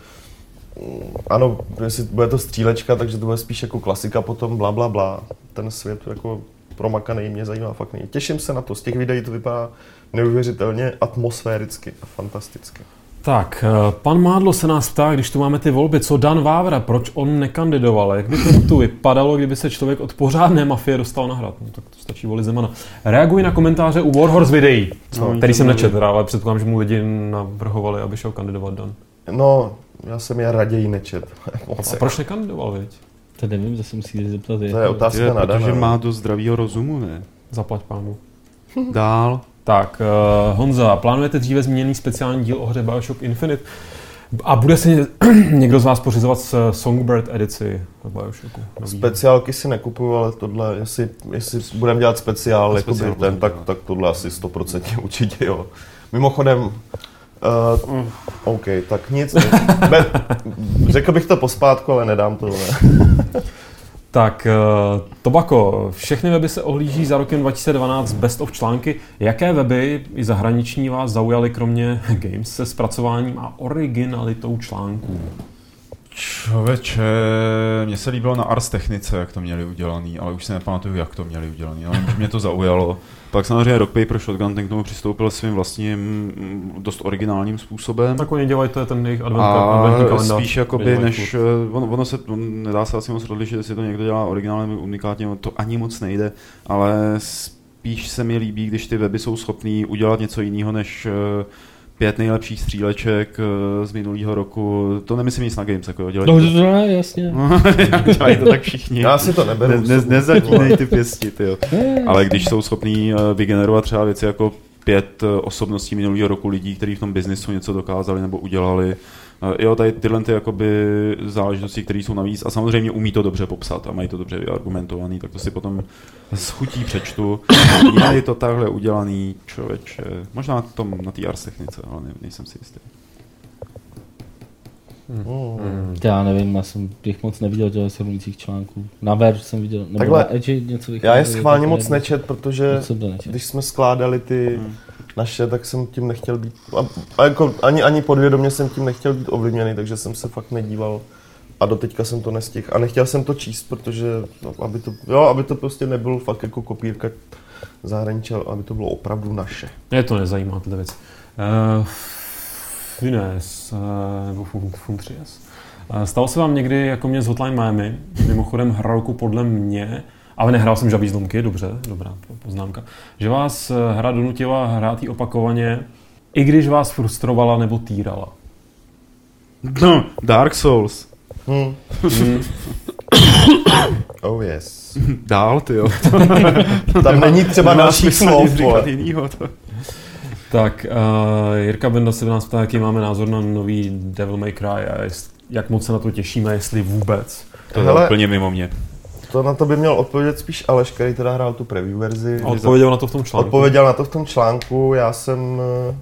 um, ano, jestli bude to střílečka, takže to bude spíš jako klasika potom bla, bla, bla. Ten svět jako promakaný mě zajímá fakt nejde. Těším se na to, z těch videí to vypadá neuvěřitelně atmosféricky a fantasticky.
Tak, eh, pan Mádlo se nás ptá, když tu máme ty volby, co Dan Vávra, proč on nekandidoval? Jak by to tu vypadalo, kdyby se člověk od pořádné mafie dostal na hrad? No, tak to stačí volit Zemana. Reaguji na komentáře u Warhorse videí, no, který jsem nečetl, ale předpokládám, že mu lidi navrhovali, aby šel kandidovat Dan.
No, já jsem je raději nečet.
A proč nekandidoval, viď?
To nevím, zase musí zeptat.
To je otázka je, na
Protože má do zdravého rozumu, ne?
Zaplať pánu.
Dál.
Tak, uh, Honza, plánujete dříve zmíněný speciální díl o hře Bioshock Infinite? A bude si někdo z vás pořizovat s Songbird edici Bioshocku?
Nový. Speciálky si nekupuju, ale tohle, jestli, jestli budeme dělat speciál, jako speciál ten, tak, tak tohle asi 100% určitě jo. Mimochodem, uh. OK, tak nic. Be, řekl bych to pospátku, ale nedám to. Ne.
Tak, uh, Tobako, všechny weby se ohlíží za rokem 2012 best of články. Jaké weby i zahraniční vás zaujaly kromě games se zpracováním a originalitou článků?
Člověče, mně se líbilo na Ars Technice, jak to měli udělaný, ale už si nepamatuju, jak to měli udělaný, ale mě to zaujalo. Pak samozřejmě Rock Paper Shotgun ten k tomu přistoupil svým vlastním dost originálním způsobem.
Tak oni dělají, to je ten jejich
advent, a kalendář. spíš jakoby, než, eh, ono, ono se, on, nedá se asi moc rozlišit, jestli to někdo dělá originálně, unikátně, to ani moc nejde, ale spíš se mi líbí, když ty weby jsou schopný udělat něco jiného, než uh, pět nejlepších stříleček eh, z minulého roku. To nemyslím nic na Games, jako dělají
no, to. No, jasně.
dělají to tak všichni.
Já si to neberu.
Ne, ne, nezatínej ty pěsti, ty jo. Ale když jsou schopní eh, vygenerovat třeba věci jako pět eh, osobností minulého roku lidí, kteří v tom biznisu něco dokázali nebo udělali, Jo, tady tyhle ty jakoby záležitosti, které jsou navíc a samozřejmě umí to dobře popsat a mají to dobře vyargumentovaný, tak to si potom s chutí přečtu. Je to takhle udělaný člověče, možná na, tom, na té ars technice, ale ne, nejsem si jistý.
Hmm. Já nevím, já jsem těch moc neviděl těch srovnících článků. Na Verge jsem viděl, nebo Takhle, na Edge něco
vychází. Já je schválně moc nečet, protože když jsme skládali ty hmm naše, tak jsem tím nechtěl být, a, a jako ani, ani podvědomě jsem tím nechtěl být ovlivněný, takže jsem se fakt nedíval a doteďka jsem to nestihl. A nechtěl jsem to číst, protože, no, aby, to, jo, aby to prostě nebylo fakt jako kopírka zahraničí, aby to bylo opravdu naše.
Mě to nezajímá, tyhle věc. Uh, Fines, uh, nebo Funtrias. Uh, stalo se vám někdy, jako mě z Hotline Miami, mimochodem hra roku podle mě, ale nehrál jsem žabí zlomky, dobře, dobrá poznámka, že vás eh, hra donutila hrát jí opakovaně, i když vás frustrovala nebo týrala.
No, Dark Souls.
Hmm. hmm. oh yes.
Dál, ty jo.
Tam není třeba další slov.
Tak, uh, Jirka Benda se nás ptá, jaký máme názor na nový Devil May Cry a jest, jak moc se na to těšíme, jestli vůbec.
To je úplně mimo mě.
To na to by měl odpovědět spíš Aleš, který teda hrál tu preview verzi.
A odpověděl na to v tom článku.
Odpověděl na to v tom článku, já jsem, eh,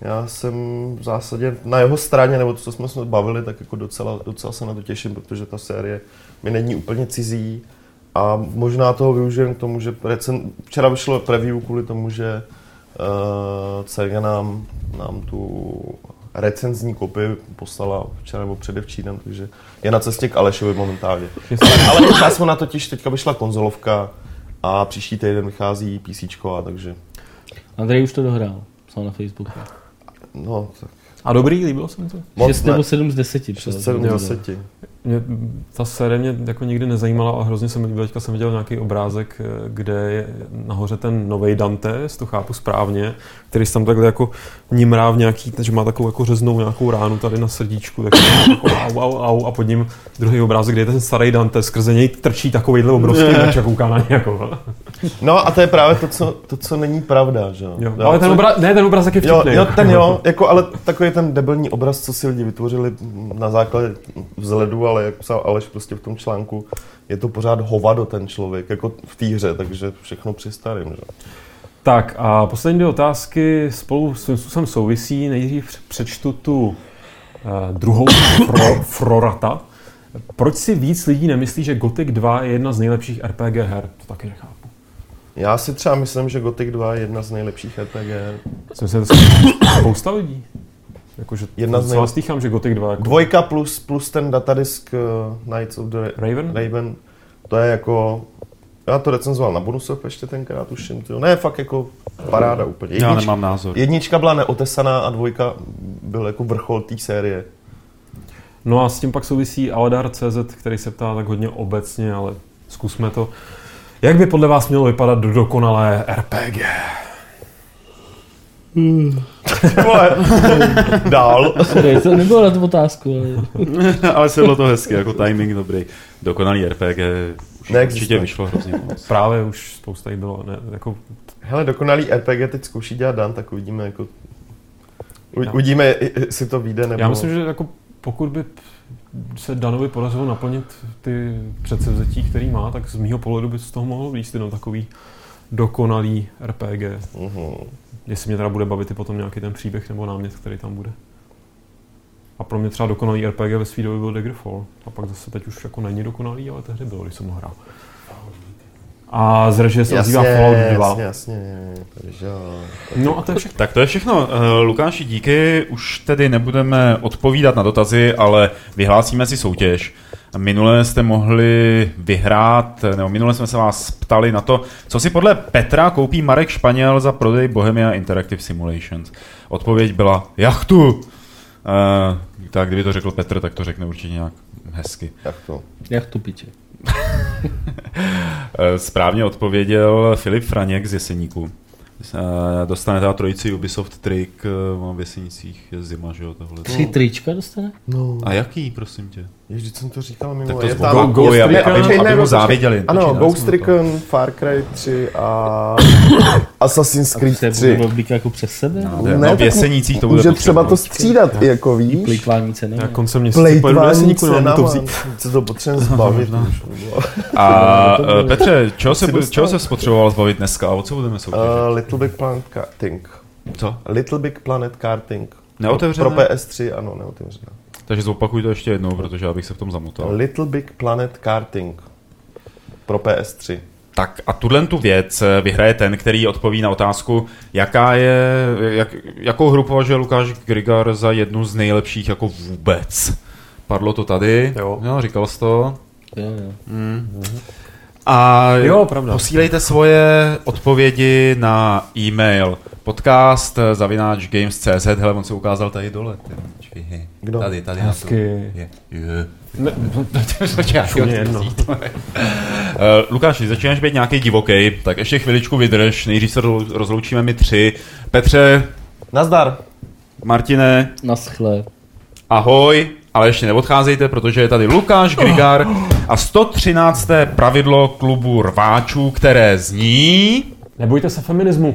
já jsem v zásadě na jeho straně, nebo to, co jsme se bavili, tak jako docela, docela se na to těším, protože ta série mi není úplně cizí a možná toho využijem k tomu, že recen... včera vyšlo preview kvůli tomu, že uh, Cerga nám, nám tu recenzní kopy poslala včera nebo předevčírem, takže je na cestě k Alešovi momentálně. Ale já jsme na totiž teďka vyšla konzolovka a příští týden vychází PC, takže...
Andrej už to dohrál, psal na Facebooku.
No, tak
a dobrý, líbilo se mi to?
6 nebo 7 z 10.
6 7 z 10
mě, ta série mě jako nikdy nezajímala a hrozně jsem líbil. Teďka jsem viděl nějaký obrázek, eh, kde je nahoře ten nový Dante, jestli to chápu správně, který se tam takhle jako nimrá v nějaký, že má takovou jako řeznou nějakou ránu tady na srdíčku, tak jako au, au, au, a pod ním druhý obrázek, kde je ten starý Dante, skrze něj trčí takovýhle obrovský meč a kouká na něj jako.
No a to je právě to, co, to, co není pravda, že jo.
ale ten, obra- ne, ten obrazek je vtipný.
Jo, jo, ten jo, jako, ale takový ten debilní obraz, co si lidi vytvořili na základě vzhledu, ale jak psal Aleš prostě v tom článku, je to pořád hovado ten člověk, jako v té hře, takže všechno při starým. Že?
Tak a poslední dvě otázky spolu s tím způsobem souvisí. Nejdřív přečtu tu uh, druhou fro, Frorata. Proč si víc lidí nemyslí, že Gothic 2 je jedna z nejlepších RPG her? To taky nechápu.
Já si třeba myslím, že Gothic 2 je jedna z nejlepších RPG
že to spousta lidí. Jakože jedna z nej... stýchám, že Gothic 2 jako...
Dvojka plus, plus ten datadisk uh, Knights of the
Raven?
Raven, to je jako... Já to recenzoval na bonusech ještě tenkrát, tuším. Tyjo. Ne, fakt jako paráda úplně.
Jednička, Já nemám názor.
Jednička byla neotesaná a dvojka byl jako vrchol té série.
No a s tím pak souvisí Aladar.cz, který se ptá tak hodně obecně, ale zkusme to. Jak by podle vás mělo vypadat do dokonalé RPG?
Hmm. Dál.
Okay, to nebylo na tu otázku.
Ale, ale se bylo to hezky, jako timing dobrý. Dokonalý RPG už určitě vyšlo hrozně moc.
Právě už spousta jich bylo. Ne, jako...
Hele, dokonalý RPG teď zkouší dělat Dan, tak uvidíme, jako... U, uvidíme, jestli to vyjde, nebo...
Já myslím, že jako pokud by se Danovi podařilo naplnit ty předsevzetí, který má, tak z mýho pohledu by z toho mohlo výjist jenom takový dokonalý RPG. Uh-huh. Jestli mě teda bude bavit i potom nějaký ten příběh nebo námět, který tam bude. A pro mě třeba dokonalý RPG ve své době byl Daggerfall. A pak zase teď už jako není dokonalý, ale tehdy byl, když jsem ho hrál. A z režie se ozývá Fallout 2.
Jasně, jasně. Takže,
no a to je všechno.
Tak to je všechno. Uh, Lukáši, díky. Už tedy nebudeme odpovídat na dotazy, ale vyhlásíme si soutěž. Minule jste mohli vyhrát, nebo minule jsme se vás ptali na to, co si podle Petra koupí Marek Španěl za prodej Bohemia Interactive Simulations. Odpověď byla jachtu. Uh, tak kdyby to řekl Petr, tak to řekne určitě nějak hezky.
Jachtu.
Jachtu piče.
Správně odpověděl Filip Franěk z Jeseníku. Eh, dostane ta trojici Ubisoft trik v Věsenicích, je zima, že jo, tohle.
Tři trička dostane?
No. A jaký, prosím tě?
Jež, jsem to říkal mimo.
Tak to je tam go, go, aby, aby, aby, aby mu závěděli.
Ano, Ghost Recon, Far Cry 3 a Assassin's Creed 3.
To bude jako přes sebe?
No, ne, no, v Jesenicích to bude
Může třeba to střídat, i jako víš.
Plejtvání cenami.
Já koncem měsíce pojedu do Jeseníku, nemám to vzít.
Co to potřebujeme zbavit.
A eh, Petře, čeho se, čeho se spotřeboval zbavit dneska a o co budeme soutěžit?
Uh, Little Big Planet Karting.
Co?
Little Big Planet Karting.
Neotevřené?
Pro PS3, ano, neotevřené.
Takže zopakuj to ještě jednou, protože já bych se v tom zamotal.
Little Big Planet Karting pro PS3.
Tak a tuhle tu věc vyhraje ten, který odpoví na otázku, jaká je, jak, jakou hru považuje Lukáš Grigar za jednu z nejlepších jako vůbec. Padlo to tady,
jo.
jo říkal jsi to.
Jo, jo.
Mm. A
jo, pravda.
posílejte svoje odpovědi na e-mail podcast zavináč games.cz Hele, on se ukázal tady dole.
Kdo?
Tady, tady.
Hezky.
Je, je. Ne, jedno. uh, Lukáš, začínáš být nějaký divoký, tak ještě chviličku vydrž, nejdřív se rozloučíme my tři. Petře.
Nazdar.
Martine.
Naschle.
Ahoj, ale ještě neodcházejte, protože je tady Lukáš Grigar a 113. pravidlo klubu rváčů, které zní...
Nebojte se feminismu.